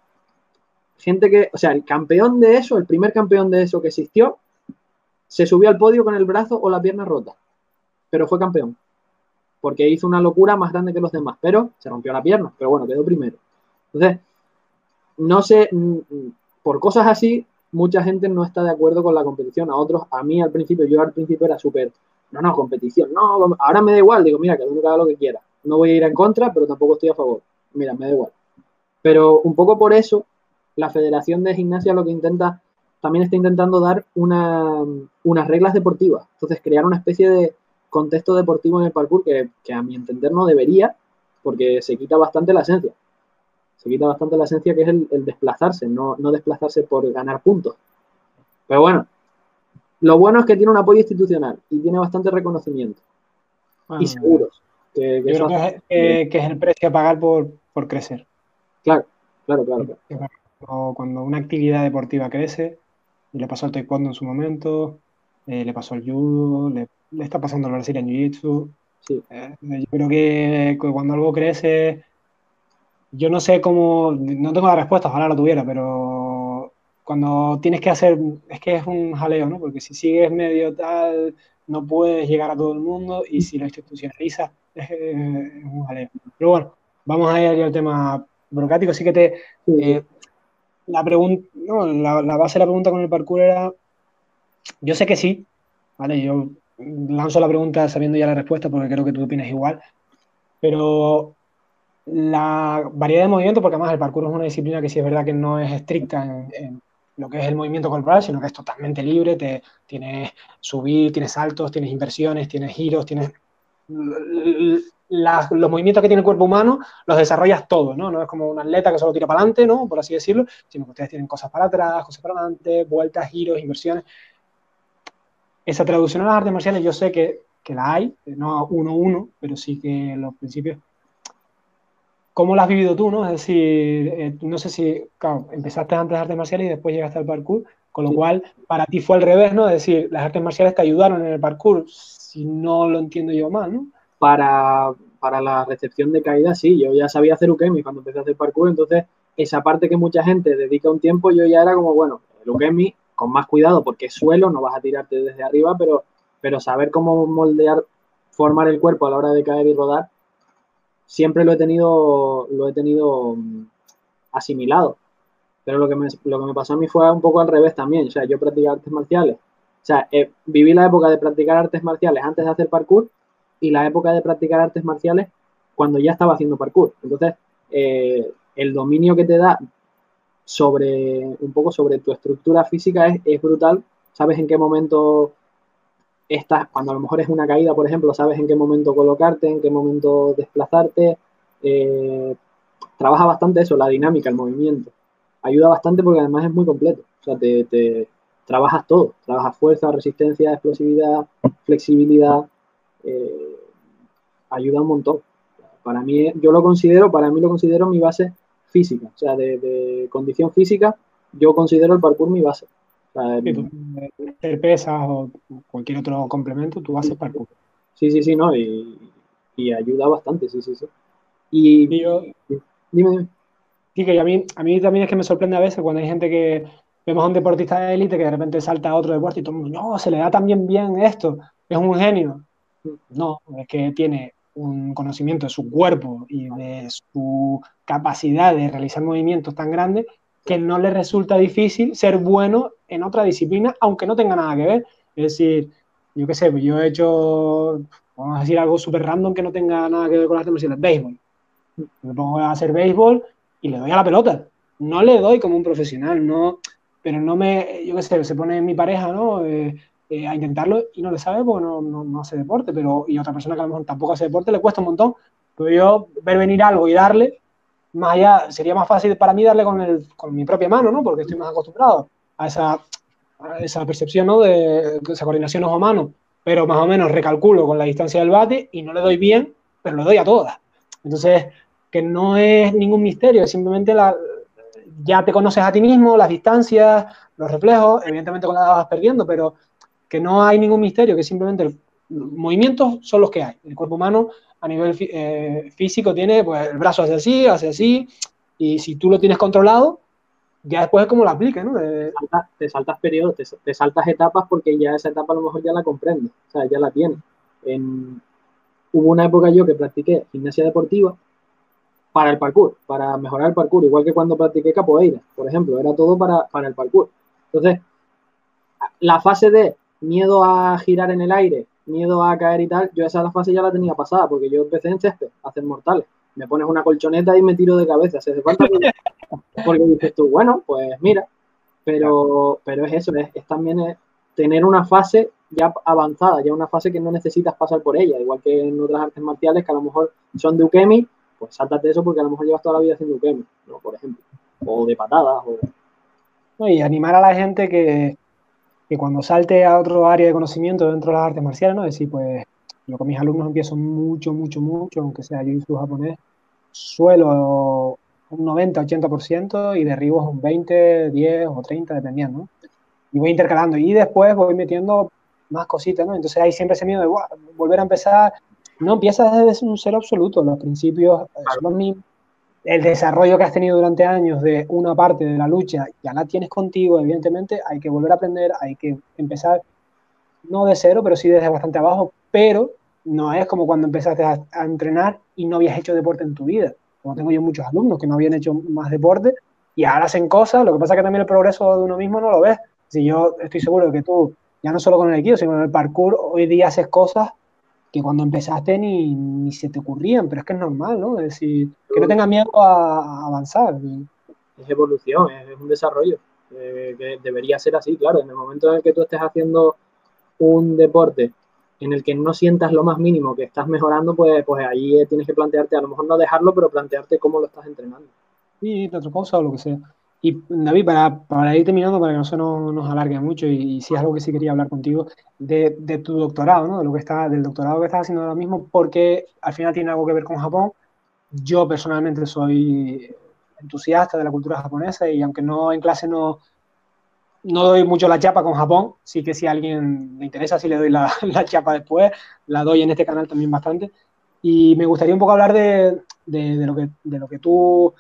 gente que, o sea, el campeón de eso, el primer campeón de eso que existió, se subió al podio con el brazo o la pierna rota, pero fue campeón, porque hizo una locura más grande que los demás, pero se rompió la pierna, pero bueno, quedó primero. Entonces, no sé, mm, mm, por cosas así, mucha gente no está de acuerdo con la competición. A otros, a mí al principio, yo al principio era súper, no, no, competición, no, ahora me da igual, digo, mira, que uno haga lo que quiera. No voy a ir en contra, pero tampoco estoy a favor. Mira, me da igual. Pero un poco por eso la Federación de Gimnasia lo que intenta, también está intentando dar unas reglas deportivas. Entonces, crear una especie de contexto deportivo en el parkour que, a mi entender no debería, porque se quita bastante la esencia. Se quita bastante la esencia que es el, desplazarse, no, no desplazarse por ganar puntos. Pero bueno, lo bueno es que tiene un apoyo institucional y tiene bastante reconocimiento. y seguros. Que, que, que, es, el precio a pagar por, por crecer. Claro, claro, claro. Cuando una actividad deportiva crece, le pasó al taekwondo en su momento, eh, le pasó al judo, le, está pasando al Brasil en jiu-jitsu. Eh, yo creo que cuando algo crece, yo no sé cómo, no tengo la respuesta, ojalá la tuviera, pero cuando tienes que hacer, es que es un jaleo, ¿no? Porque si sigues medio tal, no puedes llegar a todo el mundo y si lo institucionalizas, es, un jaleo. Pero bueno, vamos a ir al tema burocrático, así que te... Eh, la, pregunta, no, la, la base de la pregunta con el parkour era yo sé que sí, ¿vale? Yo lanzo la pregunta sabiendo ya la respuesta porque creo que tú opinas igual, pero la variedad de movimientos, porque además el parkour es una disciplina que sí es verdad que no es estricta en, lo que es el movimiento corporal, sino que es totalmente libre, te, tienes subir, tienes saltos, tienes inversiones, tienes giros, tienes los movimientos que tiene el cuerpo humano los desarrollas todos, ¿no? No es como un atleta que solo tira para adelante, ¿no? Por así decirlo, sino que ustedes tienen cosas para atrás, cosas para adelante, vueltas, giros, inversiones esa traducción a las artes marciales yo sé que, que la hay, no uno a uno, pero sí que los principios. ¿Cómo la has vivido tú, no? Es decir, eh, no sé si, claro, empezaste antes de artes marciales y después llegaste al parkour, con lo cual para ti fue al revés, ¿no? Es decir, las artes marciales te ayudaron en el parkour, si no lo entiendo yo mal, ¿no? Para, para la recepción de caída, sí, yo ya sabía hacer ukemi cuando empecé a hacer parkour, entonces esa parte que mucha gente dedica un tiempo, yo ya era como, bueno, el ukemi con más cuidado porque es suelo, no vas a tirarte desde arriba, pero, pero saber cómo moldear, formar el cuerpo a la hora de caer y rodar, siempre lo he tenido, lo he tenido mm, asimilado. Pero lo que, me, lo que me pasó a mí fue un poco al revés también. O sea, yo practiqué artes marciales. O sea, eh, viví la época de practicar artes marciales antes de hacer parkour y la época de practicar artes marciales cuando ya estaba haciendo parkour. Entonces, eh, el dominio que te da sobre un poco sobre tu estructura física es, brutal. Sabes en qué momento estás, cuando a lo mejor es una caída, por ejemplo, sabes en qué momento colocarte, en qué momento desplazarte. Eh, trabaja bastante eso, la dinámica, el movimiento. Ayuda bastante porque además es muy completo. O sea, te, trabajas todo. Trabajas fuerza, resistencia, explosividad, flexibilidad. Eh, ayuda un montón. Para mí, yo lo considero, para mí lo considero mi base física, o sea, de, condición física, yo considero el parkour mi base. hacer pesas o cualquier otro complemento, tú haces parkour. Sí, sí, sí, no, y, ayuda bastante, sí, sí, sí. Y, yo, dime, dime. Sí, que a mí, a mí también es que me sorprende a veces cuando hay gente que vemos a un deportista de élite que de repente salta a otro deporte y todo el mundo, no, se le da también bien esto, es un genio. No, es que tiene un conocimiento de su cuerpo y de su capacidad de realizar movimientos tan grandes que no le resulta difícil ser bueno en otra disciplina, aunque no tenga nada que ver. Es decir, yo qué sé, pues yo he hecho, vamos a decir algo súper random que no tenga nada que ver con las marciales, béisbol. Me pongo a hacer béisbol y le doy a la pelota. No le doy como un profesional, no, pero no me, yo qué sé, se pone mi pareja, ¿no? Eh, eh, a intentarlo y no le sabe porque no, no, hace deporte, pero y otra persona que a lo mejor tampoco hace deporte le cuesta un montón. Pero yo ver venir algo y darle, más allá, sería más fácil para mí darle con, el, con mi propia mano, ¿no? Porque estoy más acostumbrado a esa, a esa percepción, ¿no? De, esa coordinación ojo-mano, pero más o menos recalculo con la distancia del bate y no le doy bien, pero le doy a todas. Entonces, que no es ningún misterio, es simplemente la, ya te conoces a ti mismo, las distancias, los reflejos, evidentemente con la edad vas perdiendo, pero que no hay ningún misterio, que simplemente los movimientos son los que hay. El cuerpo humano a nivel eh, físico tiene, pues el brazo hace así, hace así, y si tú lo tienes controlado, ya después es como lo apliques, ¿no? te saltas periodos, te, saltas etapas porque ya esa etapa a lo mejor ya la comprendes, o sea, ya la tienes. hubo una época yo que practiqué gimnasia deportiva para el parkour, para mejorar el parkour, igual que cuando practiqué capoeira, por ejemplo, era todo para, para el parkour. Entonces, la fase de miedo a girar en el aire, miedo a caer y tal, yo esa fase ya la tenía pasada, porque yo empecé en césped a hacer mortales. Me pones una colchoneta y me tiro de cabeza, se hace falta [laughs] porque dices tú, bueno, pues mira, pero, pero es eso, es, también es tener una fase ya avanzada, ya una fase que no necesitas pasar por ella, igual que en otras artes marciales que a lo mejor son de Ukemi, pues sáltate eso porque a lo mejor llevas toda la vida haciendo ukemi, ¿no? Por ejemplo. O de patadas. O... Y animar a la gente que, que cuando salte a otro área de conocimiento dentro de las artes marciales, ¿no? Decir, pues, lo que mis alumnos empiezo mucho, mucho, mucho, aunque sea jiu-jitsu japonés, suelo un 90, 80% y derribos un 20, 10 o 30, dependiendo, ¿no? Y voy intercalando y después voy metiendo más cositas, ¿no? Entonces hay siempre ese miedo de volver a empezar. No empiezas desde un cero absoluto, los principios son los mismos. El desarrollo que has tenido durante años de una parte de la lucha ya la tienes contigo, evidentemente, hay que volver a aprender, hay que empezar, no de cero, pero sí desde bastante abajo, pero no es como cuando empezaste a, entrenar y no habías hecho deporte en tu vida. Como tengo yo muchos alumnos que no habían hecho más deporte y ahora hacen cosas, lo que pasa es que también el progreso de uno mismo no lo ves. Si yo estoy seguro de que tú ya no solo con el equipo, sino con el parkour, hoy día haces cosas que cuando empezaste ni, ni se te ocurrían, pero es que es normal, ¿no? Es decir, que no tengas miedo a, avanzar. Es evolución, es un desarrollo, eh, que debería ser así, claro, en el momento en el que tú estés haciendo un deporte en el que no sientas lo más mínimo que estás mejorando, pues, pues ahí tienes que plantearte, a lo mejor no dejarlo, pero plantearte cómo lo estás entrenando. Sí, otra cosa o lo que sea. Y David, para, para, ir terminando, para que no se nos, alargue mucho, y, si es algo que sí quería hablar contigo, de, tu doctorado, ¿no? De lo que está, del doctorado que estás haciendo ahora mismo, porque al final tiene algo que ver con Japón. Yo personalmente soy entusiasta de la cultura japonesa y aunque no en clase no, no doy mucho la chapa con Japón, sí que si a alguien le interesa, sí le doy la, [laughs] chapa después, la doy en este canal también bastante. Y me gustaría un poco hablar de, de lo, que, de lo que tú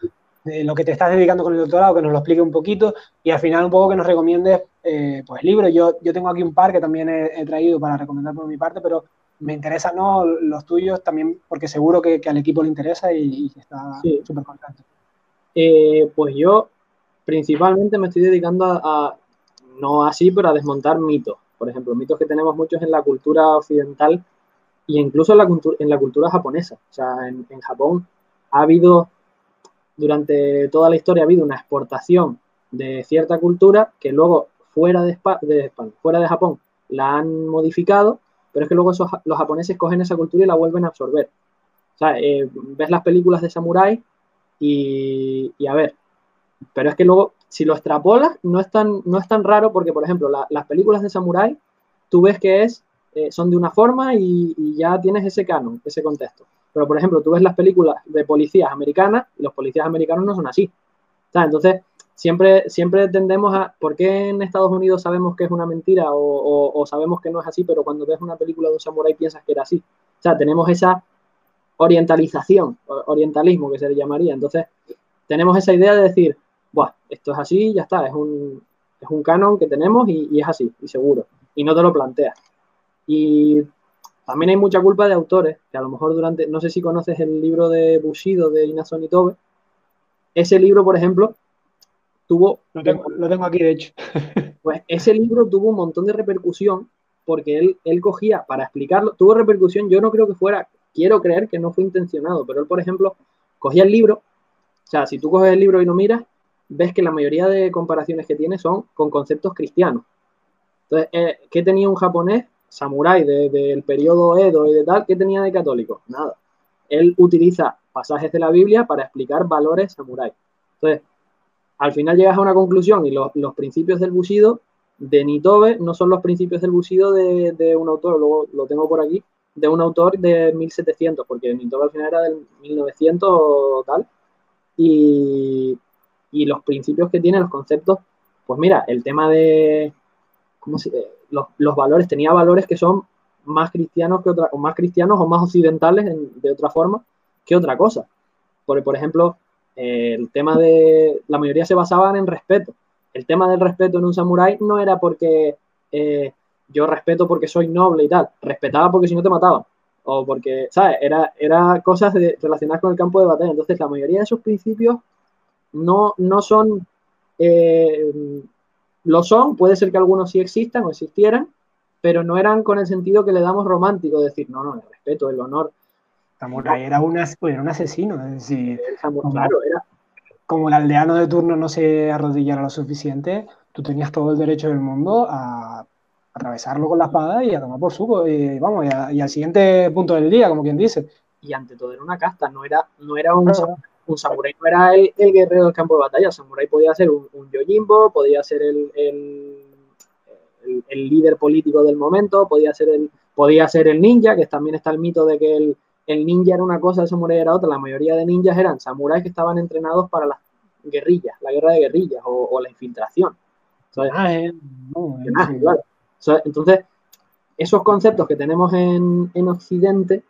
lo que te estás dedicando con el doctorado, que nos lo explique un poquito y al final un poco que nos recomiendes eh, pues libros. Yo, yo tengo aquí un par que también he, traído para recomendar por mi parte, pero me interesan ¿no? los tuyos también porque seguro que, que al equipo le interesa y, está súper contento. Eh, pues yo principalmente me estoy dedicando a, no así, pero a desmontar mitos. Por ejemplo, mitos que tenemos muchos en la cultura occidental e incluso en la, en la cultura japonesa. O sea, en, en Japón ha habido durante toda la historia ha habido una exportación de cierta cultura que luego fuera de, España, fuera de Japón la han modificado, pero es que luego los japoneses cogen esa cultura y la vuelven a absorber. O sea, eh, ves las películas de samurái y, a ver, pero es que luego, si lo extrapolas, no es tan, no es tan raro porque, por ejemplo, las películas de samurái, tú ves que es, eh, son de una forma y, ya tienes ese canon, ese contexto. Pero, por ejemplo, tú ves las películas de policías americanas y los policías americanos no son así. Entonces, siempre, siempre tendemos a, ¿por qué en Estados Unidos sabemos que es una mentira o, sabemos que no es así, pero cuando ves una película de un samurái piensas que era así? O sea, tenemos esa orientalización, orientalismo que se le llamaría. Entonces, tenemos esa idea de decir, Buah, esto es así, ya está, es un, es un canon que tenemos y, y es así, y seguro. Y no te lo planteas. Y también hay mucha culpa de autores, que a lo mejor durante, no sé si conoces el libro de Bushido de Inason Tobe. Ese libro, por ejemplo, tuvo... Lo tengo, lo tengo aquí, de hecho. [laughs] Pues ese libro tuvo un montón de repercusión porque él, él cogía, para explicarlo, tuvo repercusión, yo no creo que fuera, quiero creer que no fue intencionado, pero él, por ejemplo, cogía el libro, o sea, si tú coges el libro y lo miras, ves que la mayoría de comparaciones que tiene son con conceptos cristianos. Entonces, eh, ¿qué tenía un japonés samurái del periodo Edo y de tal, ¿qué tenía de católico? Nada. Él utiliza pasajes de la Biblia para explicar valores samurái. Entonces, al final llegas a una conclusión y los, principios del Bushido de Nitobe no son los principios del Bushido de, un autor, luego lo tengo por aquí, de un autor de 1700, porque Nitobe al final era del 1900 o tal. Y, y los principios que tiene, los conceptos, pues mira, el tema de, ¿cómo se, los, valores, tenía valores que son más cristianos que otra, o más cristianos o más occidentales de otra forma que otra cosa. Por, ejemplo, eh, el tema de, la mayoría se basaban en respeto. El tema del respeto en un samurái no era porque eh, yo respeto porque soy noble y tal, respetaba porque si no te mataban. O porque, ¿sabes? Era, era cosas relacionadas con el campo de batalla. Entonces, la mayoría de esos principios no, no son eh, lo son, puede ser que algunos sí existan o existieran, pero no eran con el sentido que le damos romántico, de decir, no, no, el respeto, el honor. Samurai era, un asesino, es decir, como, claro, era. Como el aldeano de turno no se arrodillara lo suficiente, tú tenías todo el derecho del mundo a atravesarlo con la espada y a tomar por suco, y, vamos, y, al siguiente punto del día, como quien dice. y ante todo era una casta, no era, no era un, un samurái, no era el, guerrero del campo de batalla, el samurái podía ser un, un yojimbo, podía ser el, el, líder político del momento, podía ser el, podía ser el ninja, que también está el mito de que el, ninja era una cosa, el samurái era otra, la mayoría de ninjas eran samuráis que estaban entrenados para las guerrillas, la guerra de guerrillas o, la infiltración. Ah, eh, entonces, esos conceptos que tenemos en, Occidente,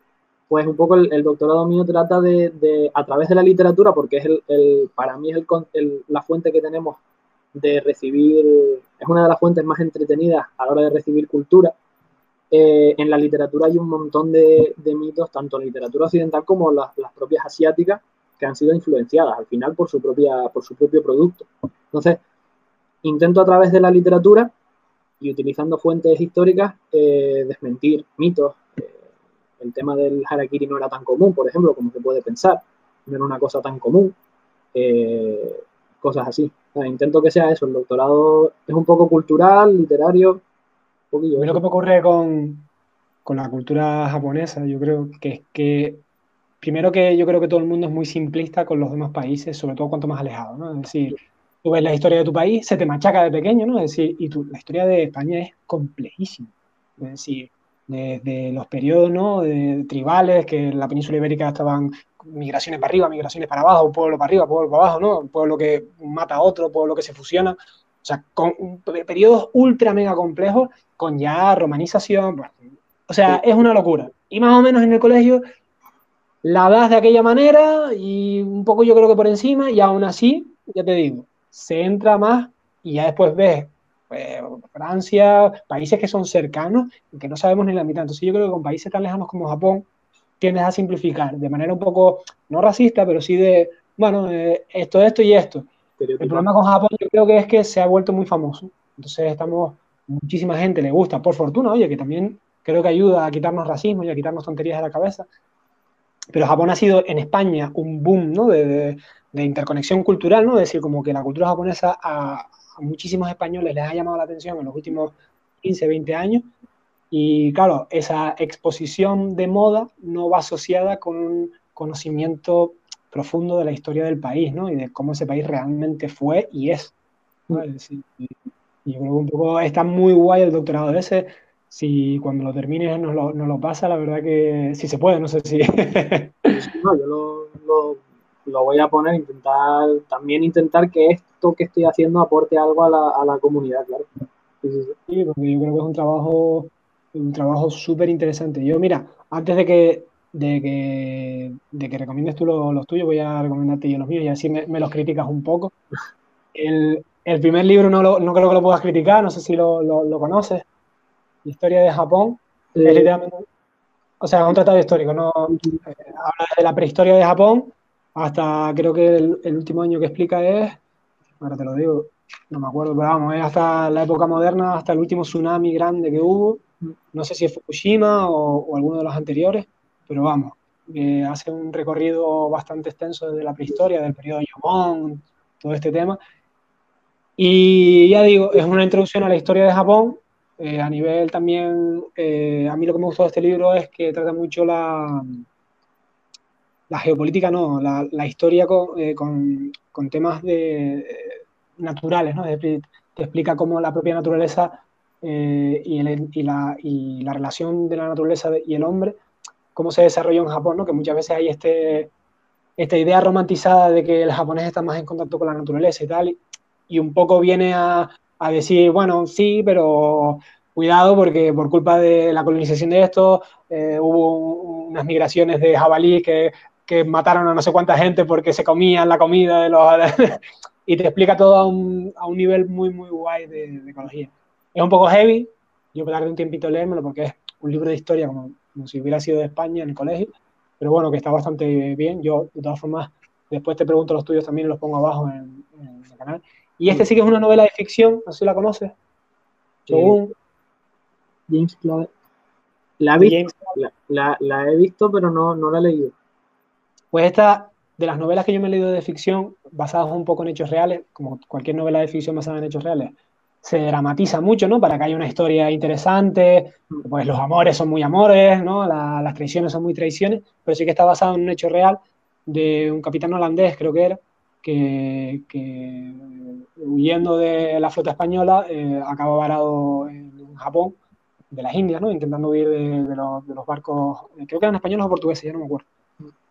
pues un poco el, doctorado mío trata de, a través de la literatura, porque es el, para mí es el, la fuente que tenemos de recibir, es una de las fuentes más entretenidas a la hora de recibir cultura. Eh, en la literatura hay un montón de, mitos, tanto en literatura occidental como las, las propias asiáticas, que han sido influenciadas al final por su, propia, por su propio producto. Entonces, intento a través de la literatura y utilizando fuentes históricas eh, desmentir mitos. El tema del harakiri no era tan común, por ejemplo, como se puede pensar. No era una cosa tan común. Eh, cosas así. intento que sea eso. El doctorado es un poco cultural, literario. Un lo que me ocurre con, con la cultura japonesa, yo creo que es que primero que yo creo que todo el mundo es muy simplista con los demás países, sobre todo cuanto más alejado, ¿no? Es decir, tú ves la historia de tu país, se te machaca de pequeño, ¿no? Es decir, y la historia de España es complejísima. Es decir, desde los periodos, ¿no? De, tribales, que en la península ibérica estaban migraciones para arriba, migraciones para abajo, pueblo para arriba, pueblo para abajo, ¿no? Pueblo que mata a otro, pueblo que se fusiona. O sea, con periodos ultra mega complejos, con ya romanización. o sea, es una locura. Y más o menos en el colegio la das de aquella manera y un poco yo creo que por encima y aún así, ya te digo, se entra más y ya después ves pues, Francia, países que son cercanos y que no sabemos ni la mitad. Entonces yo creo que con países tan lejanos como Japón tiendes a simplificar de manera un poco, no racista, pero sí de, bueno, eh, esto, esto y esto. El problema con Japón yo creo que es que se ha vuelto muy famoso. Entonces estamos, muchísima gente le gusta, por fortuna, oye, que también creo que ayuda a quitarnos racismo y a quitarnos tonterías de la cabeza. Pero Japón ha sido en España un boom ¿no? de, interconexión cultural, ¿no? es decir, como que la cultura japonesa a, muchísimos españoles les ha llamado la atención en los últimos 15, 20 años. Y claro, esa exposición de moda no va asociada con un conocimiento profundo de la historia del país, ¿no? Y de cómo ese país realmente fue y es. y, yo un poco está muy guay el doctorado ese si cuando lo termines nos lo, lo pasa, la verdad que si se puede, no sé si. Voy a poner, intentar, también intentar que esto que estoy haciendo aporte algo a la, a la comunidad, claro. Sí, porque yo creo que es un trabajo, un trabajo súper interesante. Yo, mira, antes de que, de que, de que recomiendes tú los, tuyos, voy a recomendarte yo los míos y así me, me los criticas un poco. El, el primer libro no, lo, no creo que lo puedas criticar, no sé si lo, lo conoces historia de Japón, o sea, un tratado histórico, no eh, habla de la prehistoria de Japón hasta creo que el, último año que explica es, ahora te lo digo, no me acuerdo, pero vamos, es hasta la época moderna, hasta el último tsunami grande que hubo, no sé si es Fukushima o, alguno de los anteriores, pero vamos, eh, hace un recorrido bastante extenso desde la prehistoria, del periodo Yomon, todo este tema. Y ya digo, es una introducción a la historia de Japón eh, a nivel también, eh, a mí lo que me gustó de este libro es que trata mucho la, la geopolítica, no, la, la historia con, eh, con, con, temas de, naturales, ¿no? Te, explica cómo la propia naturaleza y, el, y, la, y, la, relación de la naturaleza y el hombre, cómo se desarrolló en Japón, ¿no? Que muchas veces hay este, esta idea romantizada de que el japonés está más en contacto con la naturaleza y tal, y un poco viene a, a decir, bueno, sí, pero cuidado porque por culpa de la colonización de esto eh, hubo unas migraciones de jabalí que, que, mataron a no sé cuánta gente porque se comían la comida de los... [laughs] y te explica todo a un, a un, nivel muy, muy guay de, ecología. Es un poco heavy, yo tardé un tiempito leérmelo porque es un libro de historia como, como, si hubiera sido de España en el colegio, pero bueno, que está bastante bien. Yo, de todas formas, después te pregunto los tuyos también, los pongo abajo en, en el canal. Y este sí que es una novela de ficción, no sé si la conoces. James Clave. La, he visto, pero no, no la he leído. Pues esta, de las novelas que yo me he leído de ficción, basadas un poco en hechos reales, como cualquier novela de ficción basada en hechos reales, se dramatiza mucho, ¿no? Para que haya una historia interesante, pues los amores son muy amores, ¿no? las traiciones son muy traiciones, pero sí que está basado en un hecho real de un capitán holandés, creo que era, que, huyendo de la flota española eh, acaba varado en Japón, de las Indias, ¿no? Intentando huir de, los, barcos, eh, creo que eran españoles o portugueses, ya no me acuerdo.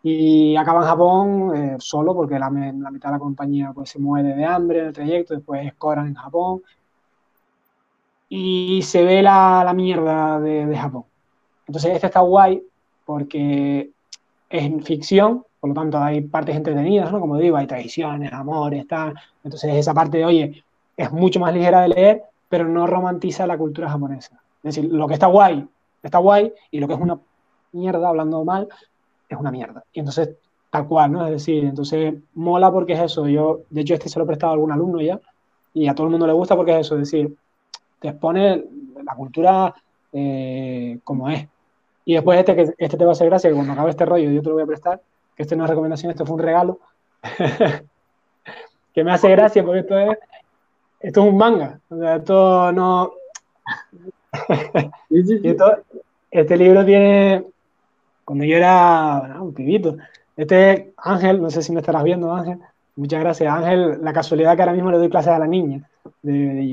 Y acaba en Japón eh, solo porque la, mitad de la compañía pues, se muere de hambre en el trayecto, después escoran en Japón y se ve la, la mierda de, Japón. Entonces, este está guay porque es ficción, por lo tanto hay partes entretenidas, ¿no? Como digo, hay traiciones, amores, tal. Entonces, esa parte, oye, es mucho más ligera de leer, pero no romantiza la cultura japonesa. Es decir, lo que está guay, está guay, y lo que es una mierda, hablando mal, es una mierda. Y entonces, tal cual, ¿no? Es decir, entonces mola porque es eso. Yo, de hecho, este se lo he prestado a algún alumno ya, y a todo el mundo le gusta porque es eso, es decir, te expone la cultura eh, como es. Y después este, que este te va a hacer gracia, que cuando acabe este rollo yo te lo voy a prestar, que este no es recomendación, esto fue un regalo, [laughs] que me hace gracia porque esto es, esto es un manga, o sea, esto no... [laughs] este libro tiene, cuando yo era un pibito, este Ángel, no sé si me estarás viendo Ángel, muchas gracias Ángel, la casualidad que ahora mismo le doy clases a la niña de, de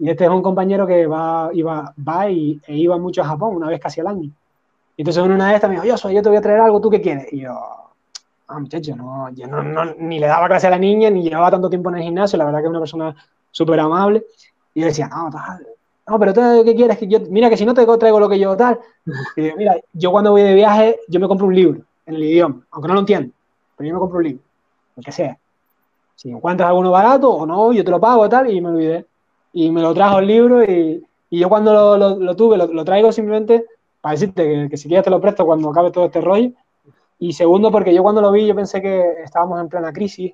y este es un compañero que va, iba, va y, e iba mucho a Japón, una vez casi al año. Y entonces en una me dijo, yo soy, yo te voy a traer algo, ¿tú qué quieres? Y yo, ah, muchacho, no, yo no, no, ni le daba clase a la niña, ni llevaba tanto tiempo en el gimnasio, la verdad que es una persona súper amable. Y yo decía, no, tal, no, pero tú qué quieres, que yo, mira que si no te traigo lo que yo tal. Y mira, yo cuando voy de viaje, yo me compro un libro en el idioma, aunque no lo entiendo, pero yo me compro un libro, lo que sea. Si encuentras alguno barato o no, yo te lo pago tal, y me olvidé y me lo trajo el libro y, y yo cuando lo, tuve lo, traigo simplemente para decirte que, si quieres te lo presto cuando acabe todo este rollo. Y segundo, porque yo cuando lo vi yo pensé que estábamos en plena crisis,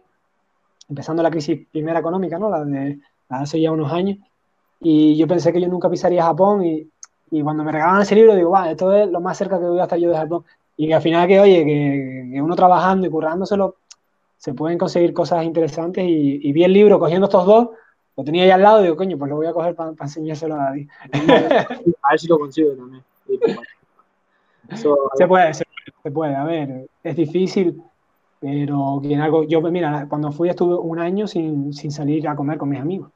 empezando la crisis primera económica, ¿no? La de, hace ya unos años. Y yo pensé que yo nunca pisaría Japón y, y cuando me regalaban ese libro digo, va, esto es lo más cerca que voy a estar yo de Japón. Y que al final que, oye, que, uno trabajando y currándoselo, se pueden conseguir cosas interesantes y, y vi el libro cogiendo estos dos lo tenía ahí al lado y digo, coño, pues lo voy a coger para enseñárselo a David. [laughs] a ver si lo consigo también. se, puede, se, puede, a ver, es difícil, pero quien algo, yo, mira, cuando fui estuve un año sin, sin salir a comer con mis amigos.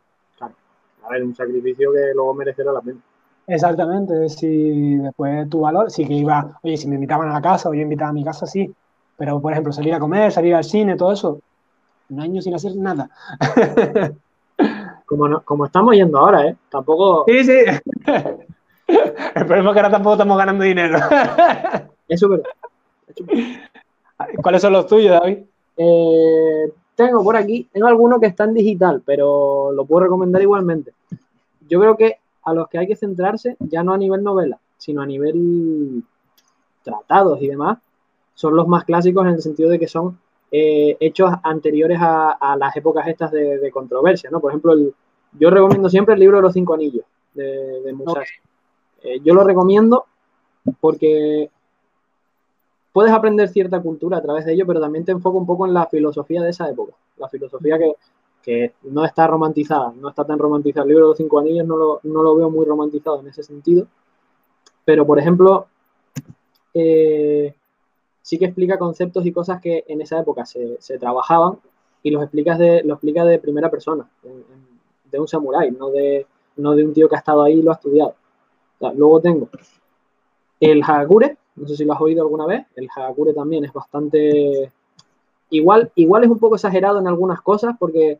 A ver, un sacrificio que luego merecerá la pena. Exactamente, si después tu valor, sí que iba, oye, si me invitaban a la casa o yo invitaba a mi casa, sí, pero por ejemplo, salir a comer, salir al cine, todo eso, un año sin hacer nada. como, como estamos yendo ahora, ¿eh? Tampoco. Sí, sí. El problema es que ahora tampoco estamos ganando dinero. Eso es [laughs] ¿Cuáles son los tuyos, David? Eh, tengo por aquí, tengo algunos que están digital, pero lo puedo recomendar igualmente. Yo creo que a los que hay que centrarse, ya no a nivel novela, sino a nivel tratados y demás, son los más clásicos en el sentido de que son eh, hechos anteriores a, las épocas estas de, controversia, ¿no? Por ejemplo, yo recomiendo siempre el libro de los cinco anillos de, de Musashi. Eh, yo lo recomiendo porque puedes aprender cierta cultura a través de ello, pero también te enfoca un poco en la filosofía de esa época, la filosofía que, que no está romantizada, no está tan romantizada. El libro de los cinco anillos no lo, no lo veo muy romantizado en ese sentido, pero por ejemplo, eh, sí que explica conceptos y cosas que en esa época se, se trabajaban y los explicas de, lo explica de primera persona, de un samurái, no de, no de un tío que ha estado ahí y lo ha estudiado. luego tengo el Hagakure, no sé si lo has oído alguna vez, el Hagakure también es bastante... Igual, igual es un poco exagerado en algunas cosas porque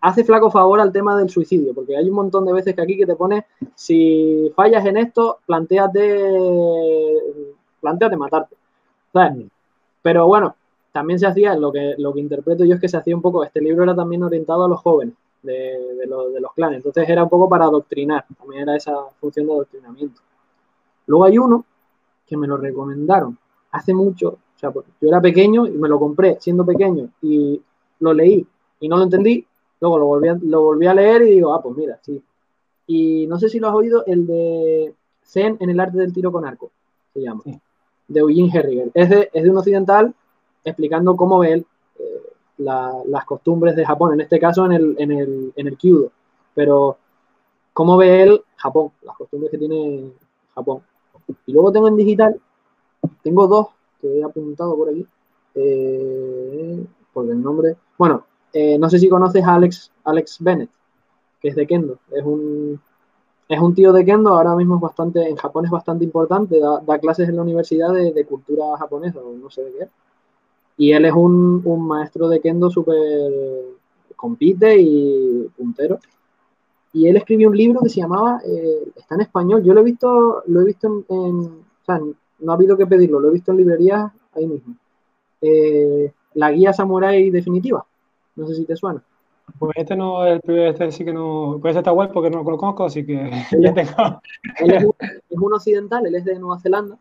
hace flaco favor al tema del suicidio, porque hay un montón de veces que aquí que te pone, si fallas en esto, planteate, planteate matarte. Mm. Pero bueno, también se hacía, lo que, lo que interpreto yo es que se hacía un poco, este libro era también orientado a los jóvenes de, de, los clanes, entonces era un poco para adoctrinar, también era esa función de adoctrinamiento. Luego hay uno que me lo recomendaron hace mucho, o sea, yo era pequeño y me lo compré siendo pequeño y lo leí y no lo entendí, luego lo volví a, lo volví a leer y digo, ah, pues mira, sí. Y no sé si lo has oído, el de Zen en el arte del tiro con arco, se llama de Eugene Herriger. Es de, es de un occidental explicando cómo ve él eh, las costumbres de Japón, en este caso en el, en el, en el Kyudo. Pero cómo ve él Japón, las costumbres que tiene Japón. Y luego tengo en digital, tengo dos que he apuntado por aquí, eh, por el nombre. Bueno, eh, no sé si conoces a Alex, Alex Bennett, que es de Kendo. Es un, es un tío de Kendo, ahora mismo es bastante, en Japón es bastante importante, da, clases en la universidad de, cultura japonesa, o no sé de qué. Y él es un, maestro de Kendo súper compite y puntero. Y él escribió un libro que se llamaba, eh, está en español, yo lo he visto, lo he visto en, o sea, no ha habido que pedirlo, lo he visto en librerías ahí mismo. Eh, la guía samurai definitiva. No sé si te suena. Pues este no, el este sí que no, pues este está guay porque no lo conozco, así que [laughs] ya tengo. Él es un, occidental, él es de Nueva Zelanda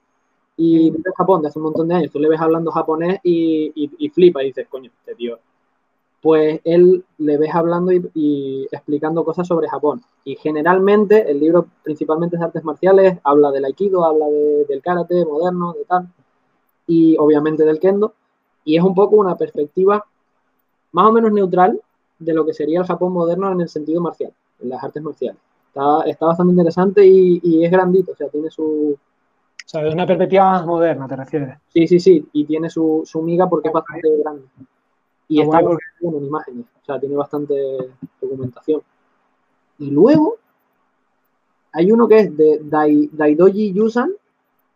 y vive en Japón de hace un montón de años. Tú le ves hablando japonés y, y, flipa y dices, coño, este tío. Pues él le ves hablando y, explicando cosas sobre Japón. Y generalmente el libro principalmente es de artes marciales, habla del aikido, habla del karate moderno, de tal, y obviamente del kendo. Y es un poco una perspectiva más o menos neutral de lo que sería el Japón moderno en el sentido marcial, en las artes marciales. Está, bastante interesante y, es grandito, o sea, tiene su... O sea, es una perspectiva más moderna, ¿te refieres? Sí, sí, sí, y tiene su, su miga porque es bastante grande. Y ah, está en imágenes, o sea, tiene bastante documentación. Y luego hay uno que es de Daidoji Yusan,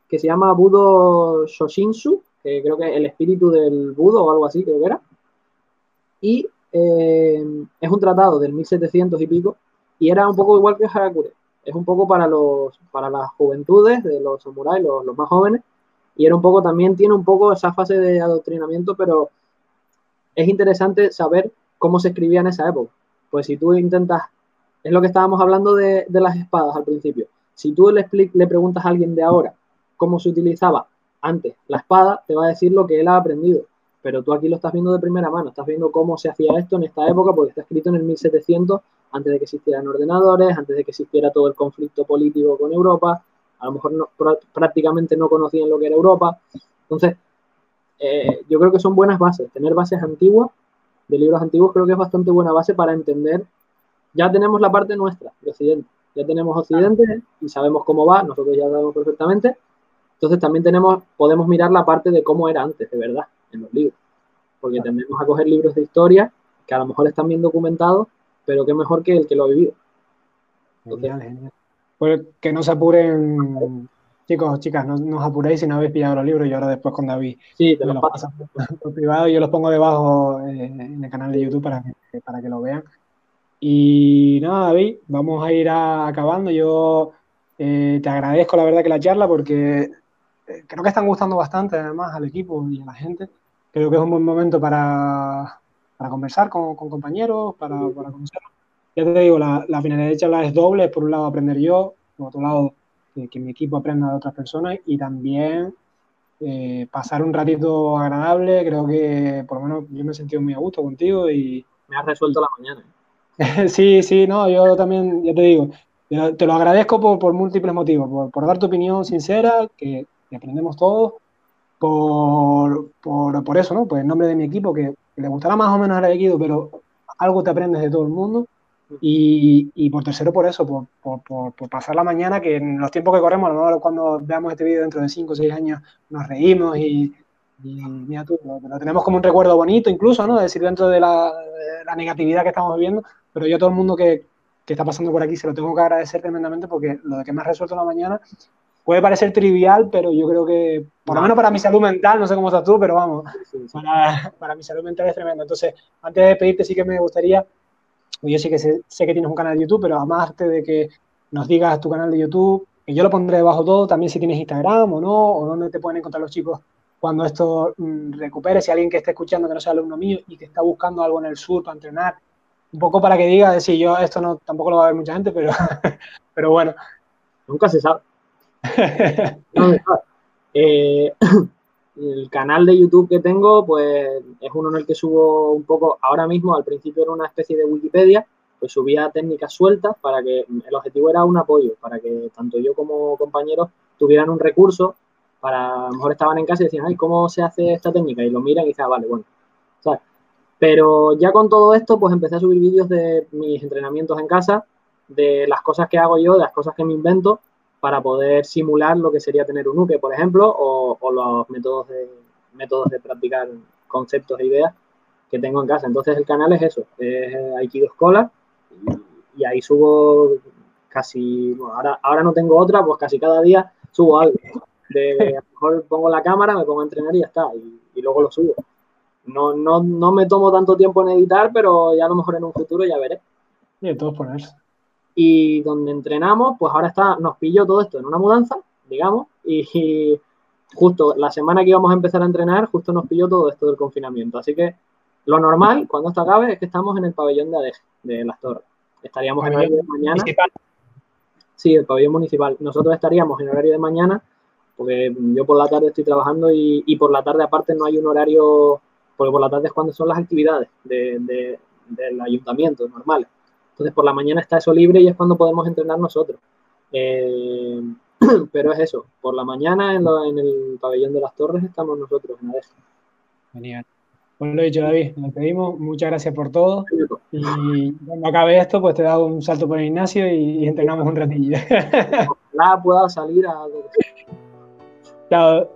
que se llama Budo Shoshinsu, que creo que es el espíritu del Budo o algo así, creo que era y eh, es un tratado del 1700 y pico y era un poco igual que Harakure. Es un poco para, los, para las juventudes de los samuráis, los, los más jóvenes, y era un poco, también tiene un poco esa fase de adoctrinamiento, pero es interesante saber cómo se escribía en esa época. Pues si tú intentas, es lo que estábamos hablando de, de las espadas al principio, si tú le, le preguntas a alguien de ahora cómo se utilizaba antes la espada, te va a decir lo que él ha aprendido pero tú aquí lo estás viendo de primera mano, estás viendo cómo se hacía esto en esta época, porque está escrito en el 1700, antes de que existieran ordenadores, antes de que existiera todo el conflicto político con Europa, a lo mejor prácticamente no conocían lo que era Europa. Entonces, eh, yo creo que son buenas bases. Tener bases antiguas, de libros antiguos, creo que es bastante buena base para entender. Ya tenemos la parte nuestra, de Occidente. Ya tenemos Occidente y sabemos cómo va, nosotros ya sabemos perfectamente. Entonces también tenemos, podemos mirar la parte de cómo era antes, de verdad en los libros. Porque tendemos a coger libros de historia que a lo mejor están bien documentados, pero que mejor que el que lo ha vivido. Pues que no se apuren, chicos, chicas, no, no os apuréis si no habéis pillado los libros y ahora después con David. Sí, te los paso por, privado y yo los pongo debajo eh, en el canal de YouTube para que, para que lo vean. Y nada, David, vamos a ir acabando. Yo eh, te agradezco la verdad que la charla porque eh, creo que están gustando bastante además al equipo y a la gente creo que es un buen momento para, para conversar con, con compañeros, para, para conocerlos. Ya te digo, la, la finalidad de charla es doble, por un lado aprender yo, por otro lado que, mi equipo aprenda de otras personas y también eh, pasar un ratito agradable, creo que por lo menos yo me he sentido muy a gusto contigo y... Me has resuelto la mañana. [laughs] sí, sí, no, yo también, ya te digo, te lo agradezco por, por múltiples motivos, por, por, dar tu opinión sincera, que, que aprendemos todos, por, por, por, eso, ¿no? Pues en nombre de mi equipo, que, le gustará más o menos el equipo, pero algo te aprendes de todo el mundo. Y, y por tercero, por eso, por, por, por, pasar la mañana, que en los tiempos que corremos, a lo mejor cuando veamos este vídeo dentro de 5 o 6 años, nos reímos y, y mira tú, lo, tenemos como un recuerdo bonito incluso, ¿no? Es decir, dentro de la, de la negatividad que estamos viviendo, pero yo a todo el mundo que, que está pasando por aquí se lo tengo que agradecer tremendamente porque lo de que me ha resuelto la mañana puede parecer trivial, pero yo creo que, por lo menos para mi salud mental, no sé cómo estás tú, pero vamos, para, para mi salud mental es tremendo. Entonces, antes de pedirte, sí que me gustaría, yo sí que sé, que tienes un canal de YouTube, pero además de que nos digas tu canal de YouTube, que yo lo pondré debajo todo, también si tienes Instagram o no, o dónde te pueden encontrar los chicos cuando esto mm, recupere, si alguien que esté escuchando que no sea alumno mío y que está buscando algo en el sur para entrenar, un poco para que diga, decir, yo esto no tampoco lo va a ver mucha gente, pero, [laughs] pero bueno. Nunca se sabe. [laughs] Eh, [clears throat] el canal de YouTube que tengo, pues es uno en el que subo un poco, ahora mismo al principio era una especie de Wikipedia, pues subía técnicas sueltas para que el objetivo era un apoyo, para que tanto yo como compañeros tuvieran un recurso para, mejor estaban en casa y decían, ay, ¿cómo se hace esta técnica? Y lo miran y dicen, ah, vale, bueno. Pero ya con todo esto, pues empecé a subir vídeos de mis entrenamientos en casa de las cosas que hago yo, de las cosas que me invento, para poder simular lo que sería tener un UPE, por ejemplo, o, los métodos de, métodos de practicar conceptos e ideas que tengo en casa. Entonces el canal es eso, es Aikido Escola y, ahí subo casi, ahora, ahora no tengo otra, pues casi cada día subo algo. A lo mejor pongo la cámara, me pongo a entrenar y ya está, y, luego lo subo. No, no, no, me tomo tanto tiempo en editar, pero ya a lo mejor en un futuro ya veré. Y de todos ponerse y donde entrenamos, pues ahora está, nos pilló todo esto en una mudanza, digamos, y, justo la semana que íbamos a empezar a entrenar, justo nos pilló todo esto del confinamiento. Así que lo normal, cuando esto acabe, es que estamos en el pabellón de de las torres. Estaríamos en horario de mañana. Municipal. Sí, el pabellón municipal. Nosotros estaríamos en horario de mañana, porque yo por la tarde estoy trabajando y, y por la tarde aparte no hay un horario, porque por la tarde es cuando son las actividades de, del ayuntamiento normales. Entonces por la mañana está eso libre y es cuando podemos entrenar nosotros. Eh, [clears throat] pero es eso, por la mañana en, el pabellón de las torres estamos nosotros en ADES. Genial. Bueno, lo dicho, David, nos pedimos. Muchas gracias por todo. Y cuando acabe esto, pues te dado un salto por el gimnasio y, entrenamos un ratillo. Ojalá pueda salir a... [laughs] Chao.